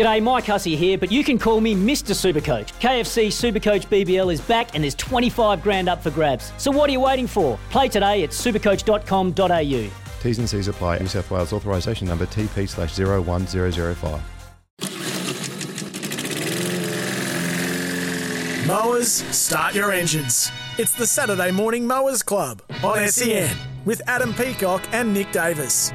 G'day, Mike Hussey here, but you can call me Mr. Supercoach. KFC Supercoach BBL is back and there's 25 grand up for grabs. So what are you waiting for? Play today at supercoach.com.au. T's and C's apply. New South Wales authorisation number TP slash 01005. Mowers, start your engines. It's the Saturday Morning Mowers Club on SEN with Adam Peacock and Nick Davis.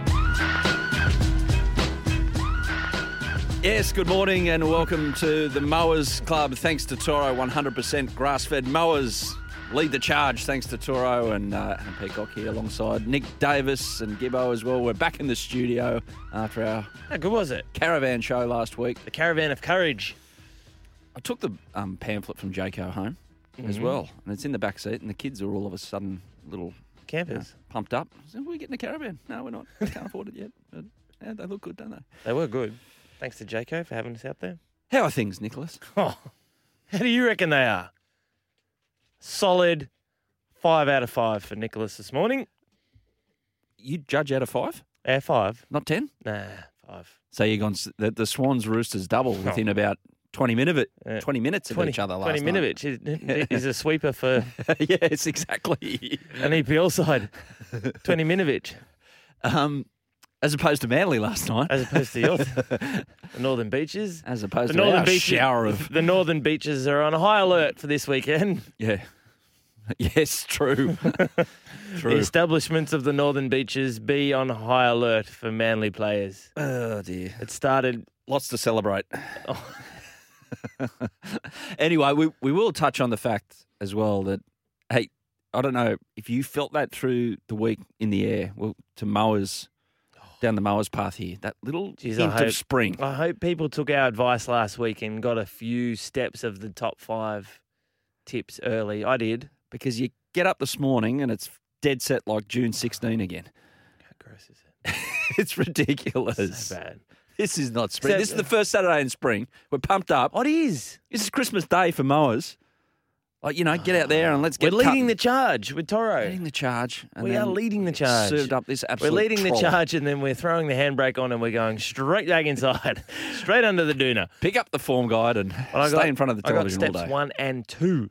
Yes, good morning and welcome to the Mowers Club. Thanks to Toro, 100% grass-fed mowers. Lead the charge, thanks to Toro and, uh, and Peacock here alongside Nick Davis and Gibbo as well. We're back in the studio after our How good was it? caravan show last week. The Caravan of Courage. I took the um, pamphlet from Jayco home as Mm-hmm. well, and it's in the back seat, and the kids are all of a sudden little Campers. pumped up. So, we're getting a caravan. No, we're not. We can't afford it yet. But yeah, they look good, don't they? They were good. Thanks to Jayco for having us out there. How are things, Nicholas? Oh, how do you reckon they are? Solid five out of five for Nicholas this morning. You judge out of five, Uh, five? not ten. Nah, five. So you're going s- the, the Swans Roosters double within about 20 minute of it, Uh, 20 minutes of 20, each other last 20 night. Minovich is, is a sweeper for yes, exactly. an EPL side. 20 Minovich, Um, as opposed to Manly last night, as opposed to yours. the Northern Beaches. as opposed The to Northern our Beaches. shower of The Northern Beaches are on high alert for this weekend. yeah. Yes, true. The true. establishments of the Northern Beaches be on high alert for Manly players. Oh dear, It started lots to celebrate. Oh. anyway, we we will touch on the fact as well that hey, I don't know if you felt that through the week in the air. Well, to mowers down the mowers path here, that little Jeez, hint hope- of spring. I hope people took our advice last week and got a few steps of the top five tips early. I did. because you get up this morning and it's dead set like June 16 again. How gross is it? It's ridiculous. So bad. This is not spring. So- this is the first Saturday in spring. We're pumped up. What is? This is Christmas Day for mowers. Like, you know, get out there and let's get. We're leading the charge with Toro. leading the charge. And We are leading the charge. Served up this We're absolute leading the charge and then we're throwing the handbrake on and we're going straight back inside, straight under the doona. Pick up the form guide and I stay got- in front of the television I got steps one and two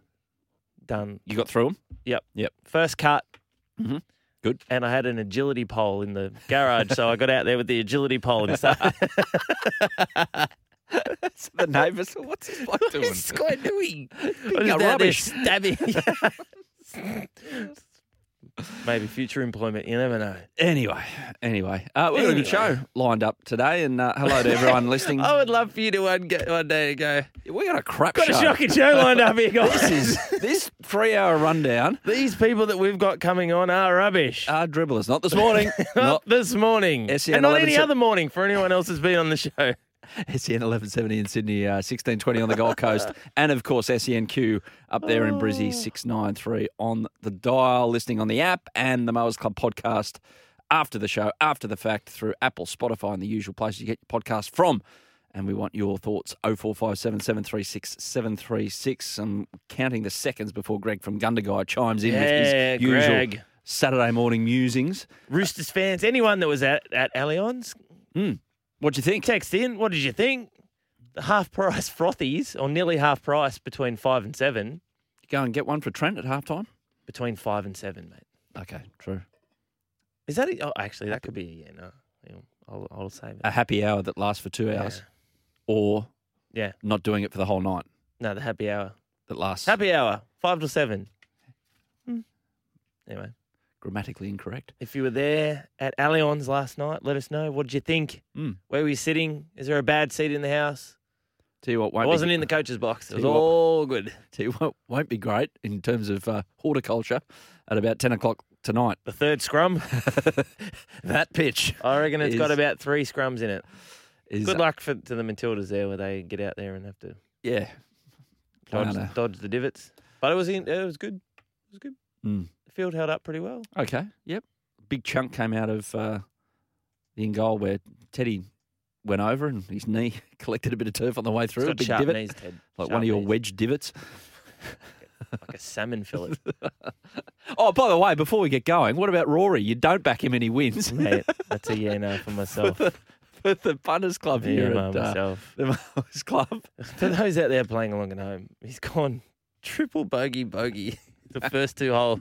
done. You got through them? Yep. Yep. First cut. Mhm. Good. And I had an agility pole in the garage, so I got out there with the agility pole and started. the neighbours. What's this bloke doing? What's this guy doing? Picking I was up out rubbish. stabbing. Maybe future employment. You never know. Anyway, anyway, uh, we've got a good show lined up today, and uh, hello to everyone listening. I would love for you to one, go, one day to go. we got a crap Got show. a shocking show lined up here, guys. This is this three-hour rundown. These people that we've got coming on are rubbish. Are dribblers not this morning? not not this morning. SEN and not any other morning for anyone else who's been on the show. SEN eleven seventy in Sydney, uh, sixteen twenty on the Gold Coast, and of course SENQ up there in Brizzy six nine three on the dial, listening on the app and the Mowers Club podcast after the show, after the fact through Apple, Spotify, and the usual places you get your podcast from. And we want your thoughts. 0457 736 736. I'm counting the seconds before Greg from Gundagai chimes in Yeah, with his usual Greg. Saturday morning musings. Roosters fans, anyone that was at, at Allianz, What'd you think? text in. What did you think? The half price frothies, or nearly half price between five and seven. You Go and get one for Trent at halftime? Between five and seven, mate. Okay, true. Is that? A, oh, actually, that could be a yeah. No, I'll, I'll save it. A happy hour that lasts for two hours. Yeah. or Yeah. not doing it for the whole night No, the happy hour. that lasts Happy hour, five to seven. Hmm. Anyway, grammatically incorrect. if you were there at Allianz last night, let us know. What did you think? Mm. Where were you sitting? Is there a bad seat in the house? Tell you what, won't wasn't be, in the coach's box. It was you what. all good. Tell you what, won't be great in terms of uh, horticulture at about ten o'clock tonight. The third scrum, that pitch I reckon it's got about three scrums in it. is Good luck for, to the Matildas there, where they get out there and have to Yeah, dodge, dodge the divots. But it was in, it was good. It was good. Mm. The field held up pretty well. Okay. Yep. Big chunk came out of uh, the in goal where Teddy went over and his knee collected a bit of turf on the way through. It's a got big sharp divot, knees, Ted. like Sharp one of your knees. wedge divots. like a salmon fillet. Oh, by the way, before we get going, what about Rory? You don't back him and he wins. Mate, that's a yeah no for myself. for the punters club here Yeah, at uh, the Mowers Club. For those out there playing along at home, he's gone triple bogey bogey the first two holes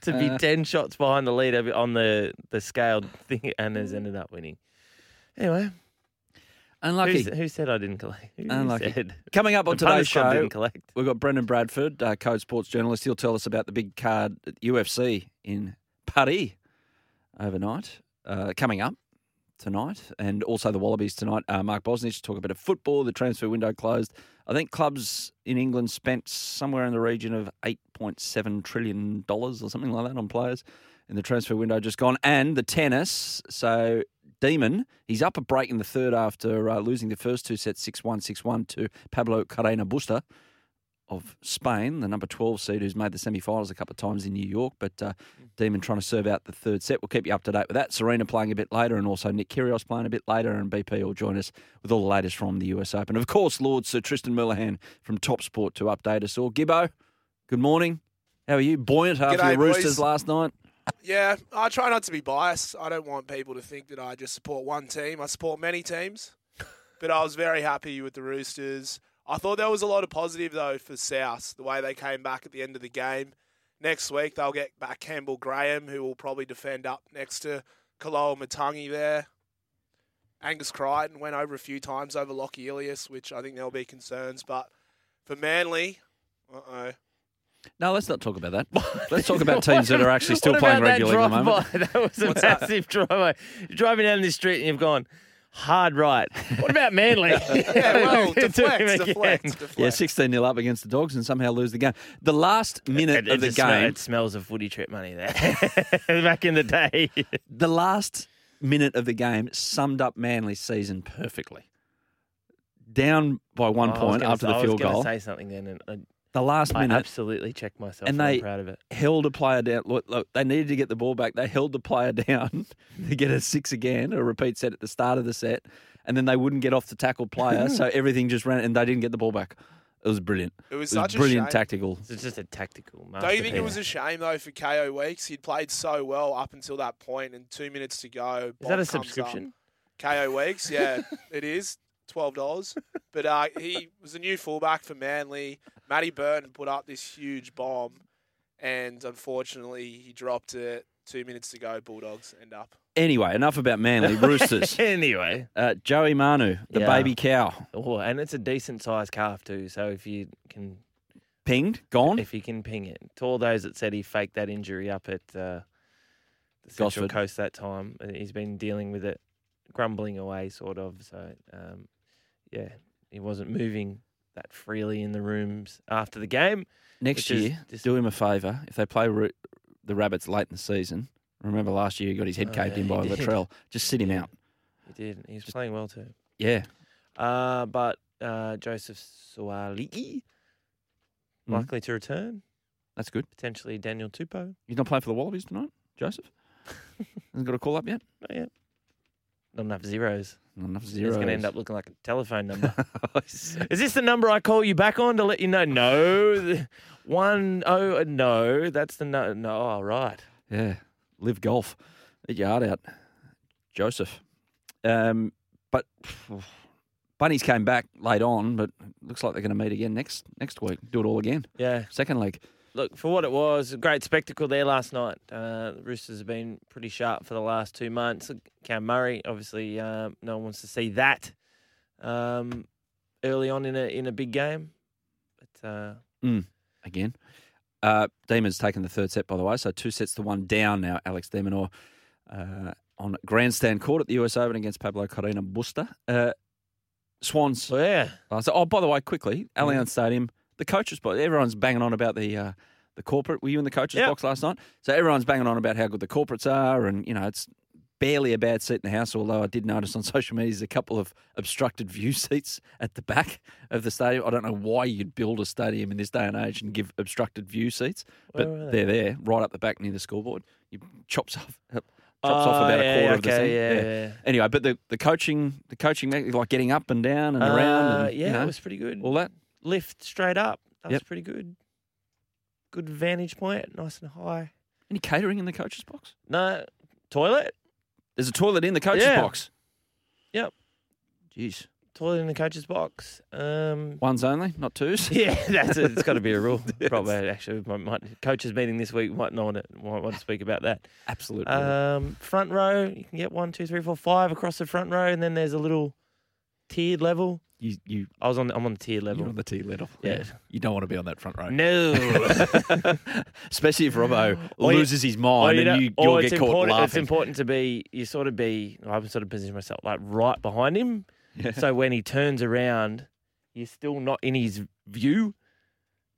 to be ten shots behind the lead on the the scaled thing, and has ended up winning. Anyway, Unlucky. who's- who said I didn't collect? Who Unlucky. said? Coming up on The today's show, didn't collect. we've got Brendan Bradford, uh, Code Sports journalist. He'll tell us about the big card at UFC in Paris overnight, uh, coming up tonight, and also the Wallabies tonight. Uh, Mark Bosnich to talk a bit of football. The transfer window closed. I think clubs in England spent somewhere in the region of eight point seven trillion dollars or something like that on players in the transfer window just gone, and the tennis. So Demon, he's up a break in the third after uh, losing the first two sets 6 1 6 1 to Pablo Carreño Busta of Spain, the number 12 seed who's made the semi finals a couple of times in New York. But uh, Demon trying to serve out the third set. We'll keep you up to date with that. Serena playing a bit later, and also Nick Kyrgios playing a bit later, and BP will join us with all the latest from the US Open. Of course, Lord Sir Tristan Mullihan from Top Sport to update us all. Gibbo, good morning. How are you? Buoyant after G'day, the Roosters boys. last night? Yeah, I try not to be biased. I don't want people to think that I just support one team. I support many teams. But I was very happy with the Roosters. I thought there was a lot of positive, though, for South, the way they came back at the end of the game. Next week, they'll get back Campbell Graham, who will probably defend up next to Koloamatangi there. Angus Crichton went over a few times over Lockie Ilias, which I think there'll be concerns. But for Manly, uh-oh. No, let's not talk about that. Let's talk about teams that are actually still playing regularly at the moment. drive-by? That was a What's that? massive drive-by. You're driving down this street and you've gone hard right. What about Manly? Yeah, well, Good to him deflect, deflect, deflect. Yeah, 16 0 up against the Dogs and somehow lose the game. The last minute It, of the it, smell- game, it smells of footy trip money there. Back in the day. the last minute of the game summed up Manly's season perfectly. Down by one Oh, point gonna- after the I field was goal. say something then, and I, The last minute. I minute absolutely checked myself, And and, they- I'm proud of it. held a player down. Look, look, they needed to get the ball back. They held the player down to get a six again, a repeat set at the start of the set, and then they wouldn't get off the tackled player, so everything just ran, and they didn't get the ball back. It was brilliant. It was It was such a brilliant shame. tactical. It's just a tactical. Don't you think it was a shame though for Kaeo Weekes? He'd played so well up until that point, and two minutes to go. Is that a Bob comes up. subscription? Kaeo Weekes, yeah, it is twelve dollars. But uh, he was a new fullback for Manly. Matty Burton put up this huge bomb, and unfortunately he dropped it. Two minutes to go. Bulldogs end up. Anyway, enough about Manly. Roosters. anyway, Uh, Joey Manu, the Yeah. baby cow, oh, and it's a decent sized calf too. So if you can, pinged, gone. if you can ping it, to all those that said he faked that injury up at uh, the Central Gosford. Coast that time, uh, he's been dealing with it, grumbling away, sort of. So um, yeah, he wasn't moving that freely in the rooms after the game. Next year, just- do him a favour. If they play Ro- the Rabbits late in the season, remember last year he got his head Oh, caved yeah, in by. Latrell. Just sit him out. He did. He was playing well too. Yeah. Uh, but uh, Joseph Suaalii Mhm. likely to return. That's good. Potentially Daniel Tupou. He's not playing for the Wallabies tonight, Joseph? Hasn't got a call up yet? Not yet. Not enough zeros. Not enough zeros. It's going to end up looking like a telephone number. Is this the number I call you back on to let you know? No. One oh uh, no. That's the no. No. All right. yeah. Live golf. Eat your heart out. Joseph. Um, but Bunnies came back late on, but looks like they're going to meet again next next week. Do it all again. Yeah. Second leg. Look for what it was. A great spectacle there last night. Uh, the Roosters have been pretty sharp for the last two months. Cam Murray, obviously, um, no one wants to see that um, early on in a in a big game. But uh, again. Uh, Demon's taken the third set, by the way, so two sets to one down now. Alex de Minaur uh, on grandstand court at the US Open against Pablo Carreño Busta. Uh, Swans. so yeah, last- Oh, by the way, quickly, Allianz Stadium, the coaches box. Everyone's banging on about the uh, the corporate. Were you in the coaches Yep. box last night? So everyone's banging on about how good the corporates are, and you know it's barely a bad seat in the house. Although I did notice on social media there's a couple of obstructed view seats at the back of the stadium. I don't know why you'd build a stadium in this day and age and give obstructed view seats, but Where they're there right up the back near the scoreboard. You chops off. Chops off Oh, about a yeah, quarter of the okay, thing. Yeah, Yeah. yeah. Anyway, but the, the coaching, the coaching, like getting up and down and around, Uh, and, yeah, you know, it was pretty good. all that. Lift straight up. That was Yep. pretty good. Good vantage point, nice and high. Any catering in the coach's box? No toilet. There's a toilet in the coach's Yeah. box. Yep. Jeez. Toilet in the coach's box. Um, Ones only, not twos. yeah, that's it. It's got to be a rule. Probably actually, my, my coaches meeting this week might not want to, might want to speak about that. Absolutely. Um, front row, you can get one, two, three, four, five across the front row, and then there's a little tiered level. You, you, I was on, I'm on the tiered level. you're on the T level. Yeah. You don't want to be on that front row. no. Especially if Robbo Or you- loses his mind you and you, you'll get caught important, It's important to be, you sort of be, I sort of position myself like right behind him. Yeah. So when he turns around, you're still not in his view.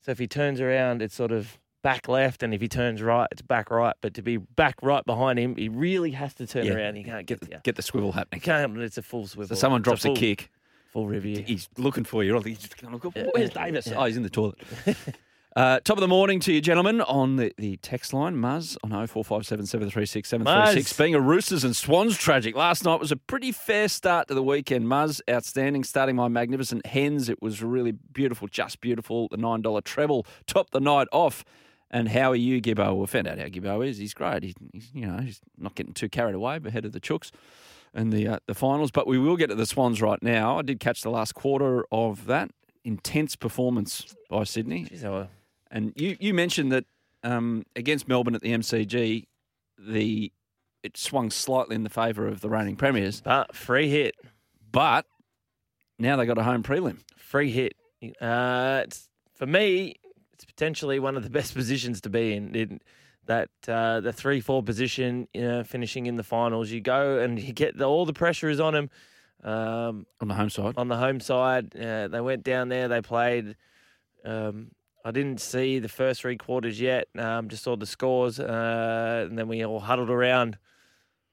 So if he turns around, it's sort of back left, and if he turns right, it's back right. But to be back right behind him, he really has to turn Yeah. around. He can't get get, the, get the swivel happening. He can't. It's a full swivel. So someone It's a drops a, kick. Full review. He's looking for you. He's just going, Yeah, Where's Davis? Oh, he's in the toilet. Uh, top of the morning to you, gentlemen, on the, the text line. Muzz on 0457 736 736. Being a Roosters and Swans tragic. Last night was a pretty fair start to the weekend. Muzz, outstanding, starting my magnificent hens. It was really beautiful, just beautiful. The $9 treble topped the night off. And how are you, Gibbo? Well, we found out how Gibbo is. He's great. He's, he's you know, he's not getting too carried away ahead of the Chooks and the uh, the finals. But we will get to the Swans right now. I did catch the last quarter of that intense performance by Sydney. Jeez, And you, you mentioned that um, against Melbourne at the MCG, the it swung slightly in the favour of the reigning premiers, but free hit. but now they got a home prelim. Free hit. Uh, it's, for me, it's potentially one of the best positions to be in. in that uh, the three four position, you know, finishing in the finals, you go and you get the, all the pressure is on them. Um, On the home side, on the home side, uh, they went down there. They played. Um, I didn't see the first three quarters yet. Um, just saw the scores, uh, and then we all huddled around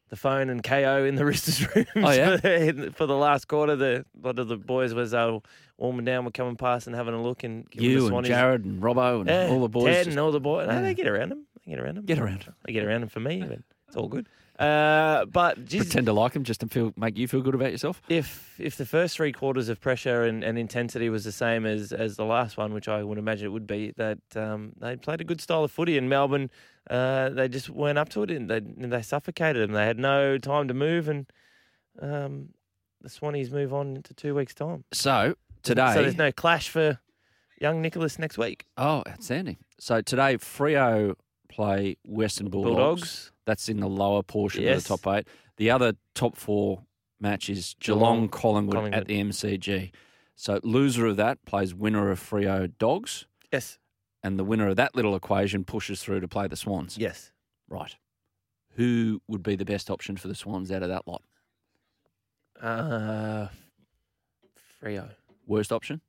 the phone and KO in the Roosters room. Oh, yeah? for, for the last quarter, the a lot of the boys was uh, warming down, were coming past and having a look and giving you and Jared and Robbo and Yeah, all the boys. Ted just- and all the boys. No, Yeah. they get around them. They get around them. Get around. They get around them for me, but it's all good. Uh, but geez, pretend to like him just to feel make you feel good about yourself. if if the first three quarters of pressure and, and intensity was the same as, as the last one, which I would imagine it would be, that um, they played a good style of footy in Melbourne. Uh, they just weren't up to it, and they they suffocated them. They had no time to move, and um, the Swannies move on into two weeks' time. So today, so there's no clash for young Nicholas next week. oh, outstanding. So today, Freo play Western Bulldogs. Bulldogs. That's in the lower portion Yes. of the top eight. The other top four match is Geelong, Geelong, Collingwood, Collingwood. at the MCG. So loser of that plays winner of Freo Dogs, Yes. and the winner of that little equation pushes through to play the Swans. Yes. Right. Who would be the best option for the Swans out of that lot? Uh, Freo. Worst option?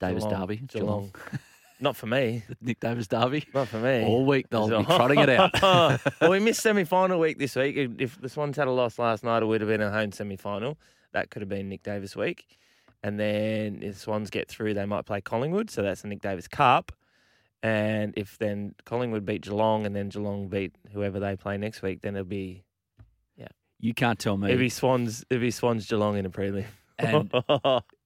Davis Geelong. Derby. Geelong. Not for me. Nick Davis Derby. Not for me. All week they'll be trotting it out. well, we missed semi final week this week. If- the Swans had a loss last night, it would have been a home semi final. That could have been Nick Davis week. And then if the Swans get through, they might play Collingwood. So that's the Nick Davis Cup. And if then Collingwood beat Geelong and then Geelong beat whoever they play next week, then it'll be yeah. You can't tell me. it'll be Swans it'll be Swans Geelong in a prelim. And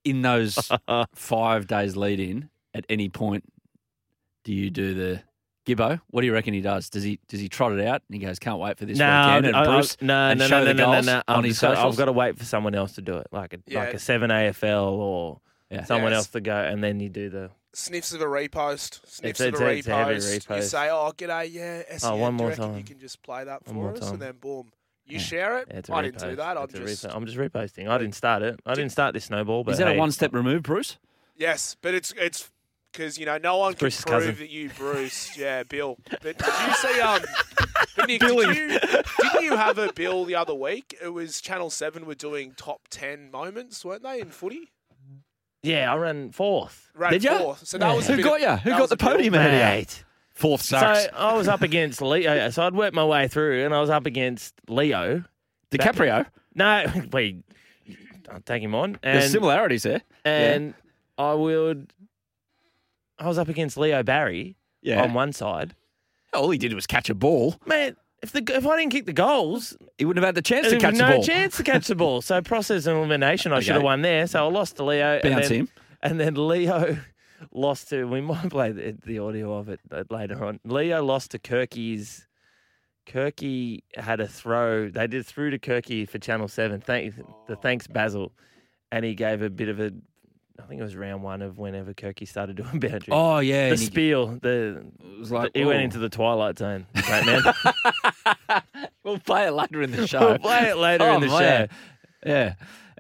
in those five days lead in, at any point, do you do the Gibbo? What do you reckon he does? Does he does he trot it out and he goes, "Can't wait for this no, weekend"? And I- I- Bruce, no, and no, show no, the no, no, goals no. on I'm his just gotta- socials? I've got to wait for someone else to do it, like a Yeah. like a seven AFL or Yeah. someone Yes. else to go, and then you do the Sniffs of a repost. Sniffs It's- of a it's a heavy repost. You say, "Oh, g'day, yeah, SEN, Oh, one do you more time. You can just play that One for more us, time. and then boom, you Yeah. share it. Yeah, it's a I didn't do that. I'm just. I'm just reposting. I didn't start it. I didn't start this snowball. But Is that hey, a one step remove, Bruce? yes, but it's it's because you know no one can prove cousin. that you, Bruce. Yeah, Bill. But did you see um? but Nick, did you, didn't you have a bill the other week? It was Channel Seven were doing top ten moments, weren't they in footy? Yeah, I ran fourth. Right, Did ya? fourth. So that was Who got of- you? Who got the podium ahead of you? Mate. Fourth So. I was up against Leo. So I'd worked my way through, and I was up against Leo. DiCaprio. No, we. I'll take him on. And, There's similarities there. and I would. I was up against Leo Barry Yeah. on one side. All he did was catch a ball. Man, if the if I didn't kick the goals, He wouldn't have had the chance to catch was the no ball. chance to catch the ball. So process and elimination, I should have won there. So I lost to Leo. and Bounce then, him. And then Leo lost to. We might play the, the audio of it uh, later on. Leo lost to Kirky's Kirky had a throw. They did through to Kirky for Channel Seven. Thank the thanks Basil, and he gave a bit of a. I think it was round one of whenever Kirky started doing boundaries. Oh yeah, the and he- spiel. The it was like he went oh. into the twilight zone. Great man. We'll play it later in the show. we'll play it later Oh, in the man. show. Yeah.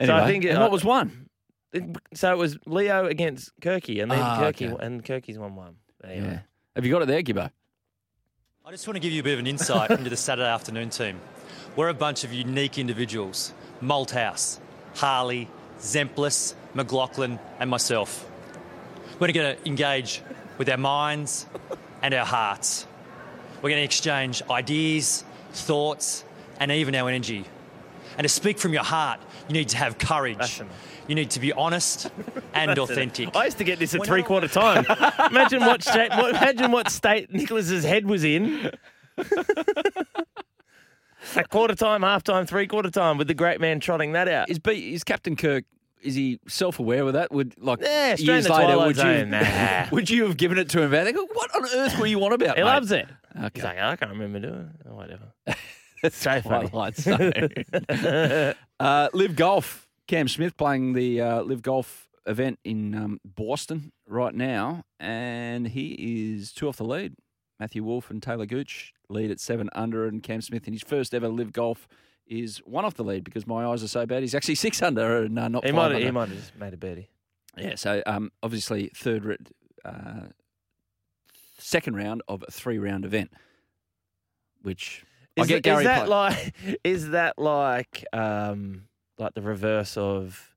So I think it- and what was one? It- So it was Leo against Kirky, and then Ah, Kirky okay. and Kirky's one one. Anyway. Yeah. Have you got it there, Gibbo? I just want to give you a bit of an insight into the Saturday afternoon team. We're a bunch of unique individuals Malthouse, Harley, Zempilas, McLachlan, and myself. We're going to engage with our minds and our hearts. We're going to exchange ideas, thoughts, and even our energy. And to speak from your heart, you need to have courage. That's enough. You need to be honest and That's it. authentic. I used to get this at When three I- quarter time. imagine what state, what, imagine what state Nicholas's head was in. at quarter time, half time, three quarter time, with the great man trotting that out. Is B, is Captain Kirk? Is he self-aware with that? Would like Yeah, years later, would you. Nah. would you have given it to him? They go, what on earth were you on about? He mate?" loves it. Okay. He's like, I can't remember doing it. Oh, whatever. That's so funny. Zone. uh, Live Golf. Cam Smith playing the uh, Live Golf event in um, Boston right now, and he is two off the lead. Matthew Wolff and Taylor Gooch lead at seven under, and Cam Smith in his first ever Live Golf is one off the lead because my eyes are so bad. He's actually six under and uh, not He five might, under. he might have just made a birdie. Yeah, so um, obviously third, uh, second round of a three round event, which I Is, get is Gary that play- like is that like um like the reverse of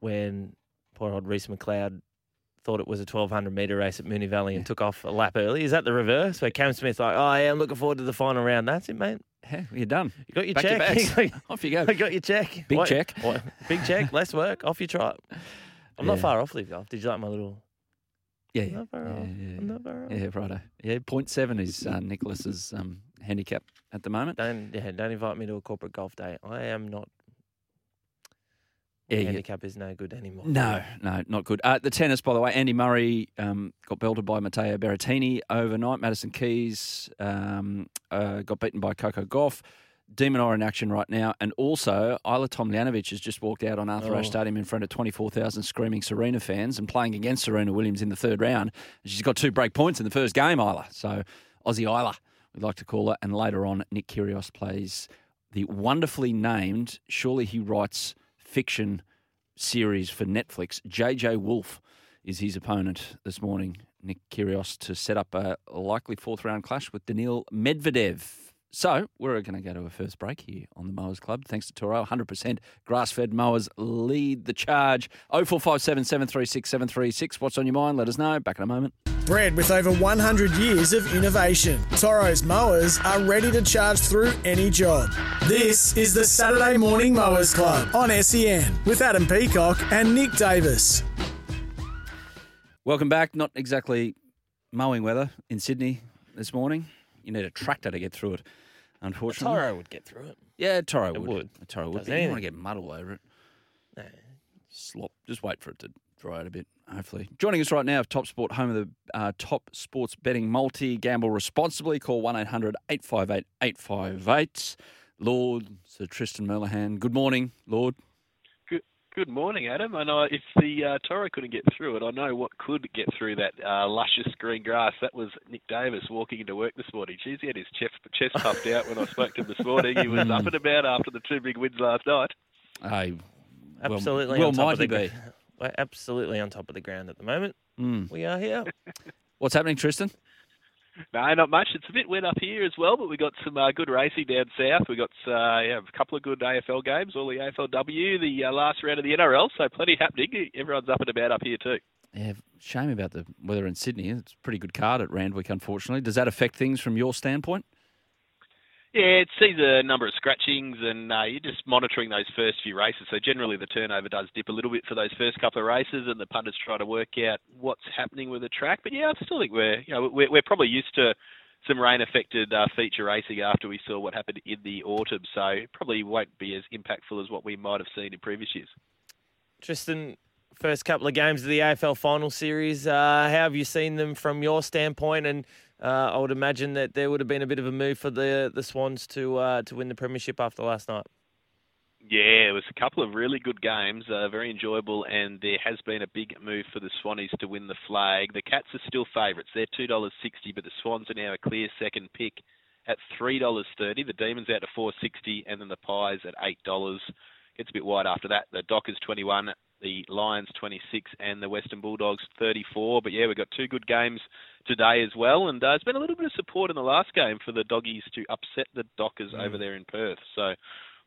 when poor old Reese McLeod thought it was a twelve hundred meter race at Moonee Valley and took off a lap early? Is that the reverse where Cam Smith's like, oh yeah, I'm looking forward to the final round. That's it, mate. Hey, you're done. You got your Back check. bags. Off you go. I got your check. Big What- check. what- big check. Less work. Off you trot. I'm not far off live golf. Did you like my little? Yeah, I'm yeah, not far yeah, off. yeah, I'm not far off. yeah, righto. Yeah, point seven is uh, Nicholas's um, handicap at the moment. Don't yeah, don't invite me to a corporate golf day. I am not. Yeah, yeah. handicap is no good anymore. No, no, not good. Uh, the tennis, by the way, Andy Murray um, got belted by Matteo Berrettini overnight. Madison Keys um, uh, got beaten by Coco Gauff. Demon are in action right now. And also, Ajla Tomljanovic has just walked out on Arthur Ashe Oh. Stadium in front of 24,000 screaming Serena fans and playing against Serena Williams in the third round. She's got two break points in the first game, Ajla. So, Aussie Ajla, we'd like to call her. And later on, Nick Kyrgios plays the wonderfully named, surely he writes fiction series for Netflix. JJ Wolf is his opponent this morning, Nick Kyrgios, to set up a likely fourth round clash with Daniil Medvedev. So we're going to go to a first break here on the Mowers Club. Thanks to Toro, 100% grass-fed mowers lead the charge. 0457 736 736. What's on your mind? Let us know. Back in a moment. Bred with over 100 years of innovation, Toro's mowers are ready to charge through any job. This is the Saturday Morning Mowers Club on SEN with Adam Peacock and Nick Davis. Welcome back. Not exactly mowing weather in Sydney this morning. You need a tractor to get through it, unfortunately. Toro would get through it. Yeah, Toro It would. would. A Toro would. Does But you don't want to get mud all over it. No. Slop. Just wait for it to dry out a bit, hopefully. Joining us right now, Top Sport, home of the uh, top sports betting multi. Gamble responsibly. Call 1 800 858 858. Lord Sir Tristan Merlihan. Good morning, Lord. Good, good morning, Adam. I know if the uh, Toro couldn't get through it, I know what could get through that uh, luscious green grass. That was Nick Davis walking into work this morning. Jeez, he had his chest, chest puffed out when I spoke to him this morning. He was up and about after the two big wins last night. Hey, well- Absolutely. Well, on top might of he the be? We're absolutely on top of the ground at the moment. Mm. We are here. What's happening, Tristan? No, not much. It's a bit wet up here as well, but we got some uh, good racing down south. We got uh, yeah, a couple of good AFL games, all the AFLW, the uh, last round of the NRL, so plenty happening. Everyone's up and about up here too. Yeah, shame about the weather in Sydney. It's a pretty good card at Randwick, unfortunately. Does that affect things from your standpoint? Yeah, it sees a number of scratchings, and uh, you're just monitoring those first few races. So generally, the turnover does dip a little bit for those first couple of races, and the punters try to work out what's happening with the track. But yeah, I still think we're you know we're, we're probably used to some rain-affected uh, feature racing after we saw what happened in the autumn. So it probably won't be as impactful as what we might have seen in previous years. Tristan, first couple of games of the AFL final series, uh, how have you seen them from your standpoint? And uh, I would imagine that there would have been a bit of a move for the the Swans to uh, to win the premiership after last night. Yeah, it was a couple of really good games, uh, very enjoyable, and there has been a big move for the Swannies to win the flag. The Cats are still favourites; they're two dollars sixty, but the Swans are now a clear second pick at three dollars thirty. The Demons out to four sixty, and then the Pies at eight dollars. Gets a bit wide after that. The Dockers twenty one, the Lions twenty six, and the Western Bulldogs thirty four. But yeah, we've got two good games today as well, and uh, there's been a little bit of support in the last game for the Doggies to upset the Dockers over there in Perth. So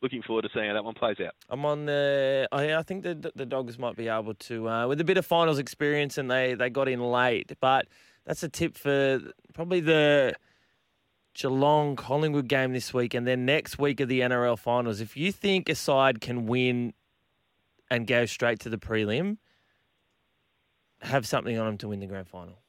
looking forward to seeing how that one plays out. I'm on the. I I think the the Dogs might be able to uh, with a bit of finals experience, and they they got in late. But that's a tip for probably the Geelong Collingwood game this week, and then next week of the NRL finals. If you think a side can win and go straight to the prelim, have something on them to win the grand final.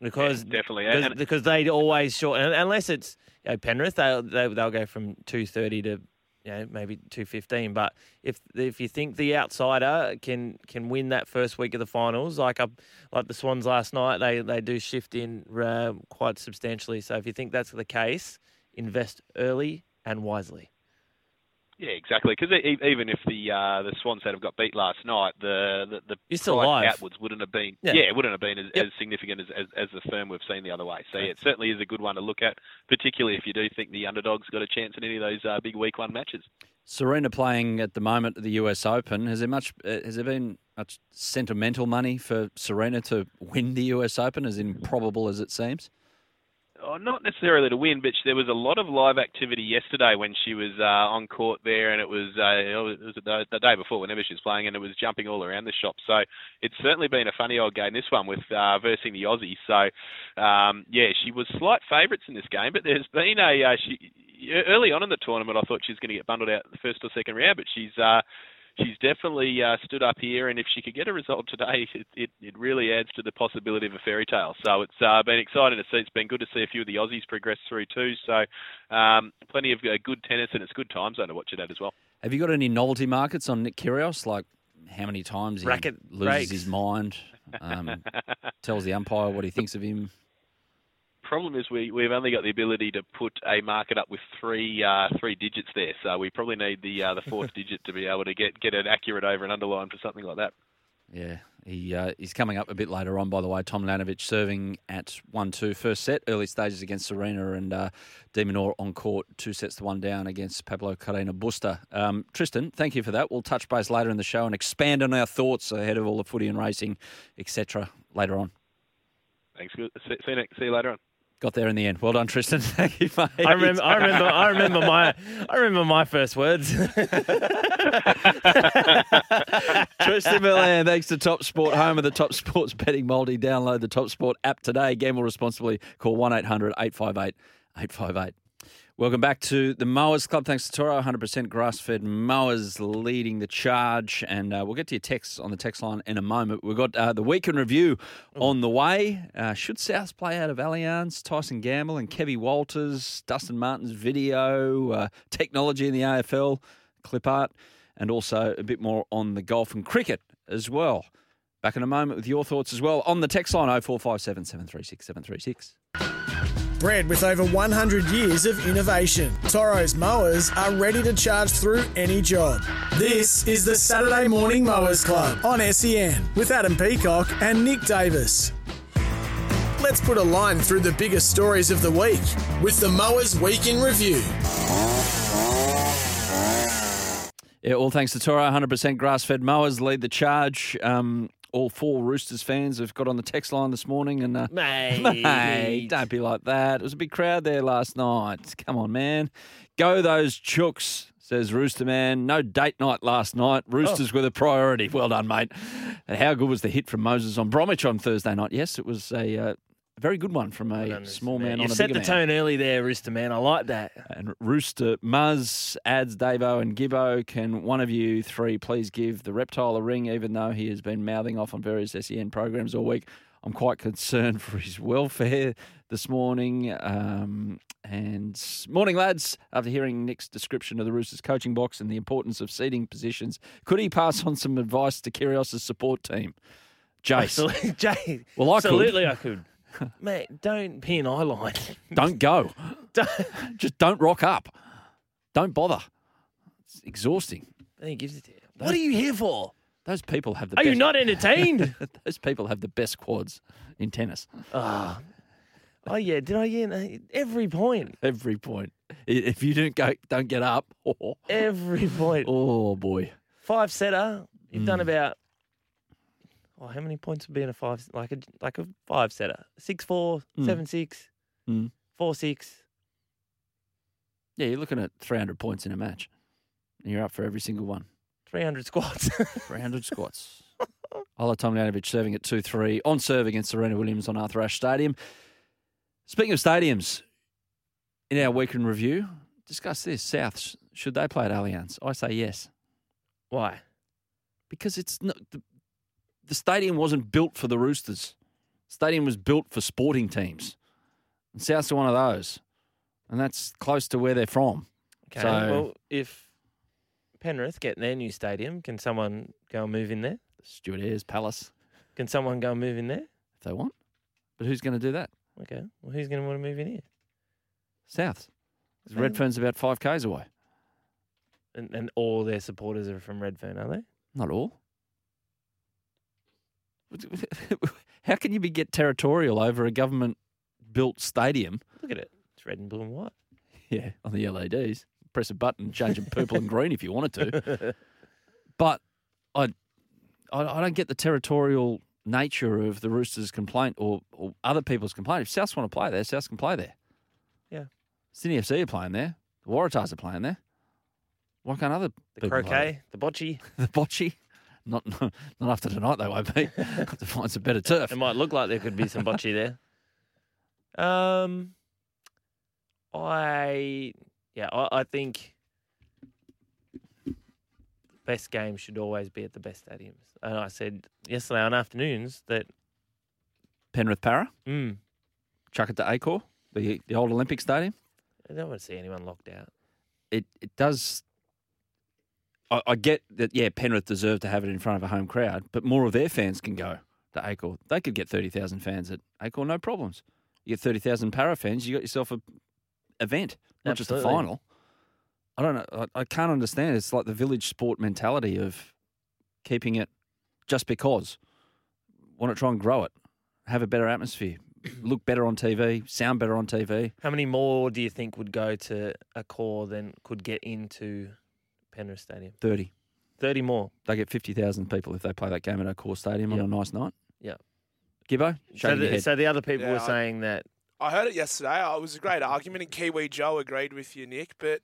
Because Yeah, definitely. because, And- because they always short unless it's you know, Penrith they'll they, they'll go from two thirty to you know maybe two fifteen. But if if you think the outsider can can win that first week of the finals, like up like the Swans last night, they they do shift in uh, quite substantially. So if you think that's the case, invest early and wisely. Yeah, exactly. Because even if the uh, the Swans had have got beat last night, the the, the price outwards wouldn't have been Yeah. yeah, it wouldn't have been as, Yep. as significant as, as as the firm we've seen the other way. So yeah, it certainly is a good one to look at, particularly if you do think the underdog's got a chance in any of those uh, big week one matches. Serena playing at the moment at the US Open. Has there much? Uh, has there been much sentimental money for Serena to win the US Open, as improbable as it seems? Oh, not necessarily to win, but there was a lot of live activity yesterday when she was uh, on court there, and it was uh, it was the, the day before whenever she was playing, and it was jumping all around the shop. So it's certainly been a funny old game this one with uh, versing the Aussie. So um, yeah, she was slight favourites in this game, but there's been a uh, she early on in the tournament. I thought she was going to get bundled out the first or second round, but she's uh, she's definitely uh, stood up here, and if she could get a result today, it, it, it really adds to the possibility of a fairy tale. So it's uh, been exciting to see. It's been good to see a few of the Aussies progress through too. So um, plenty of uh, good tennis, and it's good time zone to watch it at as well. Have you got any novelty markets on Nick Kyrgios? Like how many times he Racket loses breaks. his mind, um, tells the umpire what he thinks of him. Problem is we we've only got the ability to put a market up with three uh, three digits there, so we probably need the uh, the fourth digit to be able to get get an accurate over and underline for something like that. Yeah, he uh, he's coming up a bit later on. By the way, Tomljanovic serving at one-two first set, early stages against Serena and uh, de Minaur on court, two sets to one down against Pablo Carreno Busta. Um, Tristan, thank you for that. We'll touch base later in the show and expand on our thoughts ahead of all the footy and racing, etc. Later on. Thanks. See, you- see you later on. Got there in the end. Well done, Tristan. Thank you, mate. I remember, I remember, I remember my, I remember my first words. Tristan Milan, thanks to Top Sport, home of the Top Sports betting multi. Download the Top Sport app today. Gamble responsibly. Call 1 800 858 858. Welcome back to the Mowers Club. Thanks to Toro, 100% grass fed mowers leading the charge. And uh, we'll get to your texts on the text line in a moment. We've got uh, the weekend review on the way. Uh, should South play out of Allianz? Tyson Gamble and Kevy Walters, Dustin Martin's video, uh, technology in the AFL, clip art, and also a bit more on the golf and cricket as well. Back in a moment with your thoughts as well on the text line 0457 736 736. Bred with over 100 years of innovation, Toro's mowers are ready to charge through any job. This is the Saturday Morning Mowers Club on SEN with Adam Peacock and Nick Davis. Let's put a line through the biggest stories of the week with the Mowers Week in Review. Yeah, all thanks to Toro. 100% grass fed mowers lead the charge. Um, all four Roosters fans have got on the text line this morning and. Uh, Mate. Mate, don't be like that. It was a big crowd there last night. Come on, man. Go those chooks, says Rooster Man. No date night last night. Roosters were the priority. Well done, mate. And how good was the hit from Moses on Bromwich on Thursday night? Yes, it was a uh, very good one from a small man you on a set the man. tone early there, Rooster man. I like that. And Rooster Muzz adds Davo and Gibbo. Can one of you three please give the reptile a ring, even though he has been mouthing off on various SEN programs all week? I'm quite concerned for his welfare this morning. Um, and morning, lads. After hearing Nick's description of the Roosters coaching box and the importance of seating positions, could he pass on some advice to Kyrgios' support team? Jace. Absolutely, Jay. Well, I could. absolutely, I could. Mate, don't pee an eye line. Don't go. Don't- Just don't rock up. Don't bother. It's exhausting. Then he gives it to you. What are you here for? Those people have the Are best, you not entertained? Those people have the best quads in tennis. oh. oh, yeah. Did I get every point? Every point. I- If you don't go, don't get up. Oh, Every point. oh boy. Five setter. You've done hmm. about. Oh, how many points would be in a five? Like a like a five setter. Six four, Mm. seven six, Mm. four six. Yeah, you're looking at 300 points in a match. And you're up for every single one. 300 squats. 300 squats. Ajla Tomljanovic serving at 2 3 on serve against Serena Williams on Arthur Ashe Stadium. Speaking of stadiums, in our week in review, discuss this. Souths, should they play at Allianz? I say yes. Why? Because it's not, the, the stadium wasn't built for the Roosters. stadium was built for sporting teams. And Souths one of those. And that's close to where they're from. Okay. So- well, if Penrith get their new stadium, can someone go and move in there? Stuart Ayres Palace, Can someone go and move in there? if they want. But who's going to do that? Okay. Well, who's going to want to move in here? Okay. Redfern's about five k's away. And, and all their supporters are from Redfern, are they? Not all. How can you be get territorial over a government built stadium? Look at it. It's red and blue and white. Yeah, on the LEDs. Press a button, change them purple and green if you wanted to. But I, I, I don't get the territorial nature of the Roosters' complaint or, or other people's complaint. If Souths want to play there, Souths can play there. Yeah. Sydney FC are playing there. The Waratahs are playing there. Why can't other The croquet, the bocce. the bocce? Not not after tonight they won't be. Have to find some better turf. It might look like there could be some bocce there. Um, I yeah, I, I think best games should always be at the best stadiums. And I said yesterday on afternoons that Penrith Parra, mm, chuck it to Accor, the the old Olympic Stadium. I don't want to see anyone locked out. It it does. I, I get that. Yeah, Penrith deserve to have it in front of a home crowd, but more of their fans can go to Accor. They could get thirty thousand fans at Accor, no problems. You get thirty thousand Parra fans, you got yourself a event, not just a final. I don't know. I, I can't understand. It's like the village sport mentality of keeping it just because. Want to try and grow it, have a better atmosphere, look better on TV, sound better on TV. How many more do you think would go to Accor than could get into Penrith Stadium? Thirty. Thirty more. They get 50,000 people if they play that game at Accor Stadium Yep. on a nice night. Yeah. Gibbo, So shaking your the, head. so the other people Yeah, were I- saying that I heard it yesterday. Oh, It was a great argument, and Kiwi Joe agreed with you, Nick. But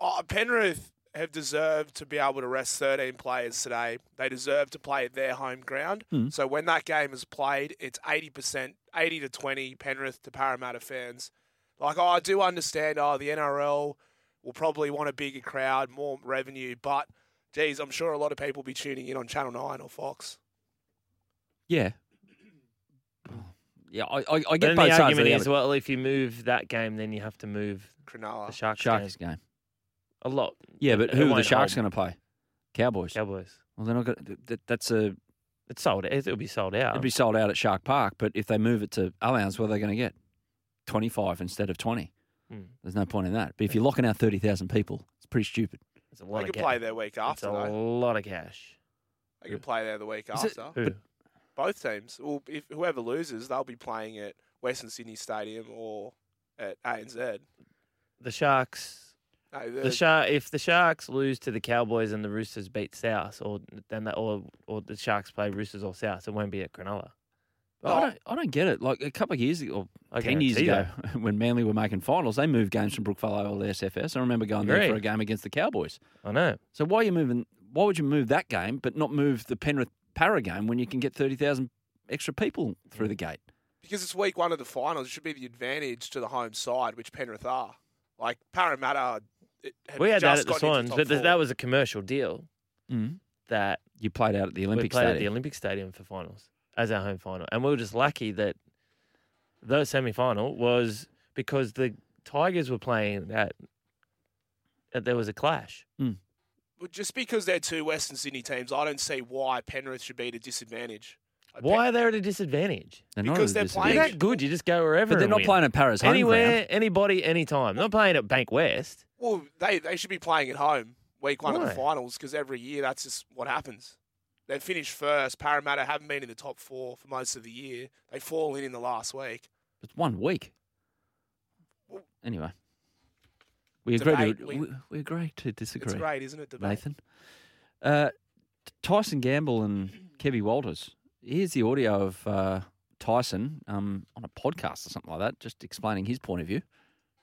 oh, Penrith have deserved to be able to rest 13 players today. They deserve to play at their home ground. Hmm. So when that game is played, it's 80%, 80 to 20 Penrith to Parramatta fans. Like, oh, I do understand, oh, the NRL will probably want a bigger crowd, more revenue, but geez, I'm sure a lot of people will be tuning in on Channel 9 or Fox. yeah. Yeah, I, I, I get then both the sides. of argument the is, well, if you move that game, then you have to move Cronulla. the Sharks, Sharks game. game. A lot. Yeah, but who are the Sharks going to play? Cowboys. Cowboys. Well, they're not going to. That's a. It's sold. It'll be sold out. It'd be sold out at Shark Park, but if they move it to Allianz, what are they going to get? 25 instead of 20. Hmm. There's no point in that. But if you're locking out 30,000 people, it's pretty stupid. It's a lot They of could ca- play their week after. It's after, a though. lot of cash. They could play there the week Is it- after. Who? both teams. Well, if whoever loses, they'll be playing at Western Sydney Stadium or at ANZ. The Sharks. No, The the, Shark. If the Sharks lose to the Cowboys and the Roosters beat South, or then that, or or the Sharks play Roosters or South, it won't be at Cronulla. But I don't. I don't get it. Like a couple of years ago, I or ten years ago, when Manly were making finals, they moved games from Brookvale or the SFS. I remember going there Agree. for a game against the Cowboys. I know. So why are you moving? Why would you move that game, but not move the Penrith Parra game when you can get thirty thousand extra people through the gate? because it's week one of the finals, it should be the advantage to the home side, which Penrith are. Like Parramatta, it had We had that just at the gotten Swans, into top but th- four. that was a commercial deal Mm. that You played out at the Olympic stadium we played at the Stadium. Olympic Stadium for finals as our home final, and we were just lucky that the semi final was because the Tigers were playing at. that There was a clash. Hmm. Well, just because they're two Western Sydney teams, I don't see why Penrith should be at a disadvantage. Why are they at a disadvantage? They're not Because they're You're playing- disadvantage. that good. You just go wherever. But they're not win. playing at Paris anywhere, ground. anybody, anytime. They're not playing at Bankwest. Well, they, they should be playing at home week one of the finals because every year that's just what happens. They finished first. Parramatta haven't been in the top four for most of the year. They fall in in the last week. It's one week. Well- Anyway, we agree. To, we- we, we agree to disagree. It's great, isn't it? Debate? Nathan. Uh, Tyson Gamble and Kevy Walters. Here's the audio of uh, Tyson um, on a podcast or something like that, just explaining his point of view.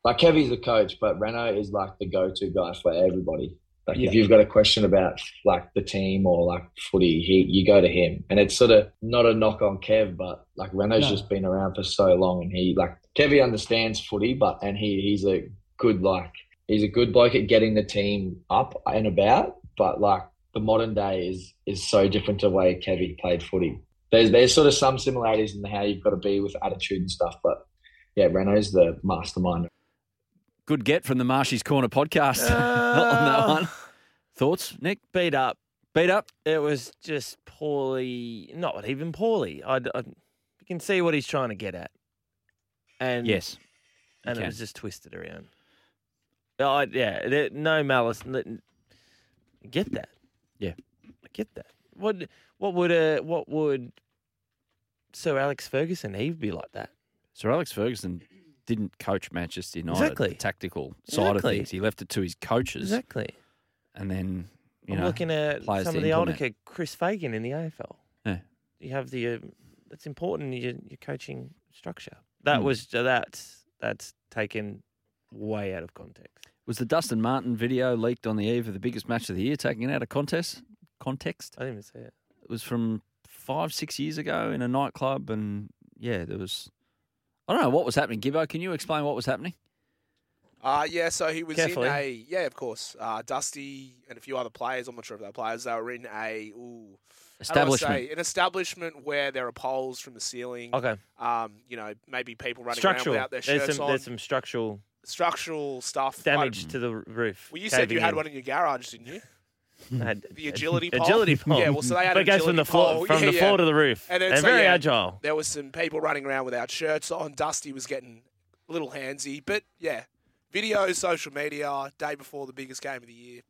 like Kevy's the coach, but Renault is like the go-to guy for everybody. Like if you've got a question about like the team or like footy, he you go to him. And it's sort of not a knock on Kev, but like Renault's No. just been around for so long, and he like Kevy understands footy, but and he he's a good like he's a good bloke at getting the team up and about. But like the modern day is is so different to the way Kevy played footy. There's there's sort of some similarities in how you've got to be with attitude and stuff, but yeah, Renault's the mastermind. Good get from the Marshy's Corner podcast on that Uh, one. Thoughts, Nick? Beat up. Beat up? It was just poorly, not even poorly. I, I you can see what he's trying to get at, and Yes. and it can. was just twisted around. I, yeah, there, no malice. n- Get that? Yeah. I get that. What what would uh what would Sir Alex Ferguson? He'd be like that. Sir Alex Ferguson didn't coach Manchester United, Exactly. the tactical side of things. He left it to his coaches. Exactly. And then, you I'm know, looking at some of the older implement. kid, Chris Fagan in the AFL. Yeah. You have the uh, that's important in your, your coaching structure. That Hmm. was that's that's taken way out of context. Was the Dustin Martin video leaked on the eve of the biggest match of the year, taken out of contest context? I didn't even see it. It was from five, six years ago in a nightclub, and yeah, there was. I don't know what was happening. Gibbo, can you explain what was happening? Uh, yeah, so he was Carefully. in a yeah, of course. Uh, Dusty and a few other players. I'm not sure if they're players. They were in a ooh, how do I Establishment. say, an establishment where there are poles from the ceiling. Okay. Um, you know, maybe people running Structural. around without their There's shirts some on. there's some structural Structural stuff. damage Like- to the roof. well, you said you caving had in. one in your garage, didn't you? Mm. I had The agility pole. agility pole. Yeah, well, so they had but an it goes from the floor pole. from Yeah, the yeah. floor to the roof. And And then, They're so, very yeah, agile. There was some people running around without shirts on. Dusty was getting a little handsy, but yeah, video, social media, day before the biggest game of the year,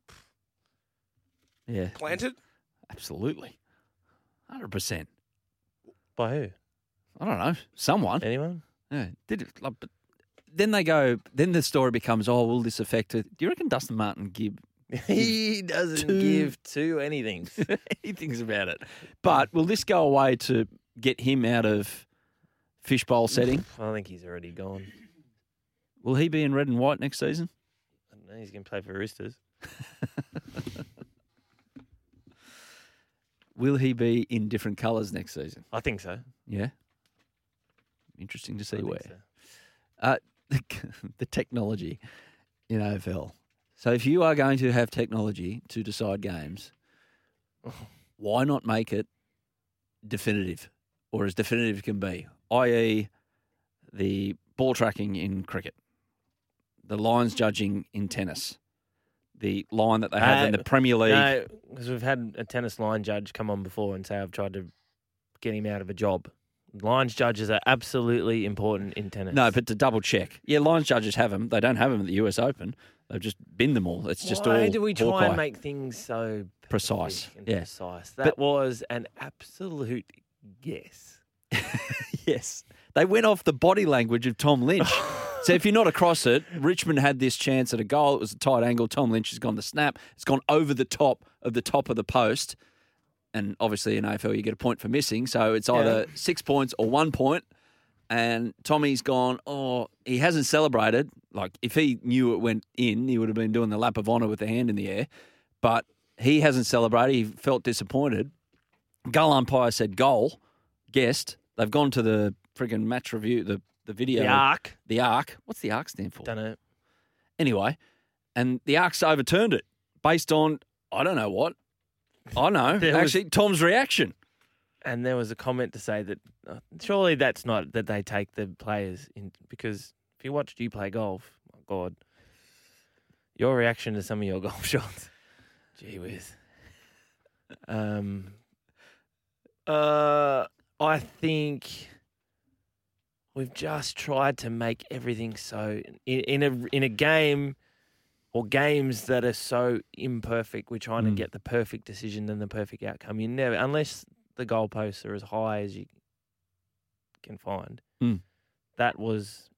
Yeah, planted. absolutely, hundred percent. By who? I don't know, someone. Anyone? Yeah, did it? Like, but then they go. Then the story becomes, oh, will this affect it? Do you reckon Dustin Martin give he doesn't Two- give two anything. he thinks about it? But will this go away to get him out of fishbowl setting? I think he's already gone. Will he be in red and white next season? I don't know, he's going to play for Roosters. Will he be in different colours next season? I think so. Yeah. Interesting to see where. so. Uh, the, the technology in AFL. So if you are going to have technology to decide games, why not make it definitive or as definitive as can be, i.e., the ball tracking in cricket, the lines judging in tennis, the line that they have in Uh, the Premier League. No, because we've had a tennis line judge come on before and say I've tried to get him out of a job. Lines judges are absolutely important in tennis. No, but to double check. Yeah, lines judges have them. They don't have them at the US Open. They've just binned them all. It's just Why all Why do we try Hawkeye. and make things so Precise, and yeah. precise? That But- was an absolute guess. yes. They went off the body language of Tom Lynch. so if you're not across it, Richmond had this chance at a goal. It was a tight angle. Tom Lynch has gone the snap. It's gone over the top of the top of the post. And obviously in AFL you get a point for missing. So it's either six points or one point. And Tommy's gone, oh, he hasn't celebrated. Like if he knew it went in, he would have been doing the lap of honour with the hand in the air. But he hasn't celebrated. He felt disappointed. Goal umpire said goal. Guessed. They've gone to the friggin' match review, the, the video. The arc. The arc. What's the arc stand for? Don't know. Anyway, and the arc's overturned it based on, I don't know what. I know. There was- Actually, Tom's reaction. And there was a comment to say that uh, surely that's not that they take the players in because if you watched you play golf, my God, your reaction to some of your golf shots, gee whiz. Um, uh, I think we've just tried to make everything so in, in a in a game or games that are so imperfect. We're trying to Mm. get the perfect decision and the perfect outcome. You never, unless the goalposts are as high as you can find. Mm. That was,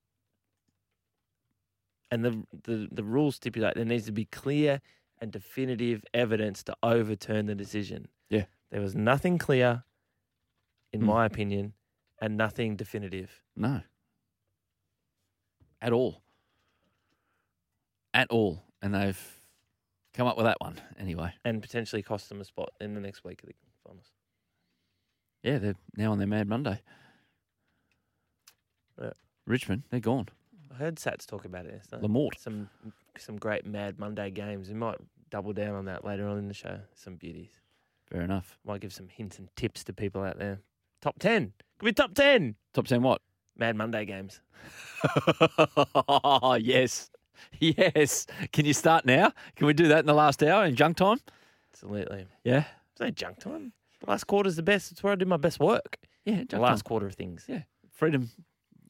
and the, the the rules stipulate there needs to be clear and definitive evidence to overturn the decision. Yeah. There was nothing clear, in Mm. my opinion, and nothing definitive. No. At all. At all. And they've come up with that one anyway. And potentially cost them a spot in the next week of the finals. Yeah, they're now on their Mad Monday. Yeah. Richmond, they're gone. I heard Sats talk about it. yesterday. Lamort. Some some great Mad Monday games. We might double down on that later on in the show. Some beauties. Fair enough. Might give some hints and tips to people out there. Top ten. Could be top ten. Top 10 what? Mad Monday games. yes. Yes. Can you start now? Can we do that in the last hour in junk time? Absolutely. Yeah. It's no junk time. Last quarter's the best. It's where I do my best work. Yeah, The last time. quarter of things. Yeah. Freedom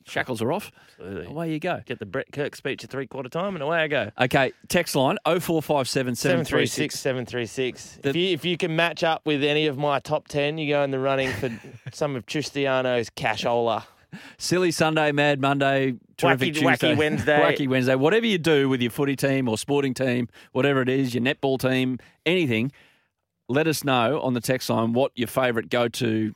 shackles are off. Absolutely. Away you go. Get the Brett Kirk speech at three quarter time and away I go. Okay, text line 0457 736 736. If you, if you can match up with any of my top 10, you go in the running for some of Tristiano's cashola. Silly Sunday, Mad Monday, terrific Wacky- wacky Wednesday. wacky Wednesday. Whatever you do with your footy team or sporting team, whatever it is, your netball team, anything, let us know on the text line what your favourite go-to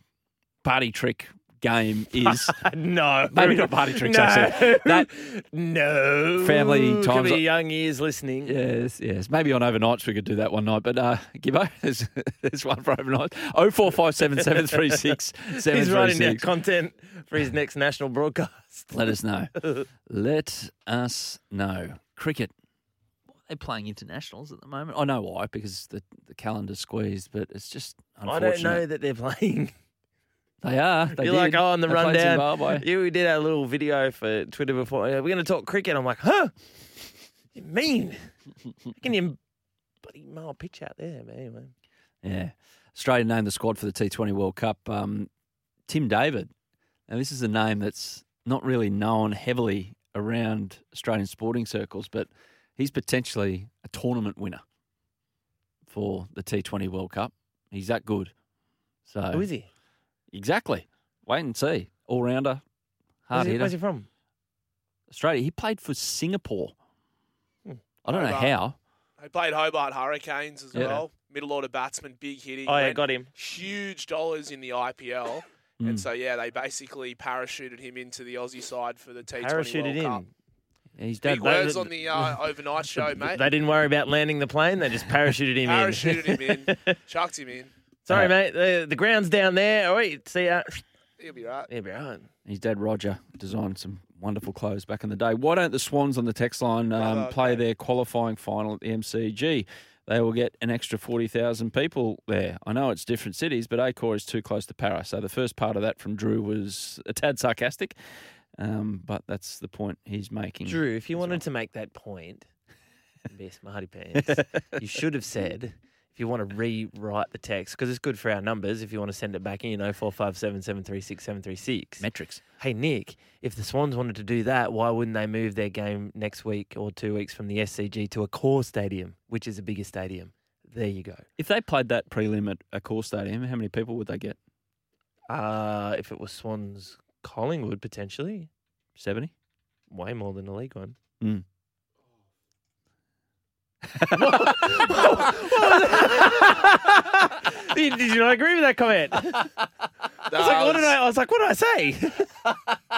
party trick game is. no. Maybe not party tricks. No. I said. That no. family Could times. be young ears listening. Yes, yes. Maybe on overnights we could do that one night. But uh, Gibbo, there's, there's one for overnight. Oh four five seven seven three six seven He's writing down content for his next national broadcast. Let us know. Let us know. Cricket. They're playing internationals at the moment. I know why, because the, the calendar's squeezed, but it's just I don't know that they're playing. They are. They You're like, oh, on the They rundown. Yeah, we did our little video for Twitter before. We're going to talk cricket. I'm like, huh? You mean? Can you bloody a pitch out there? But anyway. Yeah. Australia named the squad for the T20 World Cup. Um, Tim David. Now, this is a name that's not really known heavily around Australian sporting circles, but he's potentially a tournament winner for the T20 World Cup. He's that good. So Who is he? Exactly. Wait and see. All rounder, hard Where's he, hitter. where's he from? Australia. He played for Singapore. Hmm. I don't know how. He played Hobart Hurricanes as Yeah. well. Middle order batsman, big hitting. Oh, yeah, got him. Huge dollars in the IPL. Mm. And so, yeah, they basically parachuted him into the Aussie side for the T20 Parachuted World Cup. in. Yeah, He's dad. Big words on the uh, overnight show, mate. They didn't worry about landing the plane. They just parachuted him Parachuted in. Parachuted him in, chucked him in. Sorry, mate. The, the ground's down there. All right. See ya. He'll be right. He'll be right. His dad Roger designed some wonderful clothes back in the day. Why don't the Swans on the text line um, Oh, okay. play their qualifying final at the MCG? They will get an extra 40,000 people there. I know it's different cities, but Accor is too close to Parra. So the first part of that from Drew was a tad sarcastic, um, but that's the point he's making. Drew, if you wanted well. to make that point, be smarty pants, you should have said, if you want to rewrite the text, because it's good for our numbers, if you want to send it back in, you know, 457 736 736. Metrics. Hey, Nick, if the Swans wanted to do that, why wouldn't they move their game next week or two weeks from the SCG to Accor stadium, which is a bigger stadium? There you go. If they played that prelim at Accor stadium, how many people would they get? Uh, if it was Swans Collingwood, potentially, 70? way more than the league one. Mm. did, did you not agree with that comment? I was like, what did I? I was like, what did I say?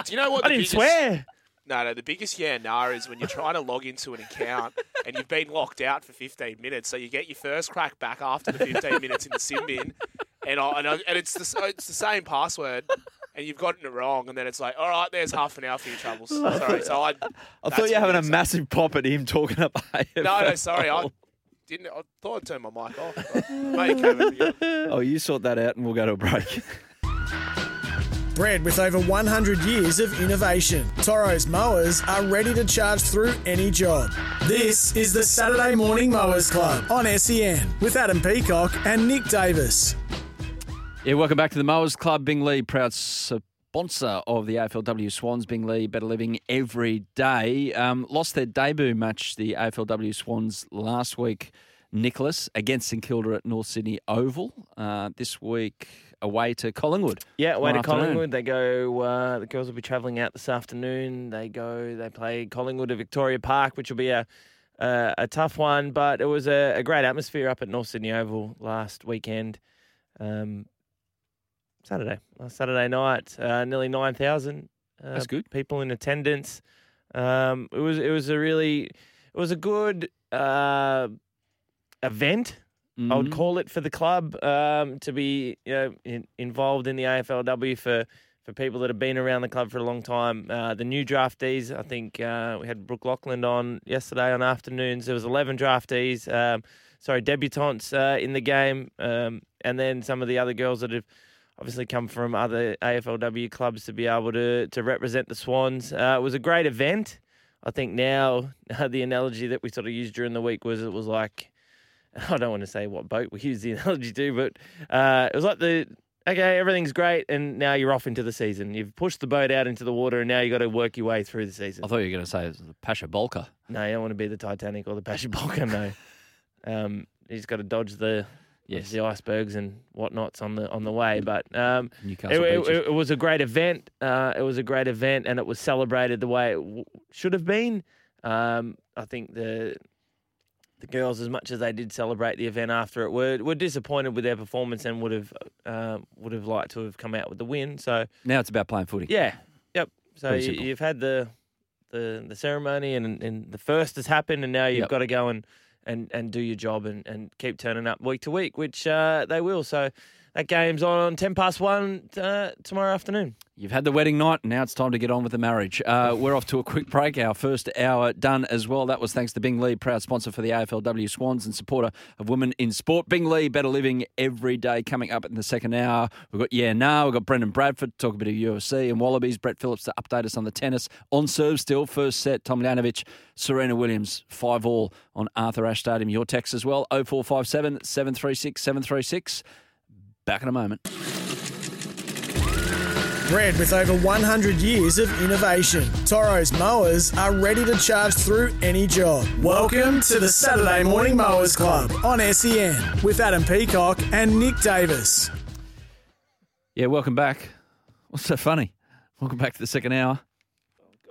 Do you know what? I the didn't biggest- swear. No, no. The biggest yeah nah is when you're trying to log into an account and you've been locked out for 15 minutes. So you get your first crack back after the 15 minutes in the sim bin, and I, and, I, and it's the s- it's the same password, and you've gotten it wrong, and then it's like, all right, there's half an hour for your troubles. Sorry, so I. I thought you were what having a massive pop at him talking up AFL. No, no, sorry, I didn't. I thought I'd turn my mic off. but Mate came in again. Oh, you sort that out and we'll go to a break. Bred with over 100 years of innovation, Toro's mowers are ready to charge through any job. This is the Saturday Morning Mowers Club on SEN with Adam Peacock and Nick Davis. Yeah, welcome back to the Mowers Club. Bing Lee, proud sponsor of the AFLW Swans. Bing Lee, better living every day. Um, lost their debut match, the AFLW Swans, last week, Nicholas, against St Kilda at North Sydney Oval. Uh, this week, away to Collingwood. Yeah, away to afternoon. Collingwood. They go. Uh, the girls will be travelling out this afternoon. They go. They play Collingwood at Victoria Park, which will be a a, a tough one. But it was a, a great atmosphere up at North Sydney Oval last weekend. Um, Saturday, last Saturday night, uh, nearly nine thousand. Uh, That's good. People in attendance. Um, it was it was a really it was a good uh, event. I would Mhm. call it for the club um, to be you know in, involved in the AFLW for for people that have been around the club for a long time. Uh, the new draftees, I think uh, we had Brooke Lochland on yesterday on afternoons. There was eleven draftees, um, sorry debutantes uh, in the game, um, and then some of the other girls that have obviously come from other AFLW clubs to be able to to represent the Swans. Uh, it was a great event. I think now the analogy that we sort of used during the week was it was like I don't want to say what boat we use the analogy to, but uh, it was like the okay, everything's great, and now you're off into the season. You've pushed the boat out into the water, and now you got to work your way through the season. I thought you were going to say it was the Pasha Bulker. No, you don't want to be the Titanic or the Pasha Bulker. No, um, you just got to dodge the Yes. the icebergs and whatnots on the on the way. But um, it, Newcastle it- it- it was a great event. Uh, it was a great event, and it was celebrated the way it w- should have been. Um, I think the the girls, as much as they did celebrate the event after it, were were disappointed with their performance and would have uh, would have liked to have come out with the win. So Now it's about playing footy. yeah, yep. So you, you've had the the the ceremony and and the first has happened, and now you've Yep. got to go and and and do your job and and keep turning up week to week, which uh, they will. So that game's on ten past one uh, tomorrow afternoon. You've had the wedding night, and now it's time to get on with the marriage. Uh, we're off to a quick break. Our first hour done as well. That was thanks to Bing Lee, proud sponsor for the AFLW Swans and supporter of women in sport. Bing Lee, better living every day. Coming up in the second hour, we've got Yeah Now, we've got Brendan Bradford to talk a bit of UFC and Wallabies. Brett Phillips to update us on the tennis. On serve still, first set, Tomljanovic, Serena Williams, 5 all on Arthur Ashe Stadium. Your text as well, 0457 736 736. Back in a moment. Bred with over 100 years of innovation, Toro's mowers are ready to charge through any job. Welcome to the Saturday Morning Mowers Club on SEN with Adam Peacock and Nick Davis. Yeah, welcome back. What's so funny? Welcome back to the second hour.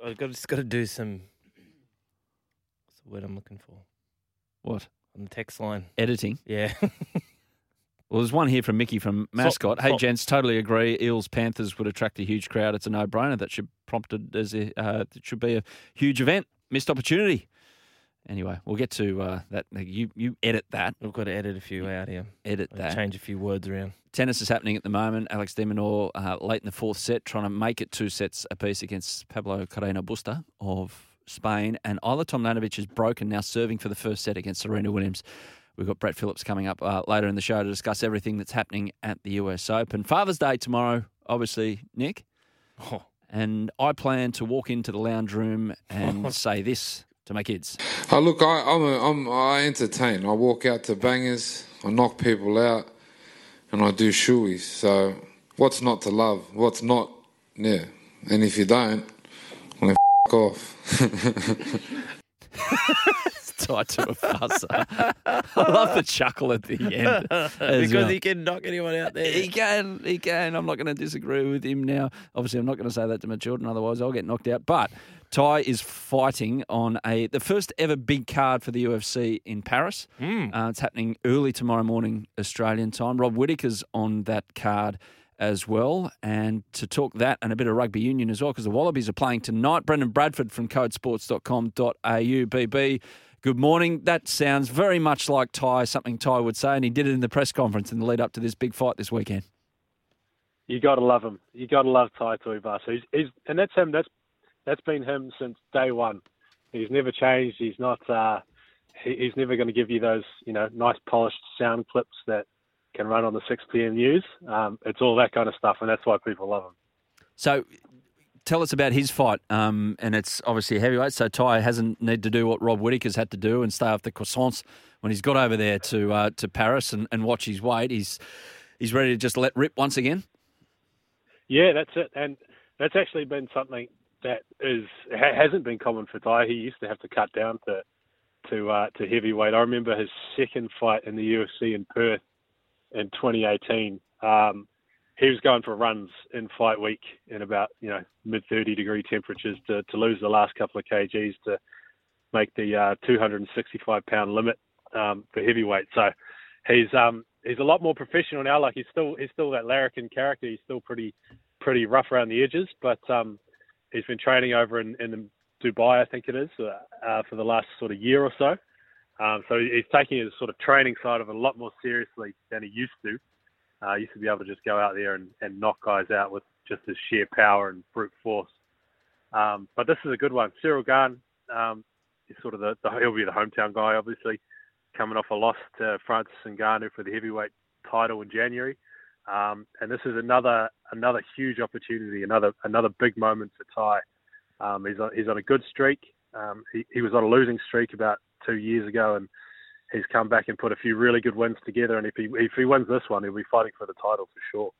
I've got just got to do some. What's the word I'm looking for What? on the text line? Editing. Yeah. Well, there's one here from Mickey from Mascot. hey, so- gents, totally agree. Eels Panthers would attract a huge crowd. It's a no-brainer. That should prompted as a uh, it should be a huge event. Missed opportunity. Anyway, we'll get to uh, that. You you edit that. We've got to edit a few out here. Edit I'll that. Change a few words around. Tennis is happening at the moment. Alex de Minaur uh, late in the fourth set, trying to make it two sets apiece against Pablo Carreño Busta of Spain. And Ajla Tomljanovic is broken now, serving for the first set against Serena Williams. We've got Brett Phillips coming up uh, later in the show to discuss everything that's happening at the US Open. Father's Day tomorrow, obviously, Nick. Oh. And I plan to walk into the lounge room and say this to my kids. Oh, look, I, I'm, a, I'm I entertain. I walk out to bangers, I knock people out, and I do shoeies. So, what's not to love? What's not? Yeah. And if you don't, well, then f- off. Tai Tuivasa. I love the chuckle at the end. because well. he can knock anyone out there. He can, he can. I'm not going to disagree with him now. Obviously, I'm not going to say that to my children, otherwise I'll get knocked out. But Ty is fighting on a the first ever big card for the UFC in Paris. Hmm. Uh, it's happening early tomorrow morning Australian time. Rob Whittaker's on that card as well. And to talk that and a bit of rugby union as well, because the Wallabies are playing tonight. Brendan Bradford from codesports.com.au. BB, good morning. That sounds very much like Ty, something Ty would say, and he did it in the press conference in the lead up to this big fight this weekend. you got to love him. You got to love Tai Tuivasa. He's, he's and that's him. That's that's been him since day one. He's never changed. He's not. Uh, he, he's never going to give you those you know nice polished sound clips that can run on the 6 p.m. news. Um, it's all that kind of stuff, and that's why people love him. So tell us about his fight. Um, and it's obviously a heavyweight, so Ty hasn't need to do what Rob Whittaker's had to do and stay off the croissants when he's got over there to uh, to Paris and, and watch his weight. He's he's ready to just let rip once again. Yeah, that's it, and that's actually been something that is ha- hasn't been common for Ty. He used to have to cut down to to uh, to heavyweight. I remember his second fight in the UFC in Perth in 2018. Um, he was going for runs in fight week in about you know mid 30 degree temperatures to to lose the last couple of kgs to make the uh, 265 pound limit um, for heavyweight. So he's um he's a lot more professional now. Like he's still he's still that larrikin character. He's still pretty pretty rough around the edges, but um he's been training over in, in Dubai, I think it is, uh, uh, for the last sort of year or so. Um, so he's taking his sort of training side of it a lot more seriously than he used to. Uh, used to be able to just go out there and, and knock guys out with just his sheer power and brute force. Um, but this is a good one. Ciryl Gane um, is sort of the, the he'll be the hometown guy, obviously, coming off a loss to Francis Ngannou for the heavyweight title in January. Um, and this is another another huge opportunity, another another big moment for Ty. Um, he's on, he's on a good streak. Um, he, he was on a losing streak about two years ago, and he's come back and put a few really good wins together. And if he if he wins this one, he'll be fighting for the title for sure.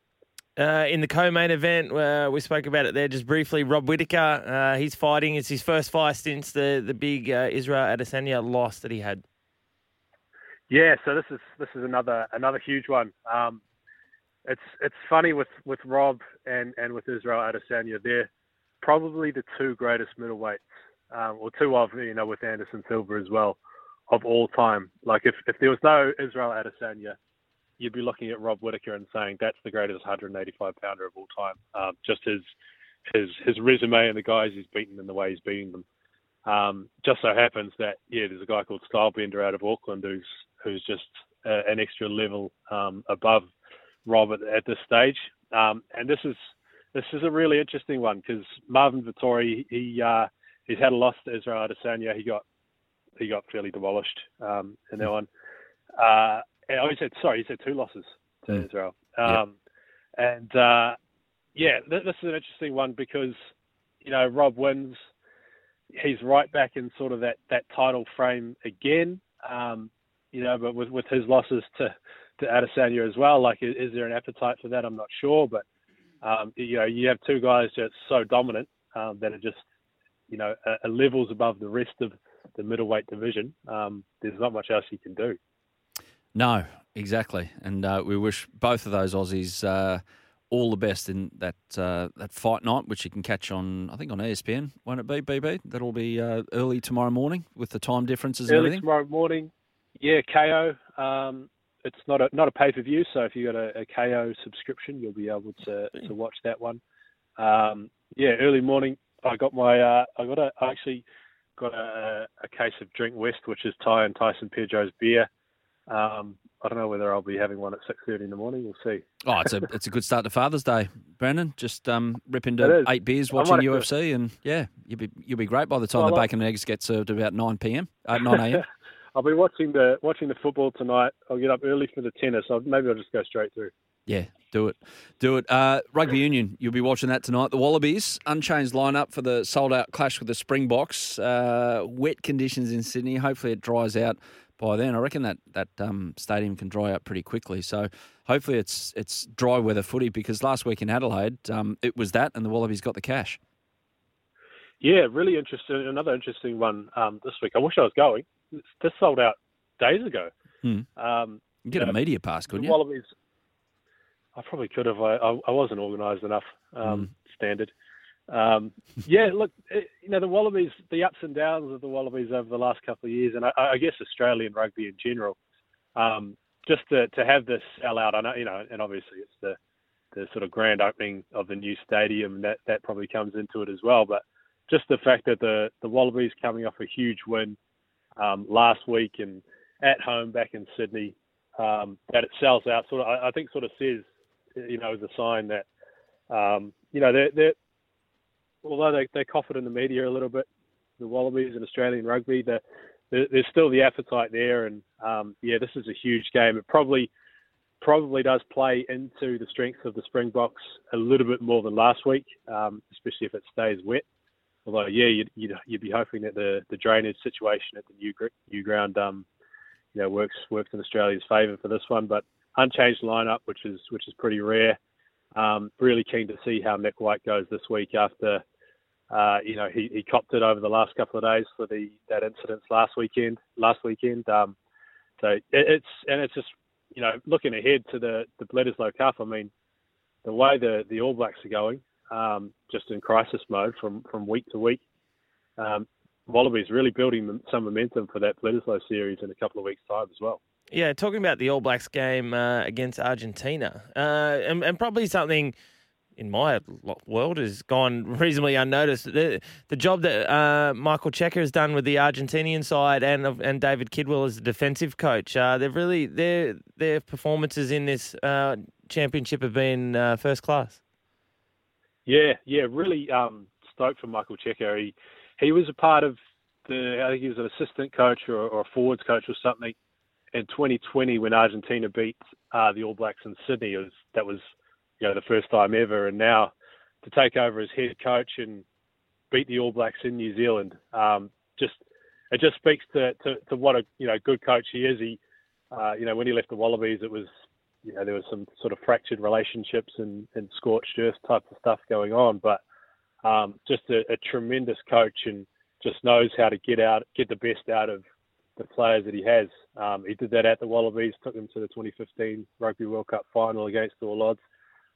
Uh, in the co-main event, uh, we spoke about it there just briefly. Rob Whittaker, uh, he's fighting. It's his first fight since the the big uh, Israel Adesanya loss that he had. Yeah, so this is this is another another huge one. Um, it's it's funny with, with Rob and, and with Israel Adesanya. They're probably the two greatest middleweights, um, or two of you know with Anderson Silva as well, of all time. Like if, if there was no Israel Adesanya, you'd be looking at Rob Whittaker and saying that's the greatest 185 pounder of all time. Um, just his his his resume and the guys he's beaten and the way he's beating them. Um, just so happens that yeah, there's a guy called Stylebender out of Auckland who's who's just uh, an extra level um, above Rob at, at this stage. Um, and this is this is a really interesting one because Marvin Vettori he uh, he's had a loss to Israel Adesanya. He got he got fairly demolished um, in that one. Uh, oh, he said sorry, he said two losses to mm. Israel. Um, yep. And uh, yeah, th- this is an interesting one because you know Rob wins. He's right back in sort of that, that title frame again. Um, you know, but with, with his losses to to Adesanya as well. Like, is, is there an appetite for that? I'm not sure, but um, you know, you have two guys just so dominant um, that are just you know a, a levels above the rest of the middleweight division. Um, there's not much else you can do. No, exactly, and uh, we wish both of those Aussies. Uh, all the best in that uh, that fight night, which you can catch on, I think on ESPN. Won't it be, BB? That'll be uh, early tomorrow morning with the time differences early and everything. Early tomorrow morning. Yeah, Kayo. Um, it's not a not a pay per view, so if you got a, a, Kayo subscription, you'll be able to to watch that one. Um, yeah, early morning. I got my uh, I got a I actually got a, a case of Drink West, which is Ty and Tyson Pedro's beer. Um, I don't know whether I'll be having one at six thirty in the morning. We'll see. Oh, it's a it's a good start to Father's Day, Brendan. Just um, rip into eight beers watching UFC, and yeah, you'll be you'll be great by the time well, the bacon and eggs get served at about nine p.m. at nine a.m. I'll be watching the watching the football tonight. I'll get up early for the tennis. I'll, maybe I'll just go straight through. Yeah, do it, do it. Uh, rugby union, you'll be watching that tonight. The Wallabies unchanged lineup for the sold out clash with the Springboks. Uh, wet conditions in Sydney. Hopefully it dries out by then. I reckon that that um, stadium can dry out pretty quickly. So hopefully it's it's dry weather footy because last week in Adelaide um, it was that, and the Wallabies got the cash. Yeah, really interesting. Another interesting one um, this week. I wish I was going this sold out days ago. Hmm. Um, you get a media pass, couldn't you? Wallabies. I probably could have. I, I, I wasn't organised enough. Um, mm. Standard. Um, yeah, look, it, eh, you know the Wallabies, the ups and downs of the Wallabies over the last couple of years, and I, I guess Australian rugby in general. Um, just to, to have this sell out, I know, you know, and obviously it's the the sort of grand opening of the new stadium, that that probably comes into it as well. But just the fact that the the Wallabies coming off a huge win um, last week and at home back in Sydney, um, that it sells out. Sort of, I, I, think, sort of says, you know, as a sign that, um, you know, they're, they're although they they cough it in the media a little bit, the Wallabies and Australian rugby, the, the, there's still the appetite there, and um, yeah, this is a huge game. It probably probably does play into the strength of the Springboks a little bit more than last week, um, especially if it stays wet. Although, yeah, you'd, you'd, you'd be hoping that the, the drainage situation at the new new ground, um, you know, works works in Australia's favour for this one. But unchanged lineup, which is which is pretty rare. Um, really keen to see how Nick White goes this week after uh, you know he, he copped it over the last couple of days for the that incident last weekend. Last weekend, um, so it, it's and it's just you know looking ahead to the the Bledisloe Cup. I mean, the way the the All Blacks are going, um, just in crisis mode from from week to week. Um, Wallabies really building some momentum for that Bledisloe series in a couple of weeks' time as well. Yeah, talking about the All Blacks game uh, against Argentina, uh, and, and, probably something in my world has gone reasonably unnoticed. The, the job that uh, Michael Cheika has done with the Argentinian side and and David Kidwell as the defensive coach, uh, they've really their their performances in this uh, championship have been uh, first class. Yeah, yeah, really um, stoked for Michael Cheika. He he was a part of the I think he was an assistant coach or, or a forwards coach or something in 2020 when Argentina beat uh, the All Blacks in Sydney. Was, that was you know the first time ever, and now to take over as head coach and beat the All Blacks in New Zealand, um, just it just speaks to, to, to what a you know good coach he is. He uh, you know when he left the Wallabies, it was you know there was some sort of fractured relationships and, and scorched earth type of stuff going on, but um, just a, a tremendous coach and just knows how to get out get the best out of the players that he has. Um, he did that at the Wallabies, took them to the 2015 Rugby World Cup final against all odds,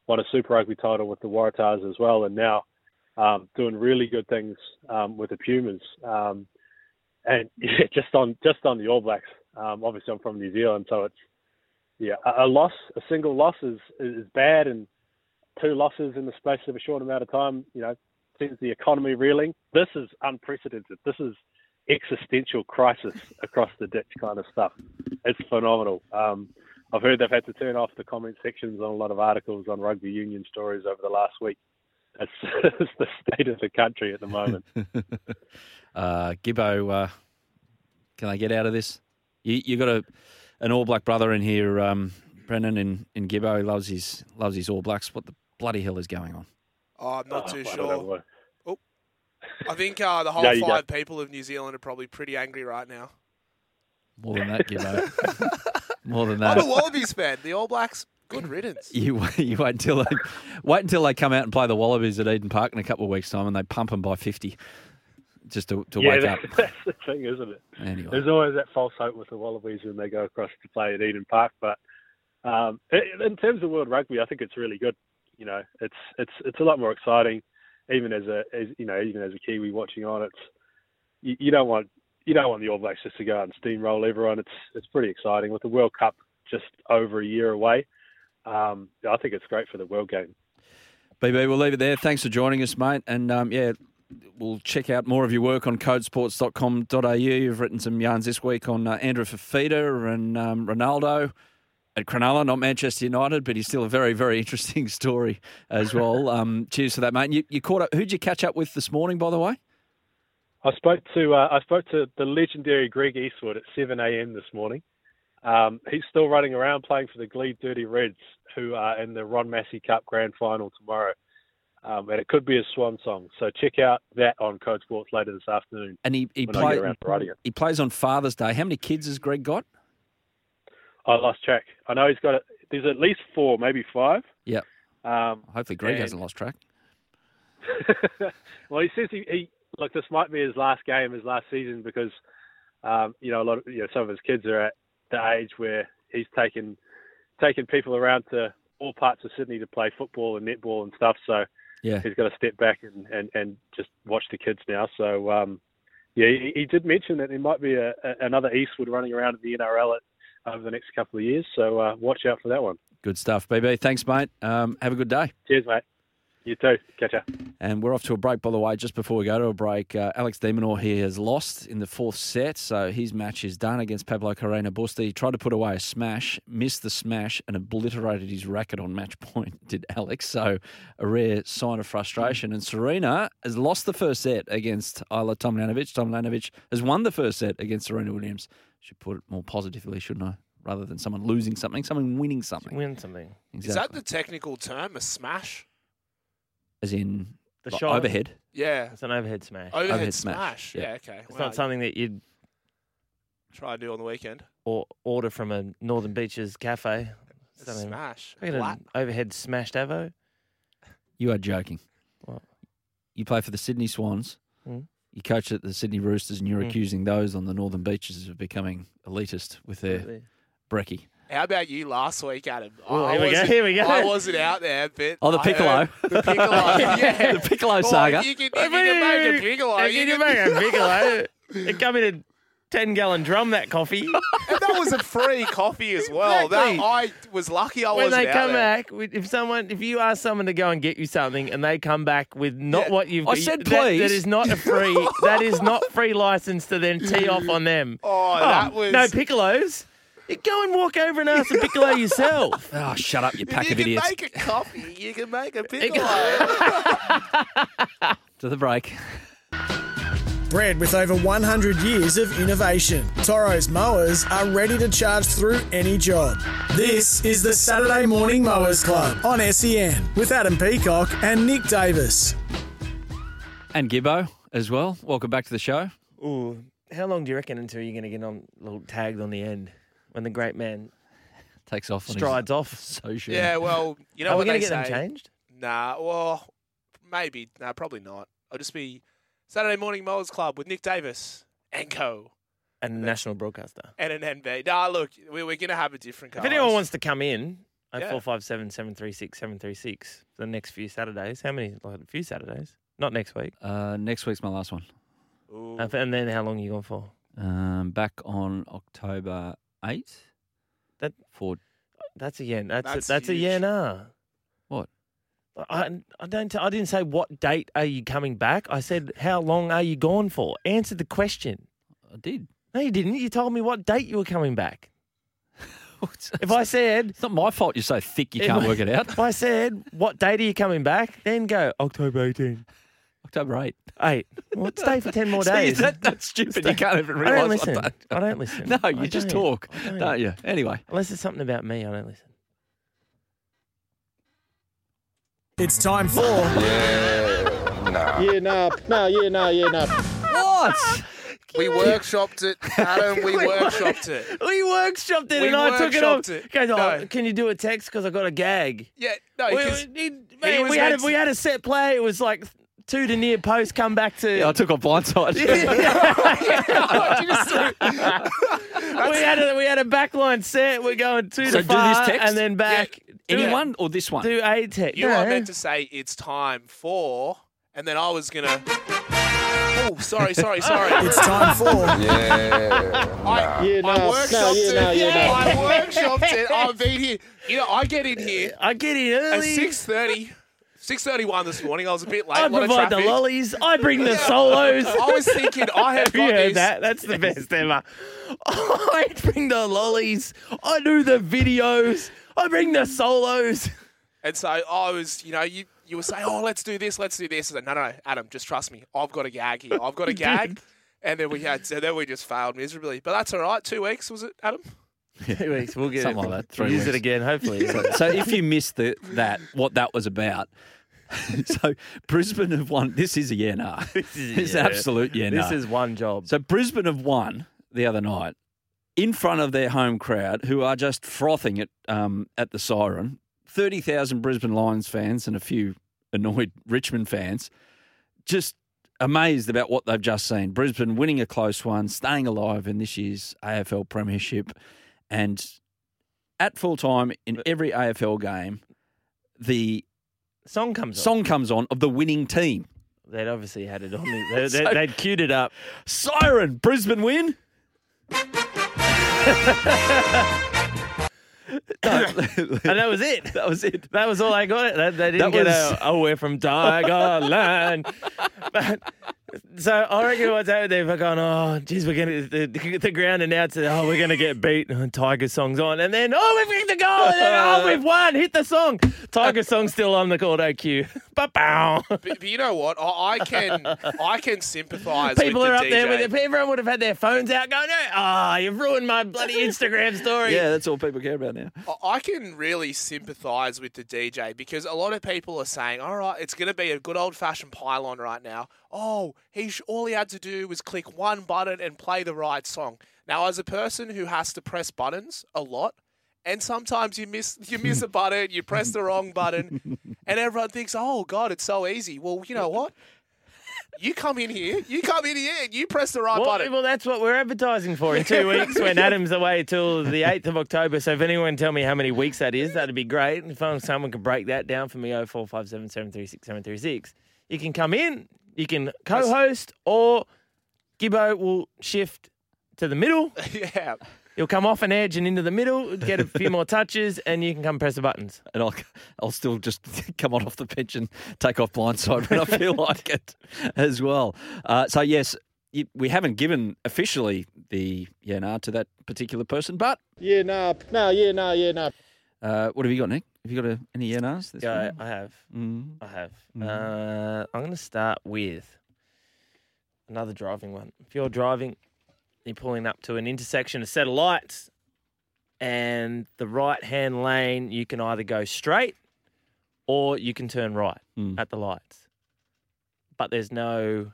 won a Super Rugby title with the Waratahs as well, and now um, doing really good things um, with the Pumas. Um, and yeah, just on just on the All Blacks. Um, obviously, I'm from New Zealand, so it's yeah, a, loss, a single loss is is bad, and two losses in the space of a short amount of time, you know, sends the economy reeling. This is unprecedented. This is existential crisis across the ditch kind of stuff. It's phenomenal. Um, I've heard they've had to turn off the comment sections on a lot of articles on rugby union stories over the last week. It's, it's the state of the country at the moment. uh, Gibbo, uh, can I get out of this? You you got a an All Black brother in here, um, Brendan, in, in Gibbo. He loves his loves his All Blacks. What the bloody hell is going on? Oh, I'm not Oh, too I don't sure. Know. I think uh, the whole Yeah, you five people of New Zealand are probably pretty angry right now. More than that, Gibbo. More than I'm that. a Wallabies fan. The All Blacks, good riddance. You wait- you wait until they wait until they come out and play the Wallabies at Eden Park in a couple of weeks' time, and they pump them by fifty, just to, to yeah, wake that- up. that's the thing, isn't it? Anyway, There's always that false hope with the Wallabies when they go across to play at Eden Park. But um, in terms of World Rugby, I think it's really good. You know, it's it's it's a lot more exciting, even as a as you know even as a Kiwi watching on. It's you, you don't want you don't want the All Blacks just to go out and steamroll everyone. It's it's pretty exciting with the World Cup just over a year away. Um, I think it's great for the World Game. BB, we'll leave it there. Thanks for joining us, mate. And um, yeah, we'll check out more of your work on codesports.com.au. You've written some yarns this week on uh, Andrew Fifita and um, Ronaldo at Cronulla, not Manchester United, but he's still a very, very interesting story as well. Um, cheers for that, mate. And you, you caught up. Who'd you catch up with this morning, by the way? I spoke to uh, I spoke to the legendary Greg Eastwood at 7 a.m. this morning. Um, he's still running around playing for the Glebe Dirty Reds, who are in the Ron Massey Cup Grand Final tomorrow. Um, and it could be a swan song. So check out that on Code Sports later this afternoon. And he, he, play, get around to writing he plays on Father's Day. How many kids has Greg got? I lost track. I know he's got a, there's at least four, maybe five. Yep. Um, Hopefully, Greg and- hasn't lost track. well, he says he, he look. This might be his last game, his last season, because um, you know a lot of you know some of his kids are at the age where he's taken taken people around to all parts of Sydney to play football and netball and stuff. So Yeah. he's got to step back and, and, and just watch the kids now. So um, yeah, he, he did mention that there might be a, a, another Eastwood running around in the NRL at, over the next couple of years. So uh, watch out for that one. Good stuff, BB. Thanks, mate. Um, have a good day. Cheers, mate. You too. Catch ya. And we're off to a break, by the way. Just before we go to a break, uh, Alex de Minaur here has lost in the fourth set, so his match is done against Pablo Carreño Busta. He tried to put away a smash, missed the smash, and obliterated his racket on match point, did Alex. So a rare sign of frustration. And Serena has lost the first set against Ajla Tomljanovic. Tomljanovic has won the first set against Serena Williams. Should put it more positively, shouldn't I? Rather than someone losing something, someone winning something. Win something. Is that the technical term, a smash? As in The like shot. overhead. Yeah. It's an overhead smash. Overhead, Overhead smash. smash, Yeah, yeah. okay. It's Wow, not something that you'd Try and do on the weekend. or order from a Northern Beaches cafe. Something- Smash. Look at an overhead smashed Avo. You are joking. What? You play for the Sydney Swans. Mm you coach at the Sydney Roosters, and you're mm. accusing those on the northern beaches of becoming elitist with their yeah. brekkie. How about you last week, Adam? Oh, here, we go, here we go. I wasn't out there, but oh, the piccolo, the piccolo, yeah, the piccolo saga. Well, you can, you can make a piccolo. You, you can, can make a piccolo. It come in 10 gallon drum that coffee. and that was a free coffee as well. Exactly. That I was lucky I was. When they out come there. back, if someone, if you ask someone to go and get you something, and they come back with not Yeah. what you've I got, said that- please. that is not a free, that is not free license to then tee off on them. Oh, oh, that was no piccolos. You go and walk over and ask a piccolo yourself. Oh, shut up, you If pack you of can make a coffee, you can make a piccolo. To the break. Bred with over 100 years of innovation, Toro's mowers are ready to charge through any job. This is the Saturday Morning Mowers Club on SEN with Adam Peacock and Nick Davis. And Gibbo as well. Welcome back to the show. Ooh, how long do you reckon until you're going to get on little tagged on the end when the great man Takes off on his strides off? social. yeah, well, you know Are we going to get them changed? Nah, well, maybe. Nah, probably not. I'll just be Saturday Morning Mowers Club with Nick Davis and co. And national broadcaster. and an NB. Nah, look, we- we're going to have a different If anyone wants to come in, Yeah. 0457 736 736 for the next few Saturdays. How many? Like a few Saturdays. Not next week. Uh, next week's my last one. Ooh. And then how long are you going for? Um, back on October 8th. That- For That's a yeah. That's That's a, that's a huge. yeah. Nah. I, I don't. I didn't say what date are you coming back. I said how long are you gone for. Answer the question. I did. No, you didn't. You told me what date you were coming back. If I said, It's not my fault you're so thick you can't I- work it out. if I said what date are you coming back, then go October 18. October 8th. Eight. Well, stay for ten more See, days. that, that's stupid. You can't even realise. I don't listen. that- I don't listen. No, I you just don't. talk, don't. don't you? Anyway. Unless it's something about me, I don't listen. It's time for Yeah, no, Yeah, no, No, yeah, no, yeah, no. What? We workshopped it, Adam. We workshopped it. We workshopped it We and I took it off. workshopped it. Goes, oh, No. can you do a text because I got a gag? Yeah, no, We, because we- man, was we had a, meant to- we had a set play. It was like two to near post, come back to. Yeah, I took a blindside. we had a we had a backline set. We're going two So to do far this text? and then back. Do Anyone or this one? Do a text. you no. are meant to say it's time for, and then I was gonna. Oh, sorry, sorry, sorry. it's time for I, Yeah, no, I no, workshopped yeah, it. no, yeah, no. I workshopped it. I've been here. You know, I get in here I get in at early. six thirty. Six thirty-one this morning. I was a bit late. I a lot of provide the traffic. lollies. I bring the solos. I was thinking I have Have you got heard this. that? That's the best ever. I bring the lollies. I do the videos. I bring the solos. And so I was, you know, you you were saying, oh, let's do this, let's do this. I said, no, no, no, Adam, just trust me. I've got a gag here. I've got a gag. And then we had, so then we just failed miserably. But that's all right. Two weeks was it, Adam? Two weeks. We'll get Something it. like that, three Use it again, hopefully. so if you missed the, that, what that was about. so Brisbane have won. This is a yeah, nah. This is- yeah. absolute yeah, This is one job. So Brisbane have won the other night in front of their home crowd, who are just frothing at um, at the siren. Thirty thousand Brisbane Lions fans and a few annoyed Richmond fans, just amazed about what they've just seen. Brisbane winning a close one, staying alive in this year's AFL Premiership, and at full time in every AFL game, the Song comes on. song comes on of the winning team. They'd obviously had it on. They, they, So- they'd queued it up. Siren, Brisbane win. And that was it. That was it. That was all I got. They, they didn't That get was- a, oh, we're from Tigerland. but, so I reckon what's happened, they've gone, oh, geez, we're going to, the, the ground announced, oh, we're going to get beat. And Tiger song's on. And then, oh, we've hit the goal. And then, oh, we've won. Hit the song. Tiger song's still on the auto cue. Ba-bow. But, but you know what? I, I can I can sympathise People are the up there with it. Everyone would have had their phones out going, ah, you've ruined my bloody Instagram story. Yeah, that's all people care about now. I- I can really sympathise with the DJ because a lot of people are saying, "All right, it's going to be a good old-fashioned pylon right now." Oh, he sh- all he had to do was click one button and play the right song. Now, as a person who has to press buttons a lot and sometimes you miss you miss a button, you press the wrong button, and everyone thinks, "Oh God, it's so easy." Well, you know what? You come in here, you come in here, and you press the right Well, button. well, that's what we're advertising for in two weeks when Adam's away till the 8th of October. So if anyone can tell me how many weeks that is, that'd be great. And if someone can break that down for me, 0457 736 736, you can come in, you can co host, or Gibbo will shift to the middle. yeah. You'll come off an edge and into the middle, get a few more touches, and you can come press the buttons. and I'll I'll still just come on off the bench and take off blindside when I feel like it as well. Uh, so yes, you, we haven't given officially the yeah nah to that particular person, but Yeah, no, no, yeah, no, yeah, no. Uh, what have you got, Nick? Have you got a, any yeah nahs? this Yeah, morning? I have. Mm. I have. Mhm. Uh, I'm going to start with another driving one. If you're driving, you're pulling up to an intersection, a set of lights, and the right hand lane, you can either go straight or you can turn right Mm. at the lights. But there's no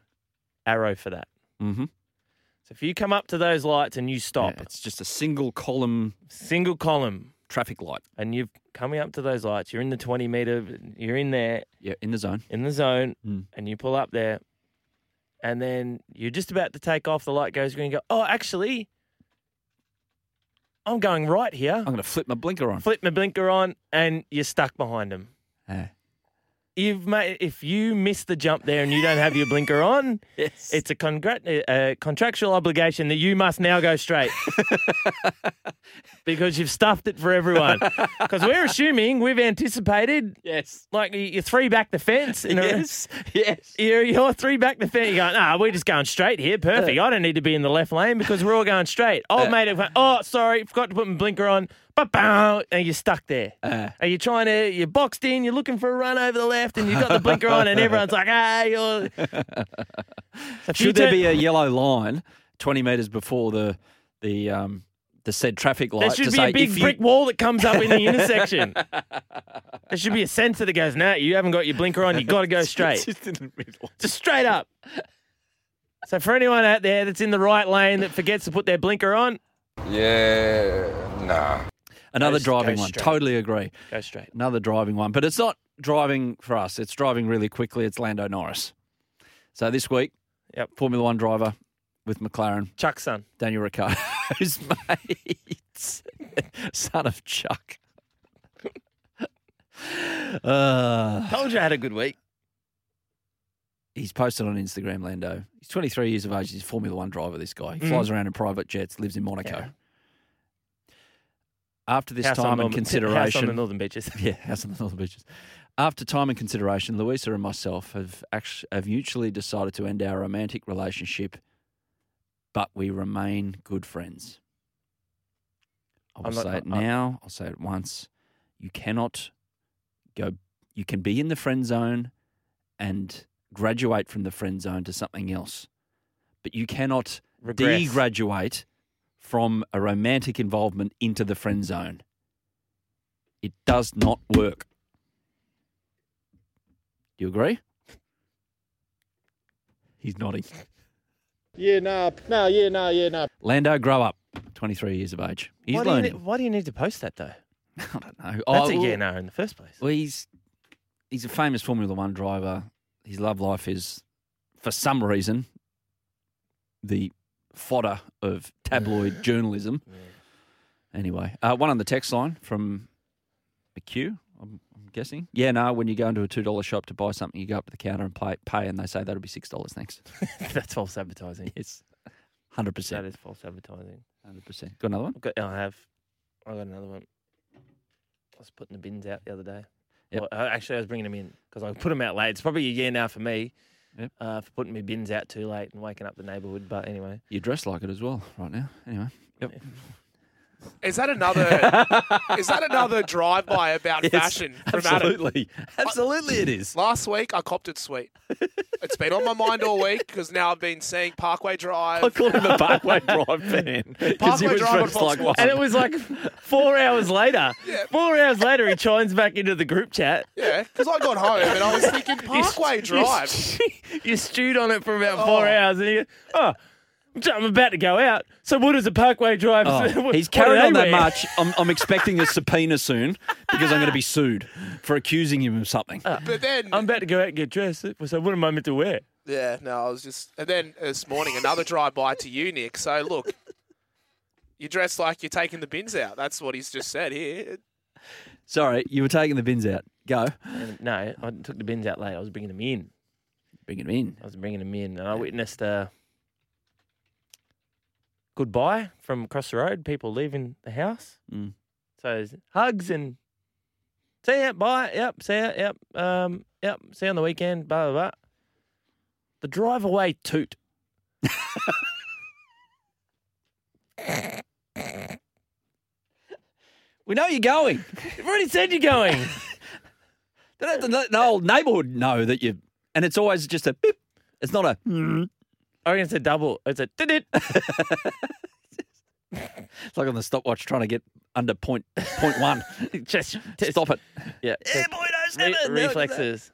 arrow for that. Mm-hmm. So if you come up to those lights and you stop, it's just a single column, single column traffic light, and you're coming up to those lights, you're in the 20 meter, you're in there, yeah, in the zone. in the zone, Mm. and you pull up there, and then you're just about to take off. The light goes green. You go, oh, actually, I'm going right here. I'm going to flip my blinker on. Flip my blinker on, and you're stuck behind them. Yeah. You've made if you miss the jump there and you don't have your blinker on, Yes. it's a congrat- a contractual obligation that you must now go straight because you've stuffed it for everyone. Because we're assuming we've anticipated, Yes. like you you three back the fence. In a, Yes. Yes. You're, you're three back the fence. You're going, ah, we're just going straight here. Perfect. I don't need to be in the left lane because we're all going straight. Old mate, have gone, oh, sorry, forgot to put my blinker on. But and you're stuck there. Uh, and you're trying to, you're boxed in, you're looking for a run over the left, and you've got the blinker on, and everyone's like, hey, you're. So Should there turn- be a yellow line 20 metres before the the um, the said traffic light There to should be say a big if you, brick wall that comes up in the intersection. There should be a sensor that goes, no, you haven't got your blinker on, you got to go straight. Just in the middle. Just straight up. So for anyone out there that's in the right lane that forgets to put their blinker on, Yeah, nah. Another Go- driving go one. Totally agree. go straight. Another driving one. But it's not driving for us. It's driving really quickly. It's Lando Norris. So this week, Yep. Formula One driver with McLaren, Chuck's son. Daniel Ricciardo's mate, son of Chuck. uh, Told you I had a good week. he's posted on Instagram, Lando. He's 23 years of age. He's a Formula One driver, this guy. He Mhm. flies around in private jets, lives in Monaco. Yeah. After this House time and consideration. House on the Northern Beaches. Yeah, House on the Northern Beaches. After time and consideration, Louisa and myself have actually have mutually decided to end our romantic relationship, but we remain good friends. I will not- say it I- I- now. I'll say it once. You cannot go. You can be in the friend zone and graduate from the friend zone to something else, but you cannot Regress. degraduate from a romantic involvement into the friend zone. It does not work. Do you agree? He's nodding. Yeah, no, no, yeah, no, yeah, no. Lando, grow up. 23 years of age. He's why, do you need, why do you need to post that though? I don't know. That's Oh, a well- yeah no in the first place. Well, he's he's a famous Formula One driver. His love life is, for some reason, the fodder of tabloid journalism. Anyway, uh, one on the text line from McHugh, I'm, I'm guessing. Yeah, no, when you go into a $2 shop to buy something, you go up to the counter and pay, pay and they say that'll be $6, thanks. That's false advertising. Yes, 100%. That is false advertising. 100%. Got another one? Got, I have. I got another one. I was putting the bins out the other day. Yep. Well, uh, actually, I was bringing them in because I put them out late. It's probably a year now for me Yep. uh, for putting my bins out too late and waking up the neighbourhood. But anyway, You dress like it as well right now. Anyway. Yep. Is that another? is that another drive-by about Yes, fashion from Adam? Absolutely. Absolutely it is. Last week I copped it sweet. it's been on my mind all week because now I've been seeing Parkway Drive. I call him a Parkway Drive fan. 'cause he Parkway was Drive on dressed Fox like one. and it was like four hours later. Yeah. Four hours later, he chimes back into the group chat. Yeah, because I got home and I was thinking Parkway You- Drive. You, you stewed on it for about oh. four Oh. hours, and you, oh, I'm about to go out. So what does the Parkway Drive? Oh, he's what do carried on that wear? much. I'm, I'm expecting a subpoena soon because I'm going to be sued for accusing him of something. Uh, but then, I'm about to go out and get dressed. So what am I meant to wear? yeah, no, I was just. And then this morning, another drive by to you, Nick. So look, you dress like you're taking the bins out. That's what he's just said here. Sorry, you were taking the bins out. Go. And no, I took the bins out late. I was bringing them in. Bringing them in. I was bringing them in, and I witnessed a goodbye from across the road. People leaving the house. Mm. So hugs and see ya, bye, yep, see ya, yep, um, yep, see you on the weekend, blah blah blah. The drive away toot. We know you're going. You've already said you're going. Don't have to let the whole neighbourhood know that you. And it's always just a beep. It's not a. mm. I reckon it's a double. It's a did it. It's like on the stopwatch trying to get under point point one. Just Stop it. Yeah. Yeah, boy, no, Re- seven. Reflexes.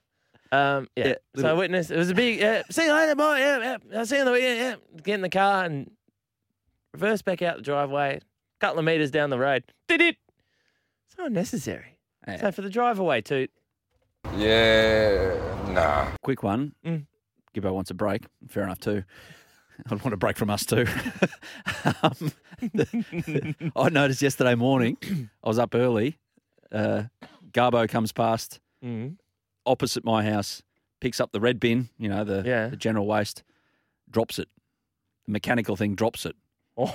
Um, yeah. Yeah, so I little- witnessed. It was a big. Yeah, see you later, boy. Yeah, yeah. I'll see you on the weekend. Yeah. Get in the car and reverse back out the driveway. Couple of meters down the road. Did it? So unnecessary. Yeah. So for the drive away, toot. Yeah, nah. Quick one. Mm. Gibbo wants a break. Fair enough too. I'd want a break from us too. um, I noticed yesterday morning, I was up early. Uh, Garbo comes past Mm. opposite my house, picks up the red bin, you know, the, Yeah. the general waste, drops it. The mechanical thing drops it. what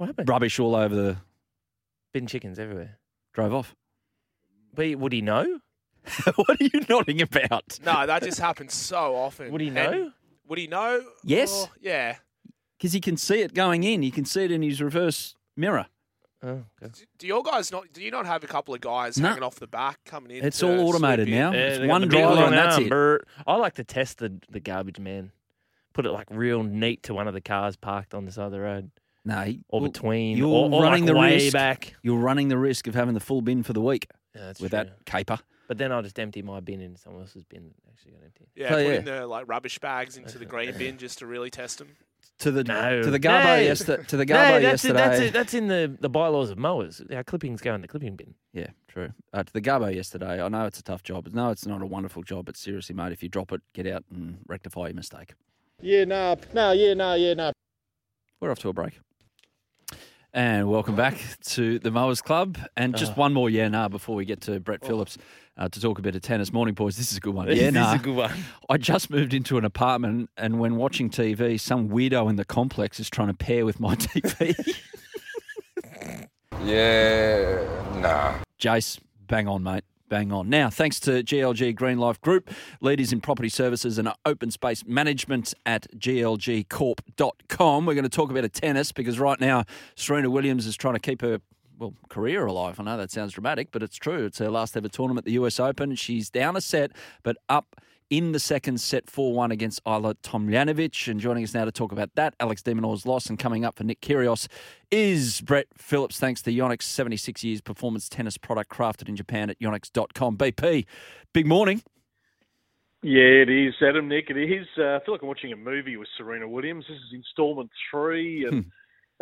happened? Rubbish all over the. Bin chickens everywhere. Drove off. But would he know? what are you nodding about? No, that just happens so often. Would he And know? would he know? Yes. Oh, yeah. Because he can see it going in. He can see it in his reverse mirror. Oh, okay. Do your guys not? Do you not have a couple of guys No. hanging off the back coming in? It's to all automated swoop in? now. Yeah, It's they got one the big driver long and that's arm. it. Brr. I like to test the, the garbage man. Put it like real neat to one of the cars parked on the side of the road. No, he- Or well, between. You're or, or running like the way risk. back. You're running the risk of having the full bin for the week Yeah, that's with true. that caper. But then I'll just empty my bin in someone else's bin. that Actually, got empty. Yeah, So, put yeah. in the like rubbish bags into the green bin just to really test them. To the No. to the Garbo No. yesterday. To the No, Garbo that's it, yesterday. that's it. That's in the, the bylaws of mowers. Our clippings go in the clipping bin. Yeah, true. Uh, to the Garbo yesterday. I know it's a tough job. No, it's not a wonderful job. But seriously, mate, if you drop it, get out and rectify your mistake. Yeah, nah, nah, yeah, nah, yeah, nah. We're off to a break. And welcome back to the Mowers Club. And just Oh. one more yeah nah before we get to Brett Phillips uh, to talk a bit of tennis. Morning, boys. This is a good one. Yeah, This Yeah is a good one. I just moved into an apartment, and when watching TV, some weirdo in the complex is trying to pair with my TV. Yeah, nah. Jace, bang on, mate. Bang on. Now, thanks to GLG Green Life Group, leaders in property services and open space management at glgcorp.com. We're going to talk about a tennis because right now Serena Williams is trying to keep her well career alive. I know that sounds dramatic, but it's true. It's her last ever tournament, the US Open. She's down a set, but up in the second set 4 1 against Ajla Tomljanovic. And joining us now to talk about that, Alex de Minaur's loss and coming up for Nick Kyrgios is Brett Phillips, thanks to Yonex 76 years performance tennis product crafted in Japan at yonex.com. BP, big morning. Yeah, it is, Adam. Nick, it is. Uh, I feel like I'm watching a movie with Serena Williams. This is instalment three, and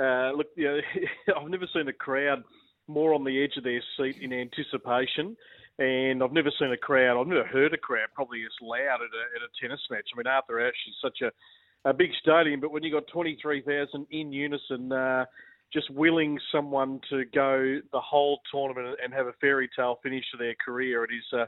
uh, look, you know, I've never seen a crowd more on the edge of their seat in anticipation, and I've never seen a crowd. I've never heard a crowd probably as loud at a, at a tennis match. I mean, Arthur Ashe is such a, a big stadium, but when you got twenty three thousand in unison. Uh, just willing someone to go the whole tournament and have a fairy tale finish to their career. It is uh,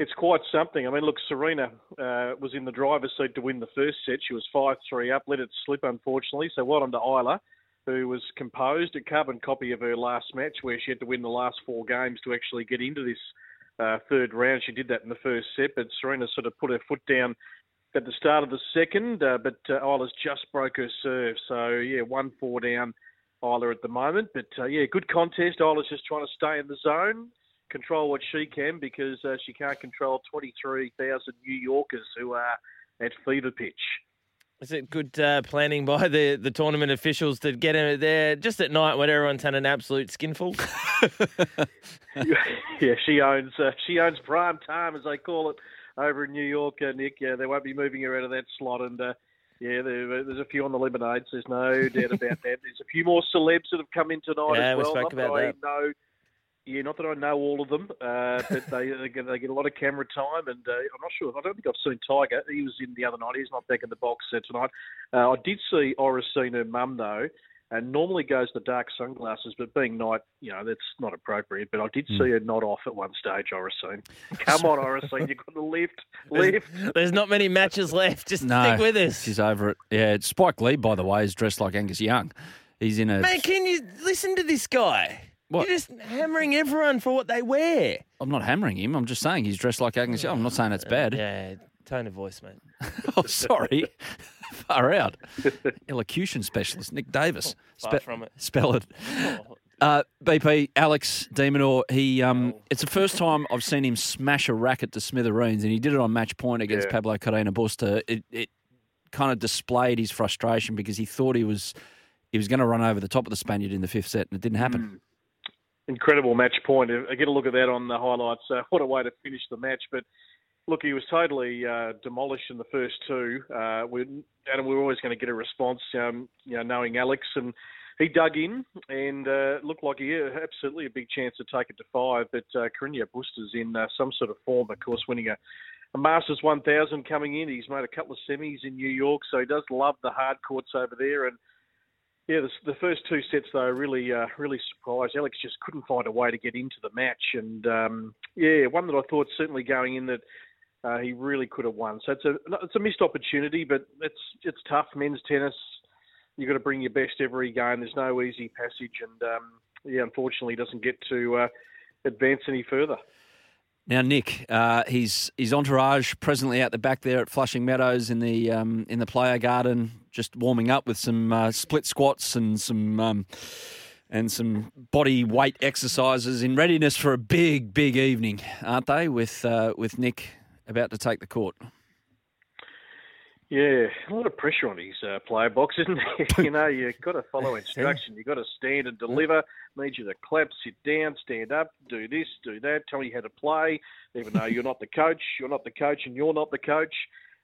it's quite something. I mean, look, Serena uh, was in the driver's seat to win the first set. She was 5 3 up, let it slip, unfortunately. So well done to Ajla, who was composed, a carbon copy of her last match where she had to win the last four games to actually get into this uh, third round. She did that in the first set, but Serena sort of put her foot down at the start of the second, uh, but uh, Ajla's just broke her serve. So, yeah, 1 4 down. Isla at the moment, but uh, yeah, good contest. Ajla's just trying to stay in the zone, control what she can because uh, she can't control 23,000 New Yorkers who are at fever pitch. Is it good uh, planning by the, the tournament officials to get her there just at night when everyone's had an absolute skinful? yeah, she owns uh, she owns prime time as they call it over in New York. Uh, Nick, yeah, they won't be moving her out of that slot, and uh, Yeah, there, there's a few on the lemonades. There's no doubt about that. There's a few more celebs that have come in tonight Yeah, as we spoke not about that, that. I know. Yeah, not that I know all of them, uh, but they, they, get, they get a lot of camera time, and uh, I'm not sure. I don't think I've seen Tiger. He was in the other night. He's not back in the box uh, tonight. Uh, I did see Iris seen her mum though, and normally goes the dark sunglasses, but being night, you know, that's not appropriate. But I did Hmm. see her not off at one stage. Oracene, come on, Oracene, you've got to lift, lift. There's not many matches left. Just No, stick with us. She's over it. Yeah, Spike Lee, by the way, is dressed like Angus Young. He's in a. Man, can you listen to this guy? What? You're just hammering everyone for what they wear. I'm not hammering him. I'm just saying he's dressed like Angus Young. I'm not saying that's bad. Yeah, tone of voice, mate. oh, sorry. Far out. Elocution specialist, Nick Davis. Far from it. Spell it. Uh, BP, Alex de Minaur, he um, it's the first time I've seen him smash a racket to smithereens, and he did it on match point against Yeah. Pablo Carreño Busta. It, it kind of displayed his frustration because he thought he was he was going to run over the top of the Spaniard in the fifth set, and it didn't happen. Incredible match point. I get a look at that on the highlights. Uh, what a way to finish the match! But look, he was totally uh, demolished in the first two. Uh, we, and we were always going to get a response, um, you know, knowing Alex, and he dug in and uh, looked like he had absolutely a big chance to take it to five. But uh, Busta's in uh, some sort of form, of course, winning a. A Masters 1000 coming in. He's made a couple of semis in New York, so he does love the hard courts over there. And yeah, the, the first two sets though really uh, really surprised. Alex just couldn't find a way to get into the match, and um, yeah, one that I thought certainly going in that uh, he really could have won. So it's a it's a missed opportunity, but it's it's tough men's tennis. You've got to bring your best every game. There's no easy passage, and um, yeah, unfortunately, doesn't get to uh, advance any further. Now, Nick, uh, his his entourage presently out the back there at Flushing Meadows in the um, in the player garden, just warming up with some uh, split squats and some um, and some body weight exercises in readiness for a big, big evening, aren't they? With uh, with Nick about to take the court. Yeah, a lot of pressure on his uh, player box, isn't there? you know, you've got to follow instruction. You've got to stand and deliver. Need you to clap, sit down, stand up, do this, do that, tell you how to play, even though you're not the coach. You're not the coach and you're not the coach.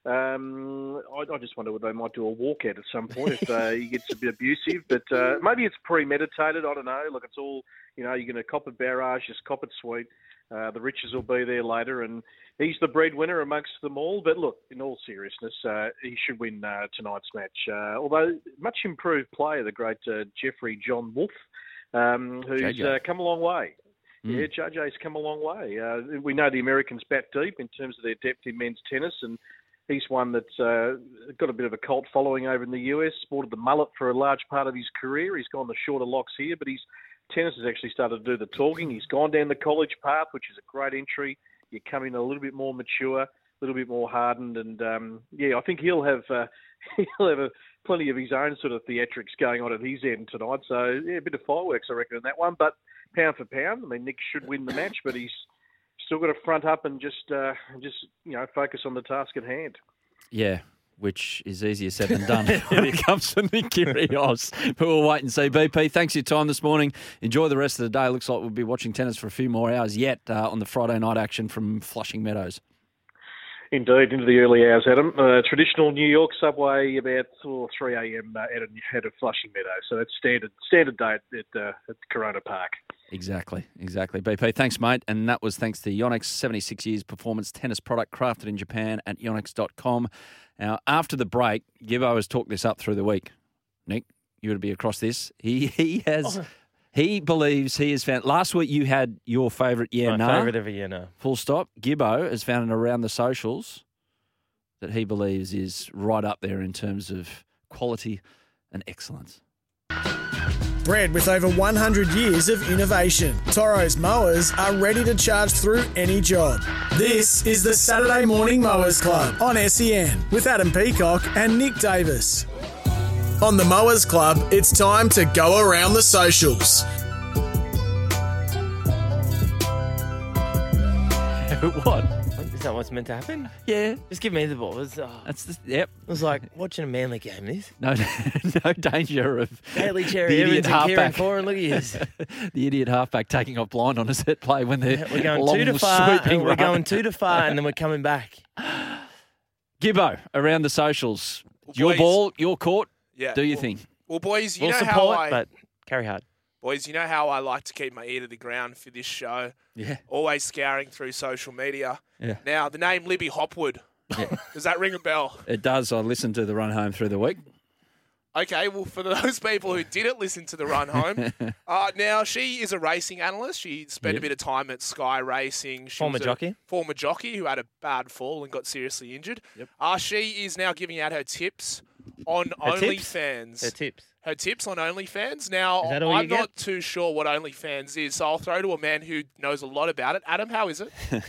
Um, I, I just wonder whether they might do a walkout at some point if uh, he gets a bit abusive. But uh, maybe it's premeditated. I don't know. Look, it's all, you know, you're going to cop a barrage, just cop it sweet. Uh, the riches will be there later, and he's the breadwinner amongst them all. But look, in all seriousness, uh, he should win uh, tonight's match. Uh, although much improved player, the great uh, Jeffrey John Wolf, um, who's uh, come a long way. Mm. Yeah, JJ's come a long way. Uh, we know the Americans bat deep in terms of their depth in men's tennis, and he's one that's uh, got a bit of a cult following over in the US. Sported the mullet for a large part of his career. He's gone the shorter locks here, but his tennis has actually started to do the talking. He's gone down the college path, which is a great entry. You come in a little bit more mature, a little bit more hardened, and um, yeah, I think he'll have uh, he'll have a, plenty of his own sort of theatrics going on at his end tonight. So yeah, a bit of fireworks, I reckon, in that one. But pound for pound, I mean, Nick should win the match, but he's still got to front up and just uh, just you know focus on the task at hand. Yeah, which is easier said than done when it comes to Nick Kyrgios. But we'll wait and see. BP, thanks for your time this morning. Enjoy the rest of the day. Looks like we'll be watching tennis for a few more hours yet uh, on the Friday night action from Flushing Meadows. Indeed, into the early hours, Adam. Uh, traditional New York subway about oh, 3 a.m. Uh, out, of, out of Flushing Meadows. So that's standard standard day at, uh, at Corona Park. Exactly, exactly. BP, thanks, mate. And that was thanks to Yonex, 76 years performance tennis product crafted in Japan at yonex.com. Now, after the break, Gibbo has talked this up through the week. Nick, you would be across this. He he has. Oh. He believes he has found. Last week you had your favourite yeah My nah. favourite of a yeah nah. Full stop. Gibbo has found it around the socials that he believes is right up there in terms of quality and excellence. Bred with over 100 years of innovation, Toro's mowers are ready to charge through any job. This is the Saturday Morning Mowers Club on SEN with Adam Peacock and Nick Davis. On the Mowers Club, it's time to go around the socials. what? Is that what's meant to happen? Yeah. Just give me the ball. It was, oh, That's the, yep. it was like watching a manly game. This No, no danger of Daly Cherry the Evans idiot and Kieran halfback. Foran. Look at yous. the idiot halfback taking off blind on a set play when they're We're going long, two to far. sweeping And we're run. going two to far, and then we're coming back. Gibbo around the socials. Your boys- ball, your court. Yeah. Do your well- thing. Well, boys, you We'll know support, how I, but carry hard. Boys, you know how I like to keep my ear to the ground for this show. Yeah. Always scouring through social media. Yeah. Now, the name Libby Hopwood. yeah. Does that ring a bell? It does. I listened to the run home through the week. Okay, well, for those people who didn't listen to the run home, uh, now she is a racing analyst. She spent Yep. a bit of time at Sky Racing. She Former jockey. Former jockey who had a bad fall and got seriously injured. Yep. Uh, she is now giving out her tips on Her tips? OnlyFans. Her tips. Her tips on OnlyFans. Now, Is that all you I'm get? not too sure what OnlyFans is, so I'll throw to a man who knows a lot about it. Adam, how is it?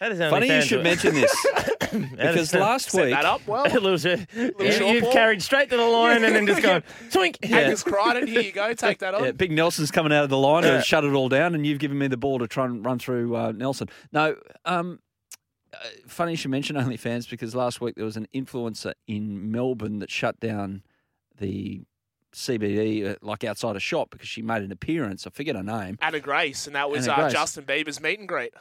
That is Funny you should mention this because is- last Set week that up well. A little bit- you, short you've ball. carried straight to the line and then just gone twink. Angus Crichton, here you go. Take that on. Yeah, Big Nelson's coming out of the line to shut it all down, and you've given me the ball to try and run through uh, Nelson. No, um, uh, funny you should mention OnlyFans because last week there was an influencer in Melbourne that shut down the CBD, uh, like outside a shop, because she made an appearance. I forget her name. Anna Grace, and that was uh, Justin Bieber's meet and greet.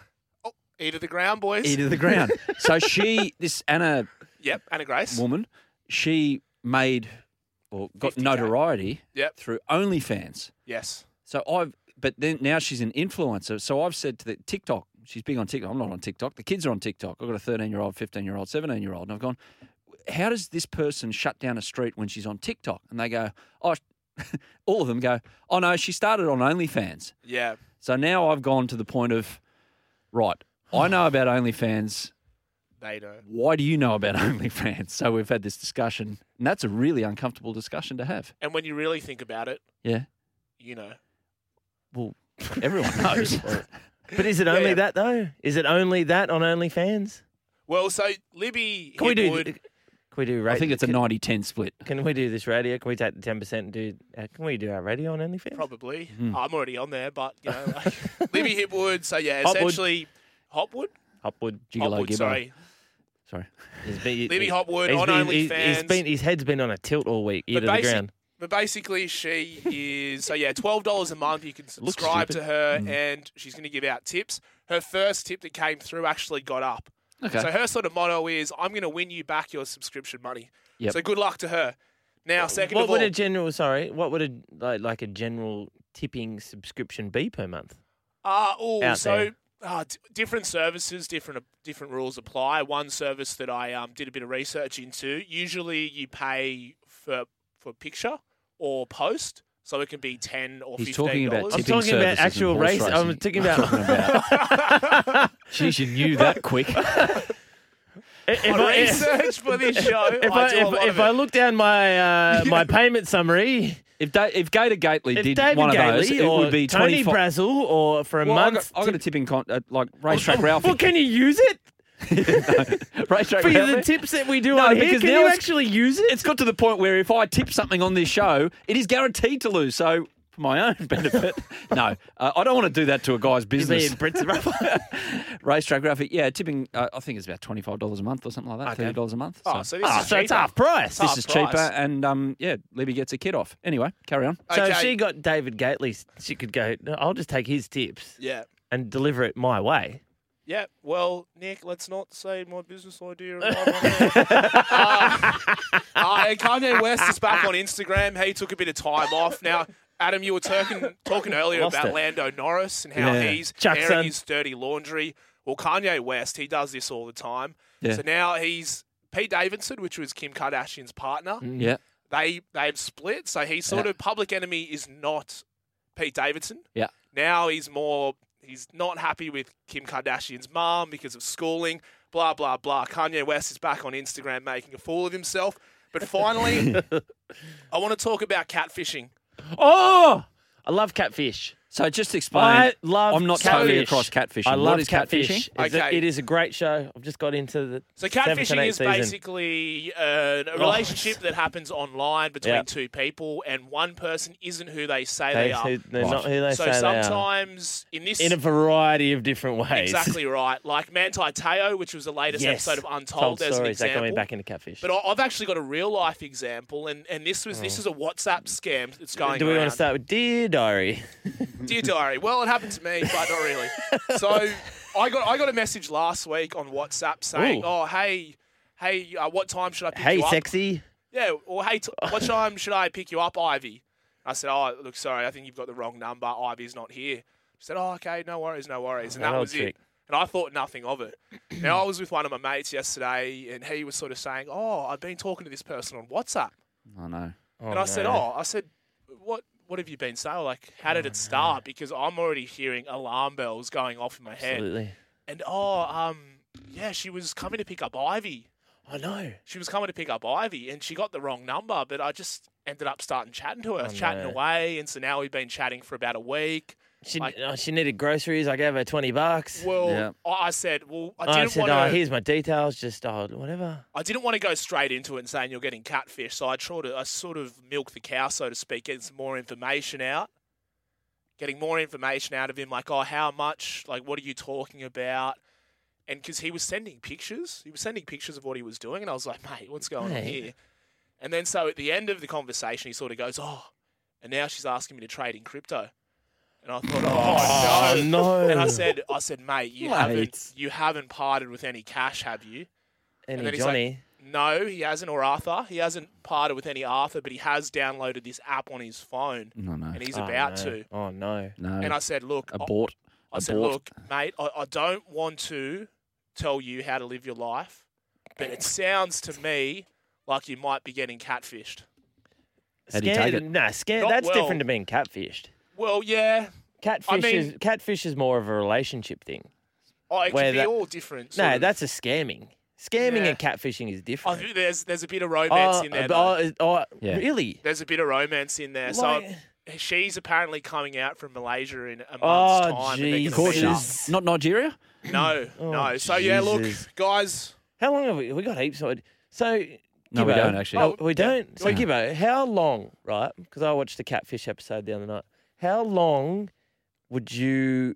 Oh, ear to the ground, boys. Ear to the ground. so she, this Anna Yep, Anna Grace. woman, she made or got 50K. notoriety Yep. through OnlyFans. Yes. So I've, but then now she's an influencer. So I've said to the TikTok, she's big on TikTok. I'm not on TikTok. The kids are on TikTok. I've got a 13 year old, 15 year old, 17 year old. And I've gone, how does this person shut down a street when she's on TikTok? And they go, oh, all of them go, oh no, she started on OnlyFans. Yeah. So now I've gone to the point of, right, I know about OnlyFans. They know. Why do you know about OnlyFans? So we've had this discussion, and that's a really uncomfortable discussion to have. And when you really think about it, Yeah. you know. Well, everyone knows. But is it only Yeah. that though? Is it only that on OnlyFans? Well, so Libby Can we do? Hipwood- Can we do? Ra- I think it's a can, 90 10 split. Can we do this radio? Can we take the ten percent and do? Uh, can we do our radio on OnlyFans? Probably. Hmm. I'm already on there, but you know, like, Libby Hipwood. So yeah, Hopwood. essentially, Hopwood. Hopwood. Gigolo Hopwood. Gibbo. Sorry, Sorry. He's been, Libby Hopwood he's on been, he's- OnlyFans. He's been, his head's been on a tilt all week, ear But to the basic- ground. But basically, she is so yeah, twelve dollars a month. You can subscribe to her, Mm. and she's going to give out tips. Her first tip that came through actually got up. Okay. So her sort of motto is, "I'm going to win you back your subscription money." Yep. So good luck to her. Now, second What of all, would a general? Sorry, what would a like, like a general tipping subscription be per month? Uh, oh, out so there? uh, d- different services, different different rules apply. One service that I um, did a bit of research into. Usually, you pay for for picture or post, so it can be ten or He's fifteen talking about dollars. I'm tipping talking about services and actual horse race. I'm racing. talking I'm about. talking about. Jeez, you knew that quick. if, On I, if, research for this show, if, I, I, do a if, lot if of I it. look down my uh, my payment summary, If da- if Gator Gately if did David one of those, Gately it or would be Tony 25. Brazel or for a well, I month, got, I got a tipping con- uh, like racetrack Ralphie. well, can you use it racetrack for the Ralphie. tips that we do No, on here? because Can now you it's- actually use it? It's got to the point where if I tip something on this show, it is guaranteed to lose. So for my own benefit, no, uh, I don't want to do that to a guy's business. being Brits Racetrack Ralphie, yeah, tipping. Uh, I think it's about twenty five dollars a month or something like that. Okay. Thirty dollars a month. Oh, so this Ah, is so it's cheaper. half price. this half is price. cheaper, and um, yeah, Libby gets a kid off. Anyway, carry on. So if Okay. she got David Gately, she could go. "No, I'll just take his tips Yeah. and deliver it my way. Yeah, well, Nick, let's not say my business idea. uh, uh, Kanye West is back on Instagram. He took a bit of time off. Now, Adam, you were talking talking earlier Lost about it. Lando Norris and how Yeah. he's Chuck, airing his dirty laundry. Well, Kanye West, he does this all the time. Yeah. So now he's Pete Davidson, which was Kim Kardashian's partner. Yeah, They they've split. So he's sort Yeah. of public enemy is not Pete Davidson. yeah. Now he's more he's not happy with Kim Kardashian's mom because of schooling, blah blah blah. Kanye West is back on Instagram making a fool of himself. But finally, I want to talk about catfishing. Oh, I love catfish. So just explain. I love I'm not catfish. totally across catfishing. I love is catfish. catfishing? It's a- Okay. it is a great show. I've just got into the So catfishing is season. basically uh, a relationship that happens online between Yeah. two people, and one person isn't who they say They- they, are. who- they're Right. not who they so say they are. So sometimes in this In a variety of different ways. exactly right, like Manti Te'o, which was the latest Yes. episode of Untold. Told There's an stories. They're going back into catfish. But I- I've actually got a real life example, and, and this was this is a WhatsApp scam that's going. Oh. Do we around. want to start with Dear Diary? Dear diary. Well, it happened to me, but not really. So I got I got a message last week on WhatsApp saying, Ooh. "Oh, hey, hey, uh, what time should I pick Hey, you up?" Hey, sexy. Yeah, or hey, t- what time should I pick you up, Ivy? I said, oh, look, sorry, I think you've got the wrong number. Ivy's not here. She said, oh, okay, no worries, no worries. And that That'll was trick. it. And I thought nothing of it. now, I was with one of my mates yesterday, and he was sort of saying, oh, I've been talking to this person on WhatsApp. I know. and I said, oh, I said, what what have you been saying? Like, how did it start? Because I'm already hearing alarm bells going off in my head. Absolutely. And oh, um, yeah, she was coming to pick up Ivy. I know. She was coming to pick up Ivy, and she got the wrong number. But I just ended up starting chatting to her, Oh, chatting no. away, and so now we've been chatting for about a week. She, Like- oh, she needed groceries. I gave her 20 bucks. Well, I I said, well, I I, didn't said, want oh, to. here's my details. Just, oh, whatever. I didn't want to go straight into it and saying you're getting catfish, so I sort of, I sort of milked the cow, so to speak, getting some more information out, getting more information out of him, like, oh, how much, like, what are you talking about? And because he was sending pictures, he was sending pictures of what he was doing, and I was like, mate, what's going on Mate. here? And then so at the end of the conversation, he sort of goes, oh, and now she's asking me to trade in crypto. And I thought, oh, Oh, no. no. And I said, I said, mate, you Mate. haven't, you haven't parted with any cash, have you? Any then he's like, Johnny. no, he hasn't, or Arthur. He hasn't parted with any Arthur, but he has downloaded this app on his phone, No, no. and he's Oh, about no. to. Oh, no. No. And I said, look, I- Abort. I said, Abort. look, mate, I, I don't want to tell you how to live your life, but it sounds to me like you might be getting catfished. How do you take Scared- it? Nah, scared. Not That's well. different to being catfished. Well, yeah. Catfish mean- is catfish is more of a relationship thing. Oh, it Where could be that- all different. No, of- that's a scamming. Scamming Yeah. and catfishing is I different. think there's there's a bit of romance Oh, in there. Oh, though. oh, oh, Yeah. really? There's a bit of romance in there. So she's apparently coming out from Malaysia in a oh, month's Oh, time. and they're Jesus. gonna meet up. Jesus. Not Nigeria? No, Oh, no. So yeah, look, Jesus. guys. How long have we? We got heaps of. So. No, we Gibbo- don't, actually. Oh, we don't. So, Yeah. Gibbo, how long, right? Because I watched the catfish episode the other night. How long would you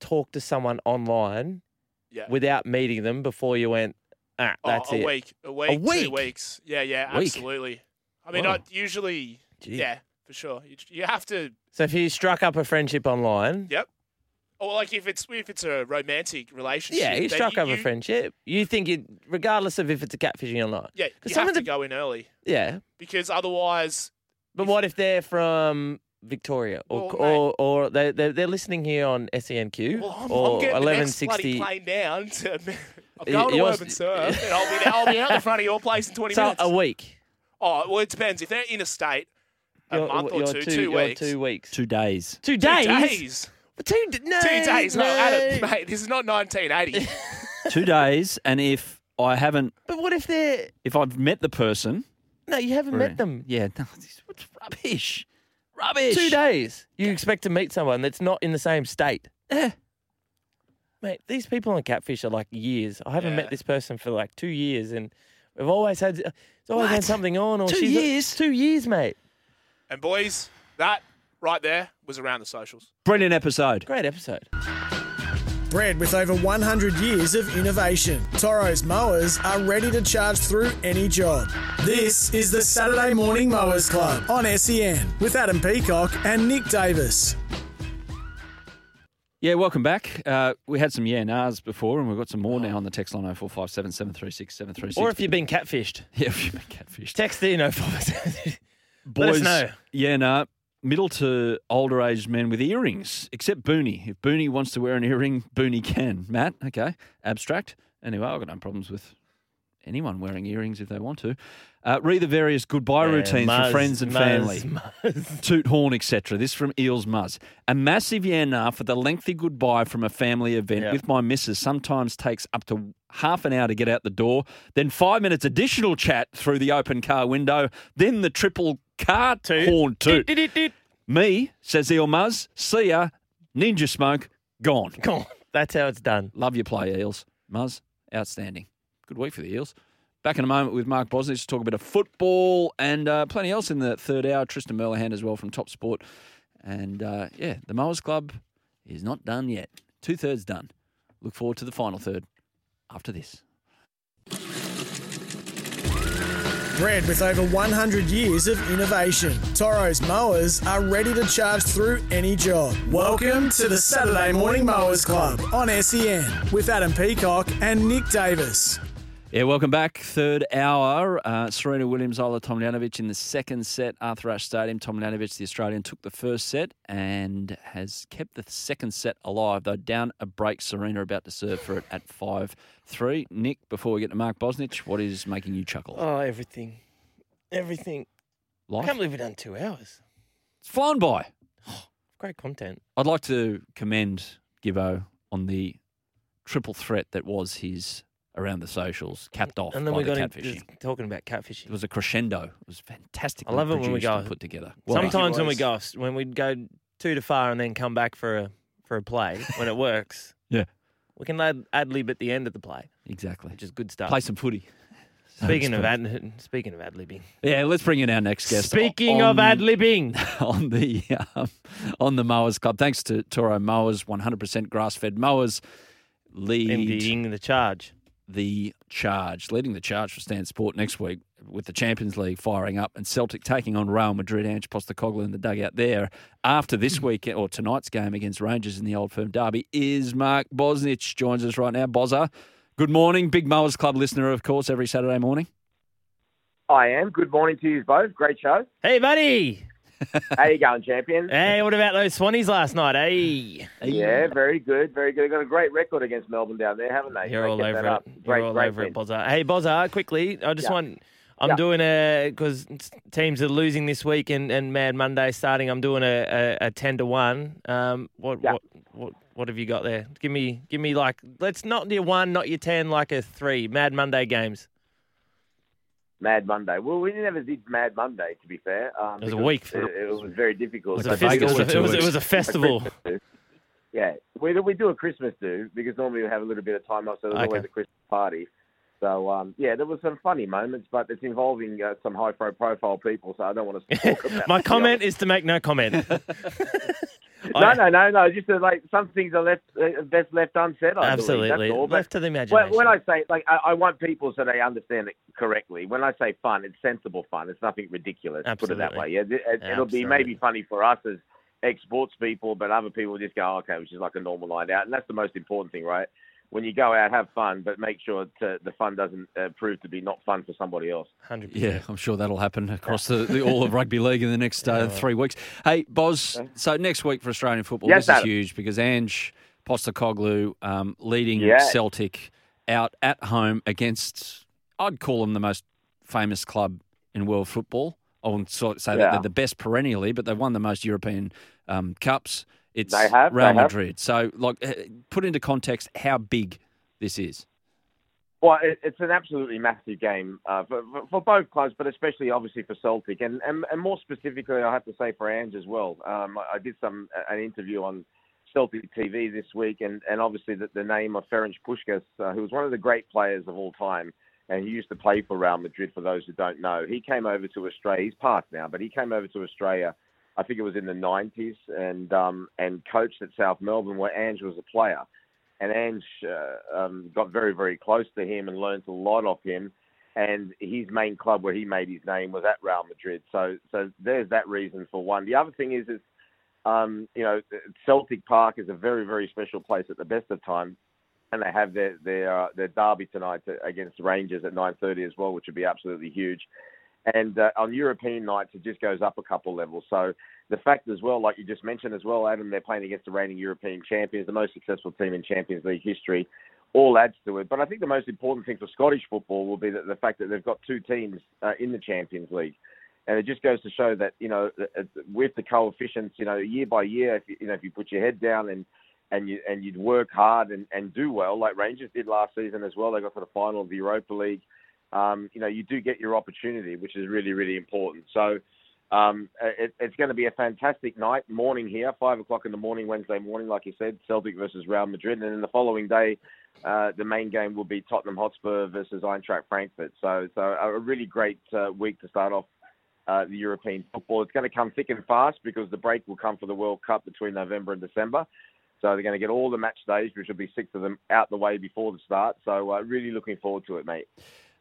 talk to someone online Yeah. without meeting them before you went, ah, Oh, a it? week, a week, week? two weeks. Yeah, yeah, Week? absolutely. I mean, Wow. I usually, Gee. yeah, for sure. You, you have to, So if you struck up a friendship online, yep. Or like if it's if it's a romantic relationship. yeah, you struck up a friendship. You think it, regardless of if it's a catfishing or not. Yeah, you have to go in early Yeah, because otherwise, but what if they're from Victoria or Well, or, or they they're, they're listening here on SENQ well, I'm, or I'm getting the next 1160? bloody plane down to. I'm Y- going to yours- Urban Surf, and I'll be, I'll be out the front of your place in 20 So minutes. a week. Oh, well, it depends. If they're interstate, a You're- month or you're two, two, two you're weeks. Two weeks. Two days. Two Two days. days. Two, d- no, Two days. No, no. Adam, mate, this is not 1980. Two days, and if I haven't, But what if they're if I've met the person, no? You haven't met them. yeah, no, this- what's rubbish, rubbish. Two days. You expect to meet someone that's not in the same state. Yeah. Mate, these people on catfish are like years. I haven't Yeah. met this person for like two years, and we've always had uh, it's always had What? something on. Or Two she's years? two years, mate. and boys, that right there was around the socials. Brilliant episode. Great episode. Bred with over 100 years of innovation, Toro's mowers are ready to charge through any job. This is the Saturday Morning Mowers Club on SEN with Adam Peacock and Nick Davis. Yeah, welcome back. Uh, we had some yeah nahs before, and we've got some more now on the text line 0457 736 736. Or if you've been catfished, yeah, if you've been catfished. text the no five. Boys, Let us know. Yeah, no. Middle to older aged men with earrings, except Booney. If Booney wants to wear an earring, Booney can. Matt, okay. Abstract. Anyway, I've got no problems with anyone wearing earrings if they want to. Uh, read the various goodbye Yeah, routines Muzz, for friends and Muzz, family. Muzz. Toot horn, etc. This from Eels Muzz. A massive yeah nah for the lengthy goodbye from a family event Yeah. with my missus sometimes takes up to half an hour to get out the door, then five minutes additional chat through the open car window, then the triple car horn toot. Dit, dit. Me, says Eel Muzz, see ya, ninja smoke, gone. Gone. That's how it's done. Love your play, Eels. Muzz, outstanding. Good week for the Eels. Back in a moment with Mark Bosnich to talk a bit of football and uh, plenty else in the third hour. Tristan Merlehan as well from Top Sport. And uh, yeah, the Mowers Club is not done yet. Two thirds done. Look forward to the final third after this. Bred with over 100 years of innovation, Toro's mowers are ready to charge through any job. Welcome to the Saturday Morning Mowers Club on SEN with Adam Peacock and Nick Davis. Yeah, welcome back. Third hour. Uh, Serena Williams, Ajla Tomljanovic in the second set. Arthur Ashe Stadium. Tomljanovic, the Australian, took the first set and has kept the second set alive, though down a break. Serena about to serve for it at 5 3. Nick, before we get to Mark Bosnich, what is making you chuckle? Oh, everything. Everything. Life? I can't believe we've done two hours. It's flown by. Great content. I'd like to commend Gibbo on the triple threat that was his around the socials, capped off And then by we the got him catfishing. just talking about catfishing. It was a crescendo. It was fantastic. I love it when we go put together. Well. Sometimes when we go off, when we go too to far and then come back for a for a play when it works. Yeah. we can ad, ad lib at the end of the play. Exactly, which is good stuff. Play some footy. Speaking of ad, speaking of ad libbing, Yeah, let's bring in our next guest. Speaking of ad-libbing. on the um, on the mowers club. Thanks to Toro Mowers, 100% grass fed mowers, lead Leading the charge. The charge, leading the charge for Stan Sport next week with the Champions League firing up and Celtic taking on Real Madrid. Ange Postecoglou in the dugout there. After this hmm. week or tonight's game against Rangers in the Old Firm Derby is Mark Bosnich joins us right now. Bozza, good morning, big mowers club listener, of course, every Saturday morning. I am. Good morning to you both. Great show. Hey, buddy. How you going, champions? Hey, what about those Swannies last night? Hey. Yeah, very good, very good. They've got a great record against Melbourne down there, haven't they? You're they all over it. Up. Great, You're all over win. it, Bozza. Hey, Bozza, quickly, I just Yeah. want. I'm Yeah. doing a because teams are losing this week and, and Mad Monday starting. I'm doing a, a, a ten to one. Um, what what what what have you got there? Give me give me like let's not your one, not your ten, like a three. Mad Monday games. Mad Monday. Well, we never did Mad Monday, to be fair. Um, It was a week. It, it was very difficult. It was a festival. It was a- it was- a festival. Do. Yeah, we we do a Christmas do because normally we have a little bit of time off, so there's Okay. always a Christmas party. So um, yeah, there was some funny moments, but it's involving uh, some high profile people, so I don't want to talk about. My it, comment is to make no comment. No, no, no, no. Just that, like some things are left uh, best left unsaid. I Absolutely. That's all. Left to the when, imagination. when I say like, I, I want people so they understand it correctly. When I say fun, it's sensible fun. It's nothing ridiculous. Put it that way. Yeah, it, it'll be maybe funny for us as ex-sports people, but other people just go, oh, okay, which is like a normal night out, and that's the most important thing, right? When you go out, have fun, but make sure to, the fun doesn't uh, prove to be not fun for somebody else. Hundred Yeah, I'm sure that'll happen across the, the all of rugby league in the next uh, three weeks. Hey, Boz. So next week for Australian football, Yes, this is huge because Ange Postecoglou um, leading Yeah. Celtic out at home against, I'd call them the most famous club in world football. I wouldn't sort of say that they're the best perennially, but they've won the most European um, cups. It's They have, Real they have. Madrid. So, like, eh, put into context how big this is. Well, it, it's an absolutely massive game uh, for, for, for both clubs, but especially obviously for Celtic, and, and and more specifically, I have to say for Ange as well. Um, I I did some an interview on Celtic TV this week, and and obviously the, the name of Ferenc Puskas, uh, who was one of the great players of all time, and he used to play for Real Madrid. For those who don't know, he came over to Australia. He's passed now, but he came over to Australia. I think it was in the 90s, and um, and coached at South Melbourne, where Ange was a player and Ange uh, um, got very, very close to him and learned a lot of him. And his main club where he made his name was at Real Madrid. So, so there's that reason for one. The other thing is, is um, you know, Celtic Park is a very, very special place at the best of times, and they have their their uh, their derby tonight against Rangers at 9:30 as well, which would be absolutely huge. And uh, on European nights, it just goes up a couple levels. So the fact as well, like you just mentioned as well, Adam, they're playing against the reigning European champions, the most successful team in Champions League history, all adds to it. But I think the most important thing for Scottish football will be that the fact that they've got two teams uh, in the Champions League. And it just goes to show that you know with the coefficients, you know, year by year, if you, you know if you put your head down and and you and you'd work hard and, and do well, like Rangers did last season as well. They got to the final of the Europa League. Um, you know, you do get your opportunity, which is really really important. So um, it, it's going to be a fantastic night, morning here, five o'clock in the morning, Wednesday morning, like you said, Celtic versus Real Madrid, and then the following day, uh, the main game will be Tottenham Hotspur versus Eintracht Frankfurt. So, so a really great uh, week to start off uh, the European football. It's going to come thick and fast because the break will come for the World Cup between November and December. So they're going to get all the match days, which will be six of them, out the way before the start. So uh, really looking forward to it, mate.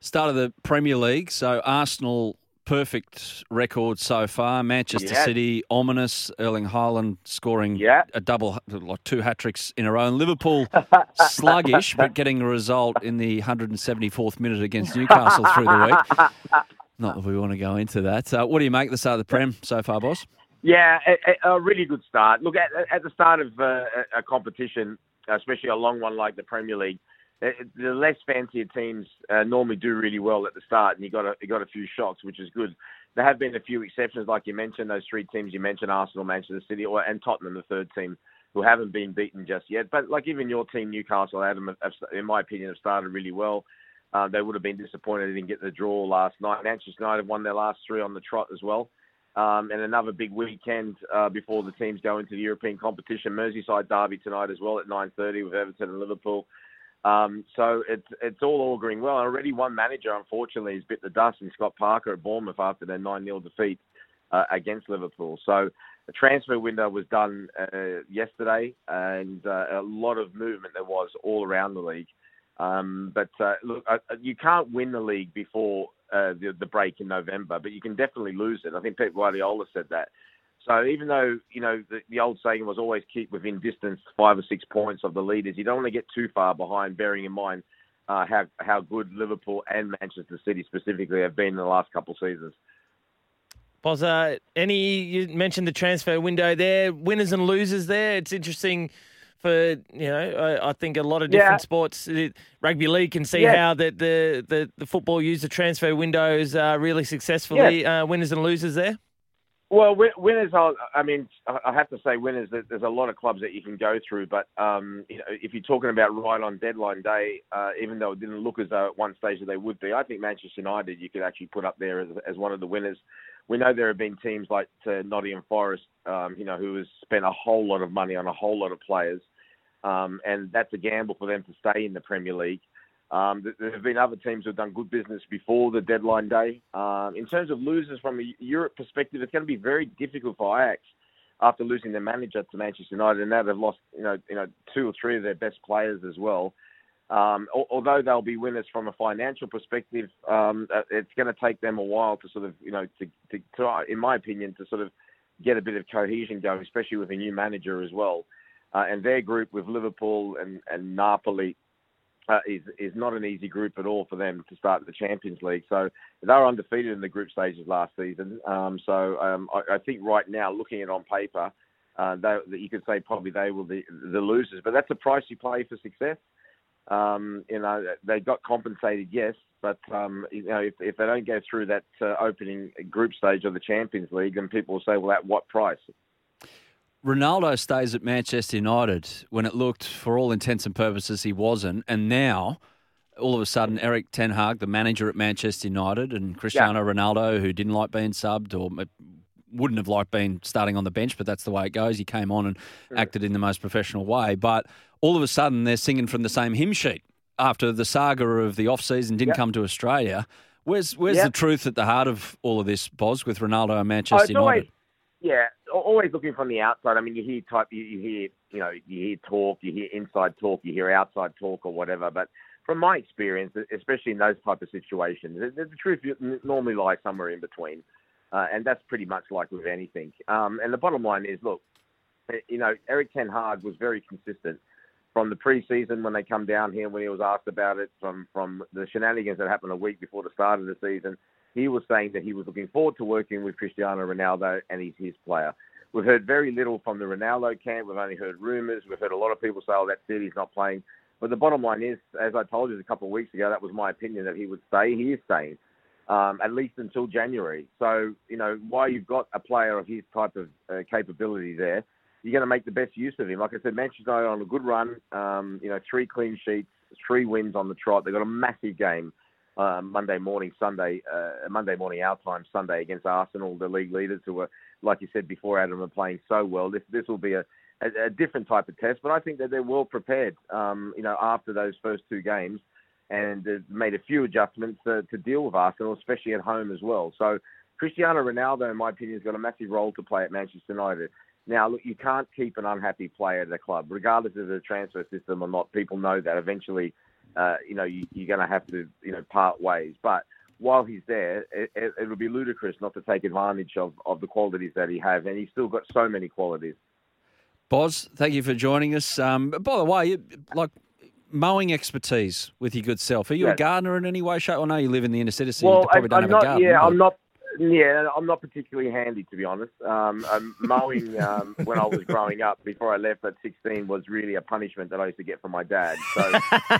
Start of the Premier League. So Arsenal perfect record so far. Manchester Yeah. City, ominous. Erling Haaland scoring a double, like two hat tricks in a row. And Liverpool, sluggish, but getting a result in the 174th minute against Newcastle through the week. Not that we want to go into that. Uh, what do you make of the start of the Prem so far, boss? Yeah, a, a really good start. Look, at, at the start of uh, a competition, especially a long one like the Premier League, the less fancier teams uh, normally do really well at the start, and you got a you got a few shocks, which is good. There have been a few exceptions, like you mentioned, those three teams you mentioned: Arsenal, Manchester City, or and Tottenham, the third team, who haven't been beaten just yet. But like even your team, Newcastle, Adam, have, in my opinion, have started really well. Uh, they would have been disappointed they didn't get the draw last night. Manchester United have won their last three on the trot as well. Um, and another big weekend uh, before the teams go into the European competition. Merseyside derby tonight as well at 9:30 with Everton and Liverpool. Um, so it's it's all auguring well. Already one manager, unfortunately, has bit the dust, and Scott Parker at Bournemouth after their 9-0 defeat uh, against Liverpool. So the transfer window was done uh, yesterday, and uh, a lot of movement there was all around the league. Um, but uh, look, uh, you can't win the league before uh, the, the break in November, but you can definitely lose it. I think Pep Guardiola said that. So even though you know the, the old saying was always keep within distance five or six points of the leaders, you don't want to get too far behind. Bearing in mind uh, how how good Liverpool and Manchester City specifically have been in the last couple of seasons. Bozza, any you mentioned the transfer window there, winners and losers there. It's interesting for you know I, I think a lot of different Yeah. sports. uh, Rugby league can see Yeah. how the, the the the football used the transfer windows uh, really successfully. Uh, winners and losers there. Well, winners. I mean, I I have to say winners. There's a lot of clubs that you can go through, but um, you know, if you're talking about right on deadline day, uh, even though it didn't look as though at one stage that they would be, I think Manchester United you could actually put up there as, as one of the winners. We know there have been teams like uh, Nottingham Forest, um, you know, who has spent a whole lot of money on a whole lot of players, um, and that's a gamble for them to stay in the Premier League. Um, there have been other teams who've done good business before the deadline day. Um, in terms of losers from a Europe perspective, it's going to be very difficult for Ajax after losing their manager to Manchester United, and now they've lost, you know, you know, two or three of their best players as well. Um, although they'll be winners from a financial perspective, um, uh, it's going to take them a while to sort of, you know, to, to, in my opinion, to sort of get a bit of cohesion going, especially with a new manager as well. Uh, and their group with Liverpool and, and Napoli uh, is is not an easy group at all for them to start the Champions League. So they were undefeated in the group stages last season. Um, so um, I, I think right now, looking at it on paper, uh, they, you could say probably they were be the losers. But that's a price you pay for success. Um, you know they got compensated, yes, but um, you know if, if they don't go through that uh, opening group stage of the Champions League, then people will say, well, at what price? Ronaldo stays at Manchester United when it looked, for all intents and purposes, he wasn't. And now, all of a sudden, Erik Ten Hag, the manager at Manchester United, and Cristiano Ronaldo, who didn't like being subbed or wouldn't have liked being starting on the bench, but that's the way it goes. He came on and acted in the most professional way. But all of a sudden, they're singing from the same hymn sheet after the saga of the off season didn't come to Australia. Where's where's the truth at the heart of all of this, Boz, with Ronaldo and Oh, Manchester it's United? always, yeah, always looking from the outside. I mean, you hear type, you, you hear, you know, you hear talk, you hear inside talk, you hear outside talk, or whatever. But from my experience, especially in those type of situations, the, the truth normally lies somewhere in between, uh, and that's pretty much like with anything. Um, and the bottom line is, look, eh, you know, Erik Ten Hag was very consistent from the preseason when they come down here when he was asked about it, from from the shenanigans that happened a week before the start of the season. He was saying that he was looking forward to working with Cristiano Ronaldo and he's his player. We've heard very little from the Ronaldo camp. We've only heard rumours. We've heard a lot of people say, "Oh, that's it. He's not playing." But the bottom line is, as I told you a couple of weeks ago, that was my opinion that he would stay. He is staying, um, at least until January. So you know, while you've got a player of his type of uh, capability there, you're going to make the best use of him. Like I said, Manchester United on a good run. Um, you know, three clean sheets, three wins on the trot. They've got a massive game uh, Monday morning, Sunday, uh, Monday morning our time, Sunday against Arsenal, the league leaders who were, like you said before, Adam, are playing so well. This this will be a, a, a different type of test, but I think that they're well prepared. Um, you know, after those first two games, and made a few adjustments uh, to deal with Arsenal, especially at home as well. So Cristiano Ronaldo, in my opinion, has got a massive role to play at Manchester United. Now, look, you can't keep an unhappy player at a club, regardless of the transfer system or not. People know that eventually, uh, you know, you, you're going to have to, you know, part ways. But while he's there, it, it, be ludicrous not to take advantage of, of the qualities that he has, and he's still got so many qualities. Boz, thank you for joining us. Um, by the way, like mowing expertise with your good self. Are you a gardener in any way, shape? I know you live in the inner city, so well, you probably I, don't I'm have not. a garden. yeah, I'm not. Yeah, I'm not particularly handy to be honest. Um, um, mowing um, when I was growing up, before I left at 16, was really a punishment that I used to get from my dad. So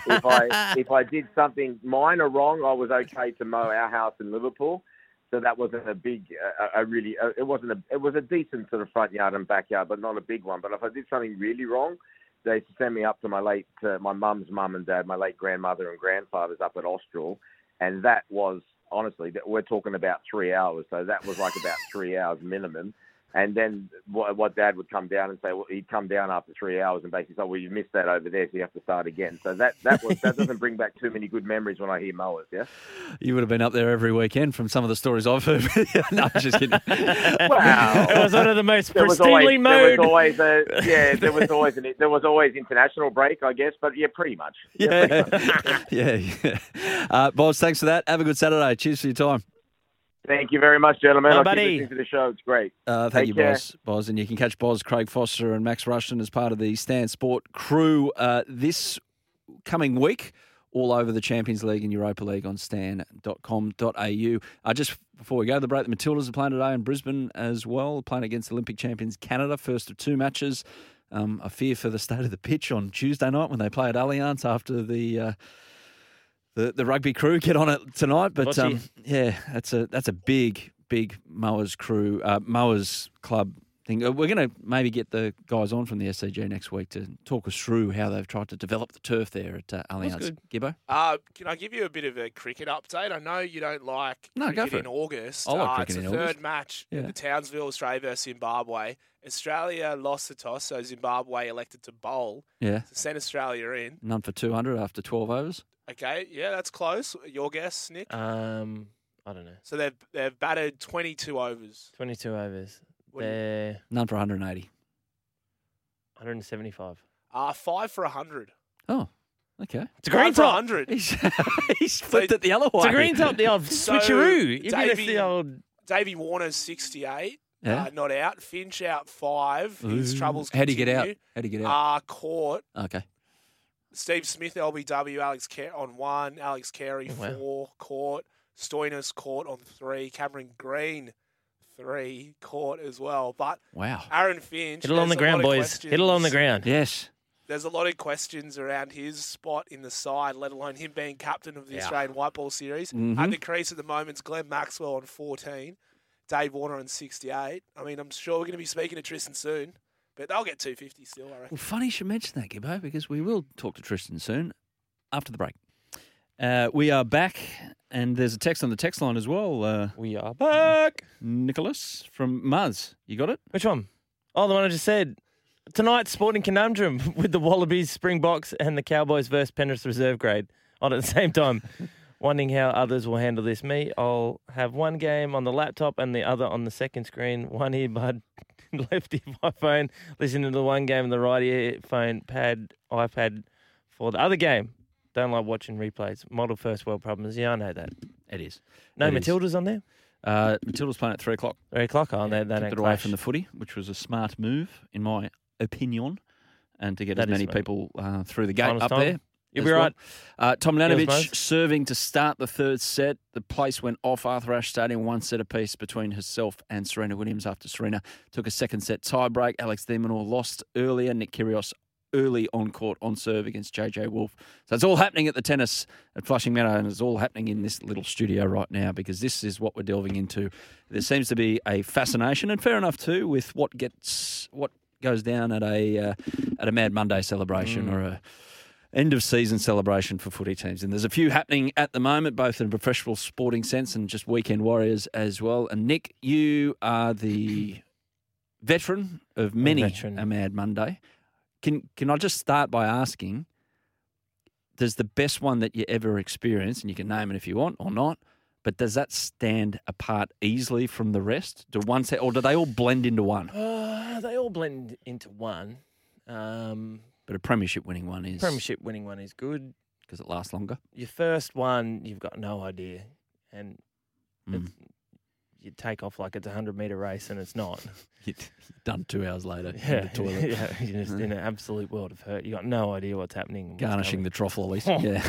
if I if I did something minor wrong, I was okay to mow our house in Liverpool. So that wasn't a big, uh, a really, uh, it wasn't a, it was a decent sort of front yard and backyard, but not a big one. But if I did something really wrong, they used to send me up to my late, uh, my mum's mum and dad, my late grandmother and grandfather's up at Austral, and that was honestly, that we're talking about three hours. So that was like about three hours minimum. And then what, what Dad would come down and say, well, he'd come down after three hours and basically say, well, you missed that over there, so you have to start again. So that that was that doesn't bring back too many good memories when I hear mowers. Yeah. You would have been up there every weekend from some of the stories I've heard. no, just kidding. Wow. It was one of the most There was pristinely always, there mowed. was always a yeah. There was always an, there was always international break, I guess. But yeah, pretty much. Yeah, yeah, yeah. Uh, Boz, thanks for that. Have a good Saturday. Cheers for your time. Thank you very much, gentlemen. Bye, I'll buddy. keep listening to the show. It's great. Uh, thank Take you, care. Boz. Boz, and you can catch Boz, Craig Foster, and Max Rushton as part of the Stan Sport crew uh, this coming week, all over the Champions League and Europa League on stan.com.au. Uh, just before we go to the break, the Matildas are playing today in Brisbane as well, playing against Olympic champions Canada. First of two matches. Um, I fear for the state of the pitch on Tuesday night when they play at Allianz after the. Uh, the, the rugby crew get on it tonight, but um, yeah, that's a that's a big big mowers crew uh, mowers club thing. Uh, We're going to maybe get the guys on from the SCG next week to talk us through how they've tried to develop the turf there at uh, Allianz. Gibbo, Uh, can I give you a bit of a cricket update? I know you don't like No, go cricket for in it. August. I like uh, cricket it's in the third match Yeah. at the Townsville, Australia versus Zimbabwe. Australia lost the toss, so Zimbabwe elected to bowl yeah, to send Australia in. none for two hundred after twelve overs. Okay, yeah, that's close. Your guess, Nick? Um, I don't know. so they've they've batted 22 overs. 22 overs. What do you- They're None for one hundred and eighty. 175. Uh, five for 100. Oh, okay. It's a green Five for top. 100. He's, he's flipped it the other way. It's a green top, the old So, switcheroo. You give us Davey- the old. Davey Warner's 68. Yeah. Uh, not out. Finch out five. His troubles How'd he get out? continue. How'd he get out? Uh, caught. okay. Steve Smith, LBW, Alex Car- on one, Alex Carey Oh, wow. four, Court, Stoinis caught on three, Cameron Green three, caught as well. But Wow. Aaron Finch, Hit it on the ground, boys. Hit it on the ground. Yes. There's a lot of questions around his spot in the side, let alone him being captain of the Yeah. Australian White Ball Series. Mhm. At the crease at the moment, is Glenn Maxwell on 14, Dave Warner on 68. I mean, I'm sure we're going to be speaking to Tristan soon, but they'll get 250 still, I reckon. Well, funny you should mention that, Gibbo, because we will talk to Tristan soon after the break. Uh, we are back, and there's a text on the text line as well. Uh, We are back. Nicholas from Muzz. You got it? Which one? Oh, the one I just said. Tonight's sporting conundrum with the Wallabies, Springboks, and the Cowboys versus Penrith Reserve Grade on at the same time. Wondering how others will handle this. Me, I'll have one game on the laptop and the other on the second screen. One earbud, left ear my phone, listening to the one game on the right ear phone, pad, iPad for the other game. Don't like watching replays. Model first world problems. Yeah, I know that. It is. No It is. Matildas on there? Uh, Matilda's playing at three o'clock. Three o'clock. Oh, they, they Kept it away from the footy, which was a smart move, in my opinion, and to get That as many smart. people uh, through the gate Finals up time. there. Be well. right. Uh, Tomljanovic serving to start the third set. The place went off Arthur Ashe starting one set apiece between herself and Serena Williams after Serena took a second set tiebreak. Alex de Minaur lost earlier. Nick Kyrgios early on court on serve against JJ Wolf. So it's all happening at the tennis at Flushing Meadow and it's all happening in this little studio right now because this is what we're delving into. There seems to be a fascination and fair enough too with what gets what goes down at a uh, at a Mad Monday celebration or a end of season celebration for footy teams. And there's a few happening at the moment, both in a professional sporting sense and just weekend warriors as well. And Nick, you are the veteran of many veteran. a Mad Monday. Can can I just start by asking, does the best one that you ever experienced, and you can name it if you want or not, but does that stand apart easily from the rest? Do one set, or do they all blend into one? Uh, they all blend into one. Um, But a premiership winning one is premiership winning one is good. because it lasts longer. Your first one, you've got no idea and Mm. it's, you take off like it's a hundred meter race, and it's not. You're done two hours later in Yeah, the toilet. yeah, you're just in an absolute world of hurt. You got no idea what's happening. what's Garnishing coming. the trough lollies. Oh. Yeah.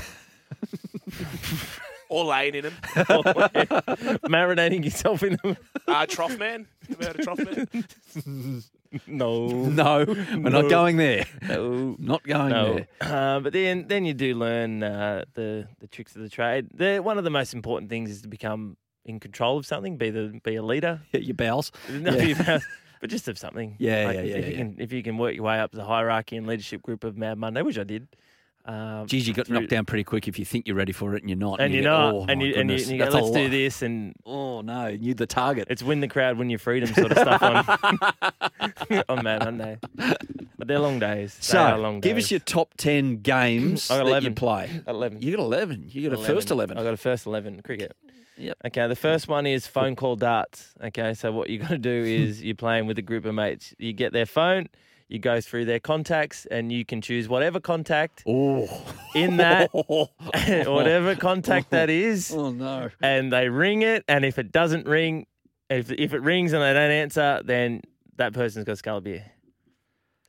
Or laying in them. marinating yourself in them. Uh, trough man. Ever heard of trough man? No, No, we're not going there. No, Not going no. there. Uh, but then, then you do learn uh, the the tricks of the trade. The, one of the most important things is to become in control of something. Be the be a leader. Your bowels. No, Yeah. your bowels, but just of something. Yeah, Like yeah, if, yeah, if you yeah. can if you can work your way up the hierarchy and leadership group of Mad Monday, which I did. Um, Geez, you got through- knocked down pretty quick if you think you're ready for it and you're not. and you're you not, go, oh, and you and you, and you go, that's let's do this, and Oh no, you're the target. it's win the crowd, win your freedom sort of stuff on on Mad Monday. But they're long days. They are So, long give us your top ten games I got that 11. you play. Eleven. You got eleven. You got a first eleven. I got a first eleven cricket. Yep. Okay, the first one is phone call darts. Okay, so what you got to do is you're playing with a group of mates. You get their phone, you go through their contacts, and you can choose whatever contact Oh, in that, whatever contact that is, Oh no. and they ring it. And if it doesn't ring, if if it rings and they don't answer, then that person's got of beer.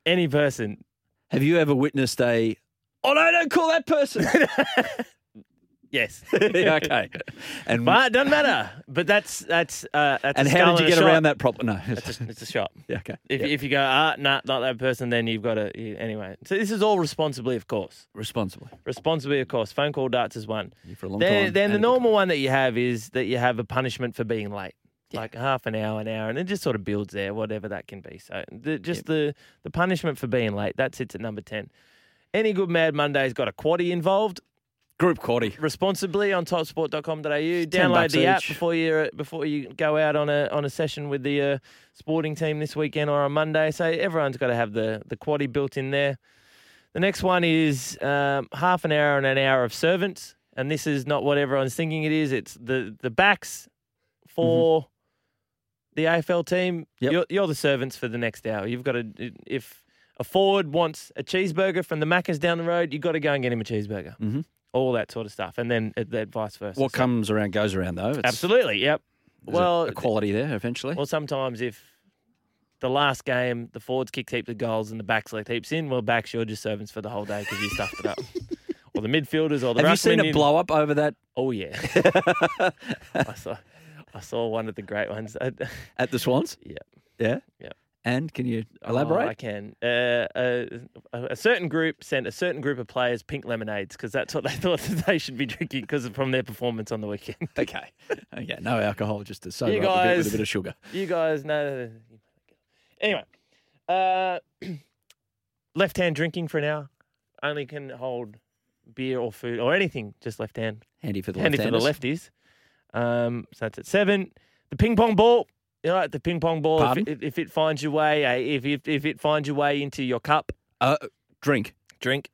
Any person. Have you ever witnessed a? Oh no! Don't call that person. Yes. Yeah, okay. And But it doesn't matter. But that's that's uh, that's. and a how did you get around that problem? No. It's a, it's a shot. yeah. Okay. If, Yeah. if you go, ah, nah, not that person, then you've got to, anyway. So this is all responsibly, of course. Responsibly. Responsibly, of course. Phone call darts is one. You for a long Then, time. then the and a good normal one that you have is that you have a punishment for being late. Like half an hour, an hour, and it just sort of builds there, whatever that can be. So the, just the, the punishment for being late, that sits at number 10. Any good Mad Monday's got a quaddy involved. Group quaddy. Responsibly on topsport.com.au. 10 Download the app each. before you before you go out on a on a session with the uh, sporting team this weekend or on Monday. So everyone's got to have the the quaddy built in there. The next one is um, half an hour and an hour of servants, and this is not what everyone's thinking it is. It's the the backs for the AFL team. Mm-hmm. Yep. You're, you're the servants for the next hour. You've got to if a forward wants a cheeseburger from the Macca's down the road, you've got to go and get him a cheeseburger. Mhm. All that sort of stuff, and then uh, that vice versa. What So- comes around goes around, though. It's, Absolutely. Yep. there's a- Well, equality there eventually. well, sometimes if the last game the forwards kicked heaps of goals and the backs let heaps in, well, backs you're just servants for the whole day because you stuffed it up. or the midfielders or the Have you seen it in- blow up over that Oh yeah. I saw. I saw one of the great ones. At the Swans? yeah. Yeah. Yeah. And can you Oh, I can. Uh, a, a certain group sent a certain group of players pink lemonades because that's what they thought that they should be drinking because from their performance on the weekend. okay. Okay. No alcohol, just to sober You up a bit with a bit of sugar. You guys know. Anyway, uh, left hand drinking for an hour only can hold beer or food or anything, just left hand. Handy for the Handy for the lefties. Um, so that's at seven. The ping pong ball. You know, the ping pong ball. If it, if it finds your way, eh, if, if if it finds your way into your cup, Uh, drink. drink.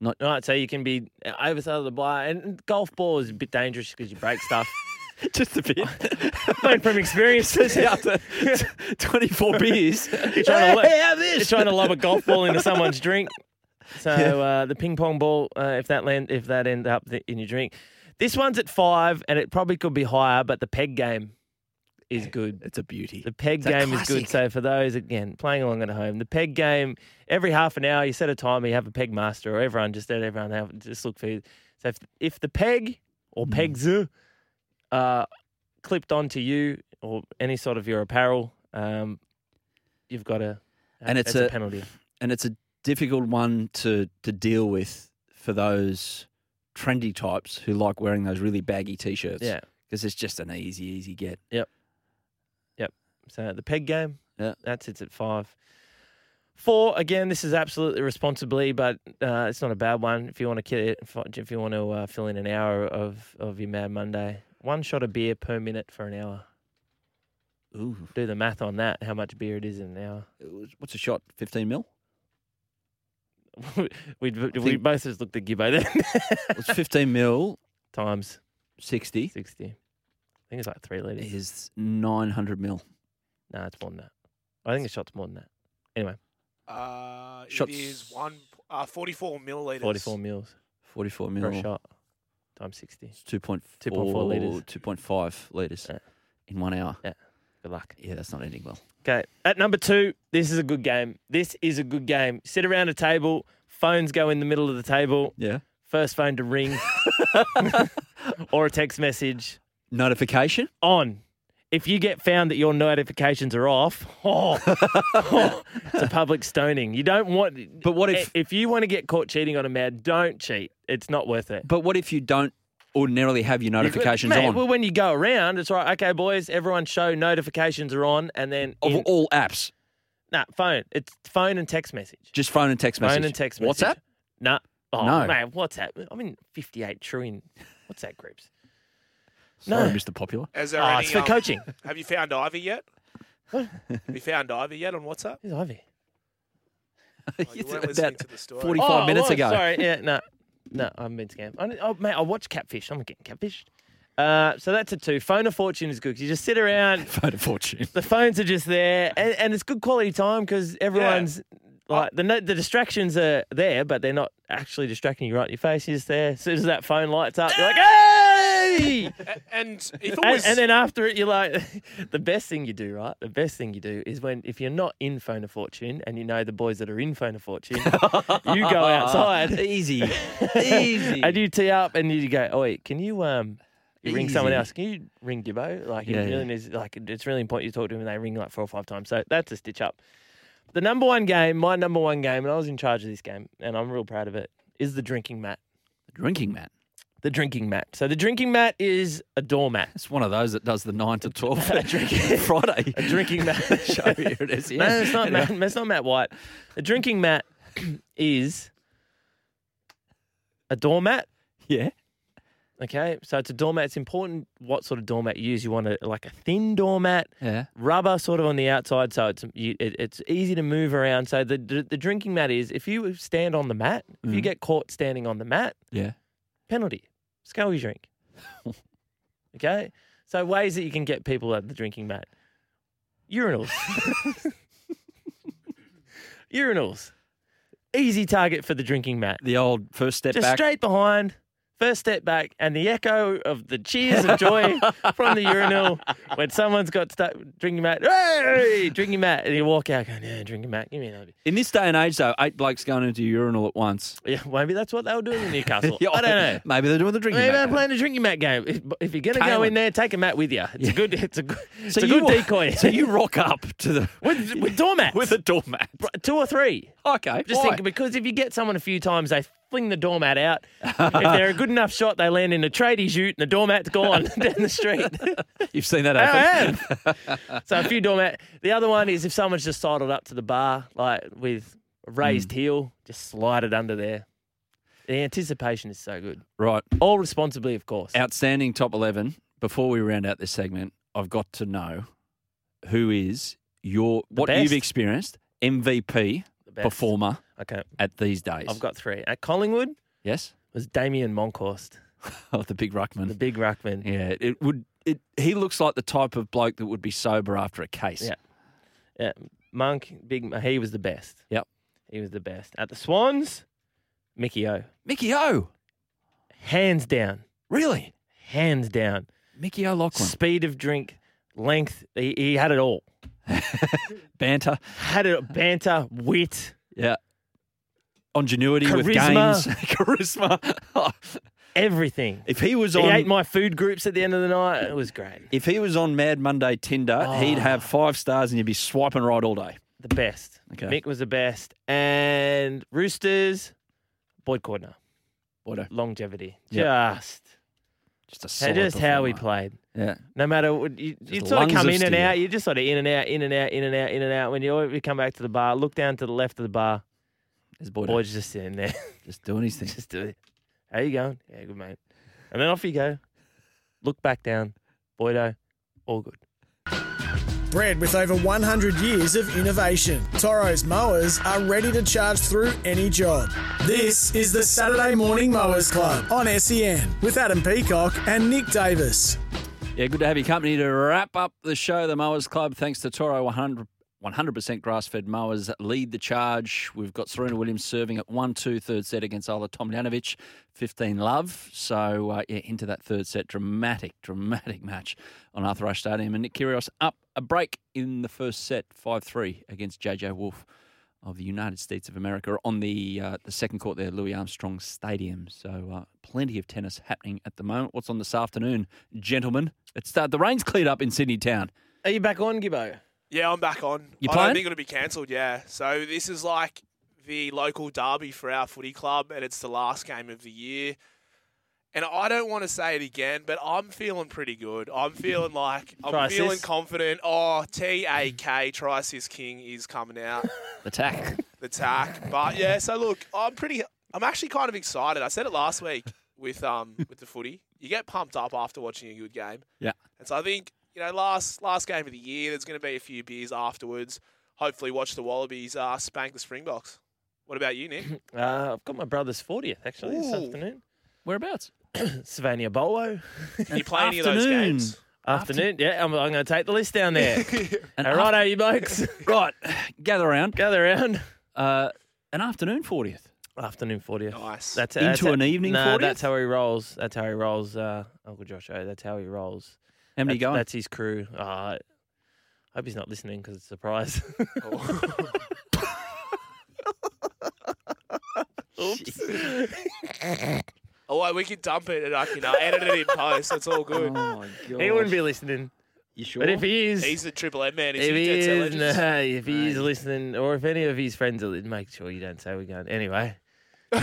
Not- right. So you can be over side of the bar, and golf ball is a bit dangerous because you break stuff. Just a bit. Learn from experience. After 24 beers. You're trying to, Hey, have this. you're trying to lob a golf ball into someone's drink. So uh, the ping pong ball, uh, if that land, if that end up in your drink, this one's at five, and it probably could be higher. But the peg game is good. It's a beauty. The peg It's game is good. So for those again playing along at home, the peg game every half an hour you set a timer, you have a peg master, or everyone just let everyone have just look for you. So if if the peg or Hmm. pegs uh, clipped onto you or any sort of your apparel, um, you've got a And it's that's a- penalty. and it's a difficult one to to deal with for those trendy types who like wearing those really baggy t-shirts. Yeah. because it's just an easy, easy get. So the peg game, Yeah. that sits at five. Four again. This is absolutely responsibly, but uh, it's not a bad one. If you want to kill it, if you want to uh, fill in an hour of of your Mad Monday, one shot of beer per minute for an hour. Ooh, Do the math on that. How much beer it is in an hour? What's a shot? Fifteen mil. we we both just looked at Gibbo then. It's fifteen mil Times sixty. Sixty. I think it's like three liters. is nine hundred mil. No, it's more than that. I think a shot's more than that. Anyway, Uh, Shots- It is one uh, 44 milliliters. forty-four mils Forty four for mil. a shot. times 60. It's 2.4 2.4 litres. 2.5 litres in one hour. Yeah. Good luck. Yeah, that's not ending well. Okay. At number two, this is a good game. This is a good game. Sit around a table, phones go in the middle of the table. Yeah. First phone to ring or a text message Notification? on. If you get found that your notifications are off, oh, oh, it's a public stoning. You don't want. But what if- eh, if you want to get caught cheating on a man, don't cheat. It's not worth it. But what if you don't ordinarily have your notifications Mate, on? Well, when you go around, it's right. Okay, boys, everyone show notifications are on, and then of in- all apps, nah, phone. It's phone and text message. just phone and text message. Phone and text message. WhatsApp? Nah. Oh, No. man, WhatsApp. I'm in 58 trillion WhatsApp groups. Sorry, No. Mr. Popular. Is there Oh, any, it's for um, coaching. Have you found Ivy yet? have you found Ivy yet on WhatsApp? Who's Ivy? Oh, you weren't listening to the story. 45 Oh, minutes well, ago. Sorry, yeah, no, no, I haven't been scammed. I, oh, mate, I watch Catfish. I'm getting catfished. Uh, so that's a two. Phone a fortune is good 'cause you just sit around. Phone a fortune. The phones are just there, and, and it's good quality time because everyone's like the the distractions are there, but they're not actually distracting you right in your face. You're just there. As soon as that phone lights up, you're like, "Hey!" And if it and, was, and then after it, you're like, the best thing you do, right? The best thing you do is when if you're not in Phone a Fortune and you know the boys that are in Phone a Fortune, you go outside, Easy. Easy. and you tee up and you go, oh wait, can you um. You ring someone else. Can you ring Gibbo? Like, it really yeah. needs, like it's really important you talk to him, and they ring like four or five times. So that's a stitch up. The number one game, my number one game, and I was in charge of this game, and I'm real proud of it. Is the drinking mat. The drinking mat. The drinking mat. So the drinking mat is a doormat. It's one of those that does the 9 to 12 A drinking- Friday. A drinking mat. show. Here it is. No, it's not Matt. It's not Matt White. A drinking mat is a doormat. Yeah. Okay, so it's a doormat. It's important what sort of doormat you use. You want a like a thin doormat, Yeah. rubber sort of on the outside, so it's you, it, it's easy to move around. So the, the the drinking mat is if you stand on the mat, if you Mhm. get caught standing on the mat, Yeah. penalty, scale your drink. okay, so ways that you can get people at the drinking mat: urinals, urinals, easy target for the drinking mat. The old first step Just back. straight behind, first step back, and the echo of the cheers of joy from the urinal when someone's got stuck drinking mat. Hey, drinking mat, and you walk out going, "Yeah, drinking mat, give me another." In this day and age, though, eight blokes going into a urinal at once. Yeah, maybe that's what they were doing in Newcastle. Yeah, I don't know. Maybe they're doing the drinking Maybe mat. they're playing a drinking mat game. If, if you're gonna go in there, take a mat with you. It's a good. It's a good. It's So a you good wa- decoy. So you rock up to the with with doormats. with a doormat. two or three. Okay. Just why? think because if you get someone a few times, they fling the doormat out. if they're a good enough shot, they land in a tradie shoot and the doormat's gone down the street. You've seen that I happen. have. so a few doormat. The other one is if someone's just sidled up to the bar, like with a raised mm. heel, just slide it under there. The anticipation is so good. Right. All responsibly, of course. Outstanding top 11. Before we round out this segment, I've got to know who is your, what best. you've experienced, MVP The best. performer Okay. at these days. I've got three. At Collingwood Yes? was Damian Monkhorst, Oh, the big ruckman. the big ruckman. Yeah, it would. It, he looks like the type of bloke that would be sober after a case. Yeah. Yeah, Monk, big. He was the best. Yep. He was the best. At the Swans, Mickey O, Mickey O. hands down, Really? hands down. Mickey O'Loughlin. Speed of drink, length. He, he had it all. Banter. Had it. Banter, wit, Yeah. Ingenuity with Charisma. games. Charisma. Oh, everything. if he was on, He ate my food groups at the end of the night. It was great. if he was on Mad Monday Tinder, oh. he'd Oh. have five stars and you'd be swiping right all day. The best. Okay. Mick was the best. And Roosters, Boyd Cordner. A Longevity. Yep. Just. just a just how performer. played. Yeah. No matter what, you, you sort of come of in and out. You just sort of in and out, in and out, in and out, in and out. When you, you come back to the bar, look down to the left of the bar. There's Boyd. Boyd's just sitting there. Just doing his thing. just do it. How you going? Yeah, good mate. And then off you go. Look back down. Boydo, all good. Bred with over 100 years of innovation, Toro's mowers are ready to charge through any job. This is the Saturday Morning Mowers Club on SEN with Adam Peacock and Nick Davis. Yeah, good to have your company to wrap up the show, the Mowers Club. Thanks to Toro 100 100% grass-fed mowers lead the charge. We've got Serena Williams serving at 1-2 third set against Ajla Tomljanovic, 15 love. So, uh, yeah, into that third set. Dramatic, dramatic match on Arthur Ashe Stadium. And Nick Kyrgios up a break in the first set, 5-3 against JJ Wolf of the United States of America on the uh, the second court there, Louis Armstrong Stadium. So uh, plenty of tennis happening at the moment. What's on this afternoon, gentlemen? It's uh, the rain's cleared up in Sydney town. Are you back on, Gibbo? Yeah, I'm back on. You I playing? don't think it'll be cancelled. Yeah, so this is like the local derby for our footy club, and it's the last game of the year. And I don't want to say it again, but I'm feeling pretty good. I'm feeling like I'm Try feeling assist. confident. Oh, T A K Trisis King is coming out. The tack. the tack. But yeah, so look, I'm pretty. I'm actually kind of excited. I said it last week with um with the footy. You get pumped up after watching a good game. Yeah. And so I think, you know, last last game of the year, there's going to be a few beers afterwards. Hopefully, watch the Wallabies uh, spank the Springboks. What about you, Nick? Uh, I've got my brother's 40th actually this afternoon. Whereabouts? Savannah Bolo. you play any of those games? Afternoon, yeah. I'm, I'm going to take the list down there. All right, are you blokes? right, gather around. Gather around. Uh, an afternoon 40th. Afternoon 40th. Nice. That's Into that's an evening Nah, 40th? that's how he rolls. That's how he rolls. Uh, Uncle Josh, oh, that's how he rolls. How many that's, going? That's his crew. Uh, I hope he's not listening because it's a surprise. Oops. Oh, wait, we can dump it and I can uh, edit it in post. It's all good. Oh, he wouldn't be listening. You sure? But if he is, He's the triple M man. Is if he? he is, Legends? nah, if he is listening, or if any of his friends are, li- make sure you don't say we're going. Anyway,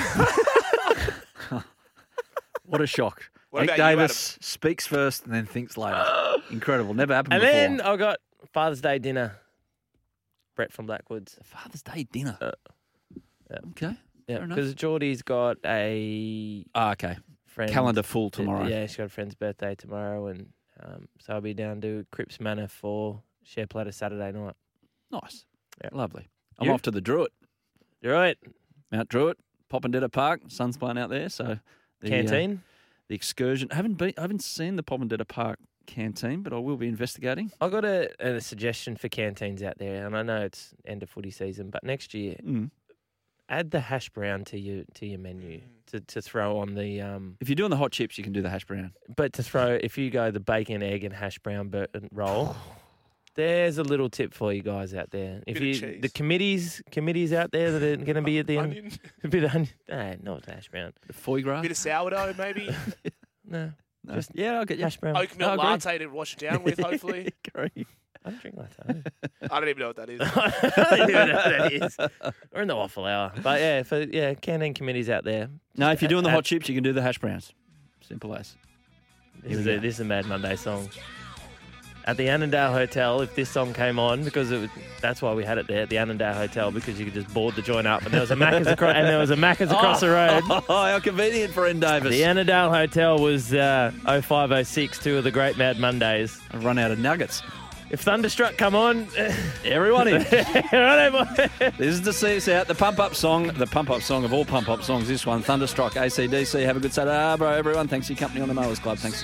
What a shock. What Nick about you, Davis speaks first and then thinks later. Incredible. Never happened before. and before. then I got Father's Day dinner. Brett from Blackwoods. Father's Day dinner. yeah. Okay. Yeah, because Geordie's got a Ah, okay. friend Calendar full tomorrow. Yeah, she's got a friend's birthday tomorrow, and um, so I'll be down to Cripps Manor for share platter Saturday night. Nice. Yeah. Lovely. I'm You? off to the Druitt. You're right. Mount Druitt, Popondetta Park. Sun's playing out there, so the, uh, Canteen. the excursion. I haven't been. I haven't seen the Popondetta Park canteen, but I will be investigating. I got a, a suggestion for canteens out there, and I know it's end of footy season, but next year Mm. Add the hash brown to your to your menu to, to throw on the um. If you're doing the hot chips, you can do the hash brown. But to throw if you go the bacon, egg, and hash brown bur- roll, there's a little tip for you guys out there. If Bit of you cheese. the committees committees out there that are going to be at the end, Onion, a bit of onion, nah, not hash brown. The foie gras. A bit of sourdough, maybe. No, No. just yeah, I'll get you. hash brown. Oat milk I agree. latte to wash it down with, hopefully. Agree. I don't drink latte. I don't even know what that is. I don't even know what that is. We're in the waffle hour, but yeah, for yeah, canteen committees out there. No, if you're doing the add- hot chips, you can do the hash browns. Simple as. This Here is, we a, this is a Mad Monday song. At the Annandale Hotel, if this song came on, because it was, that's why we had it there at the Annandale Hotel, because you could just board the joint up, and there was a Macca's across, and there was a Macca's across the road. Oh, how convenient for N Davis. The Annandale Hotel was uh, 0506, two of the great Mad Mondays. I've run out of nuggets. If Thunderstruck come on, Everyone in. This is to see us out. The pump up song, the pump up song of all pump up songs. This one, Thunderstruck, ACDC. Have a good Saturday, ah, bro, everyone. Thanks for your company on the Mowers Club. Thanks.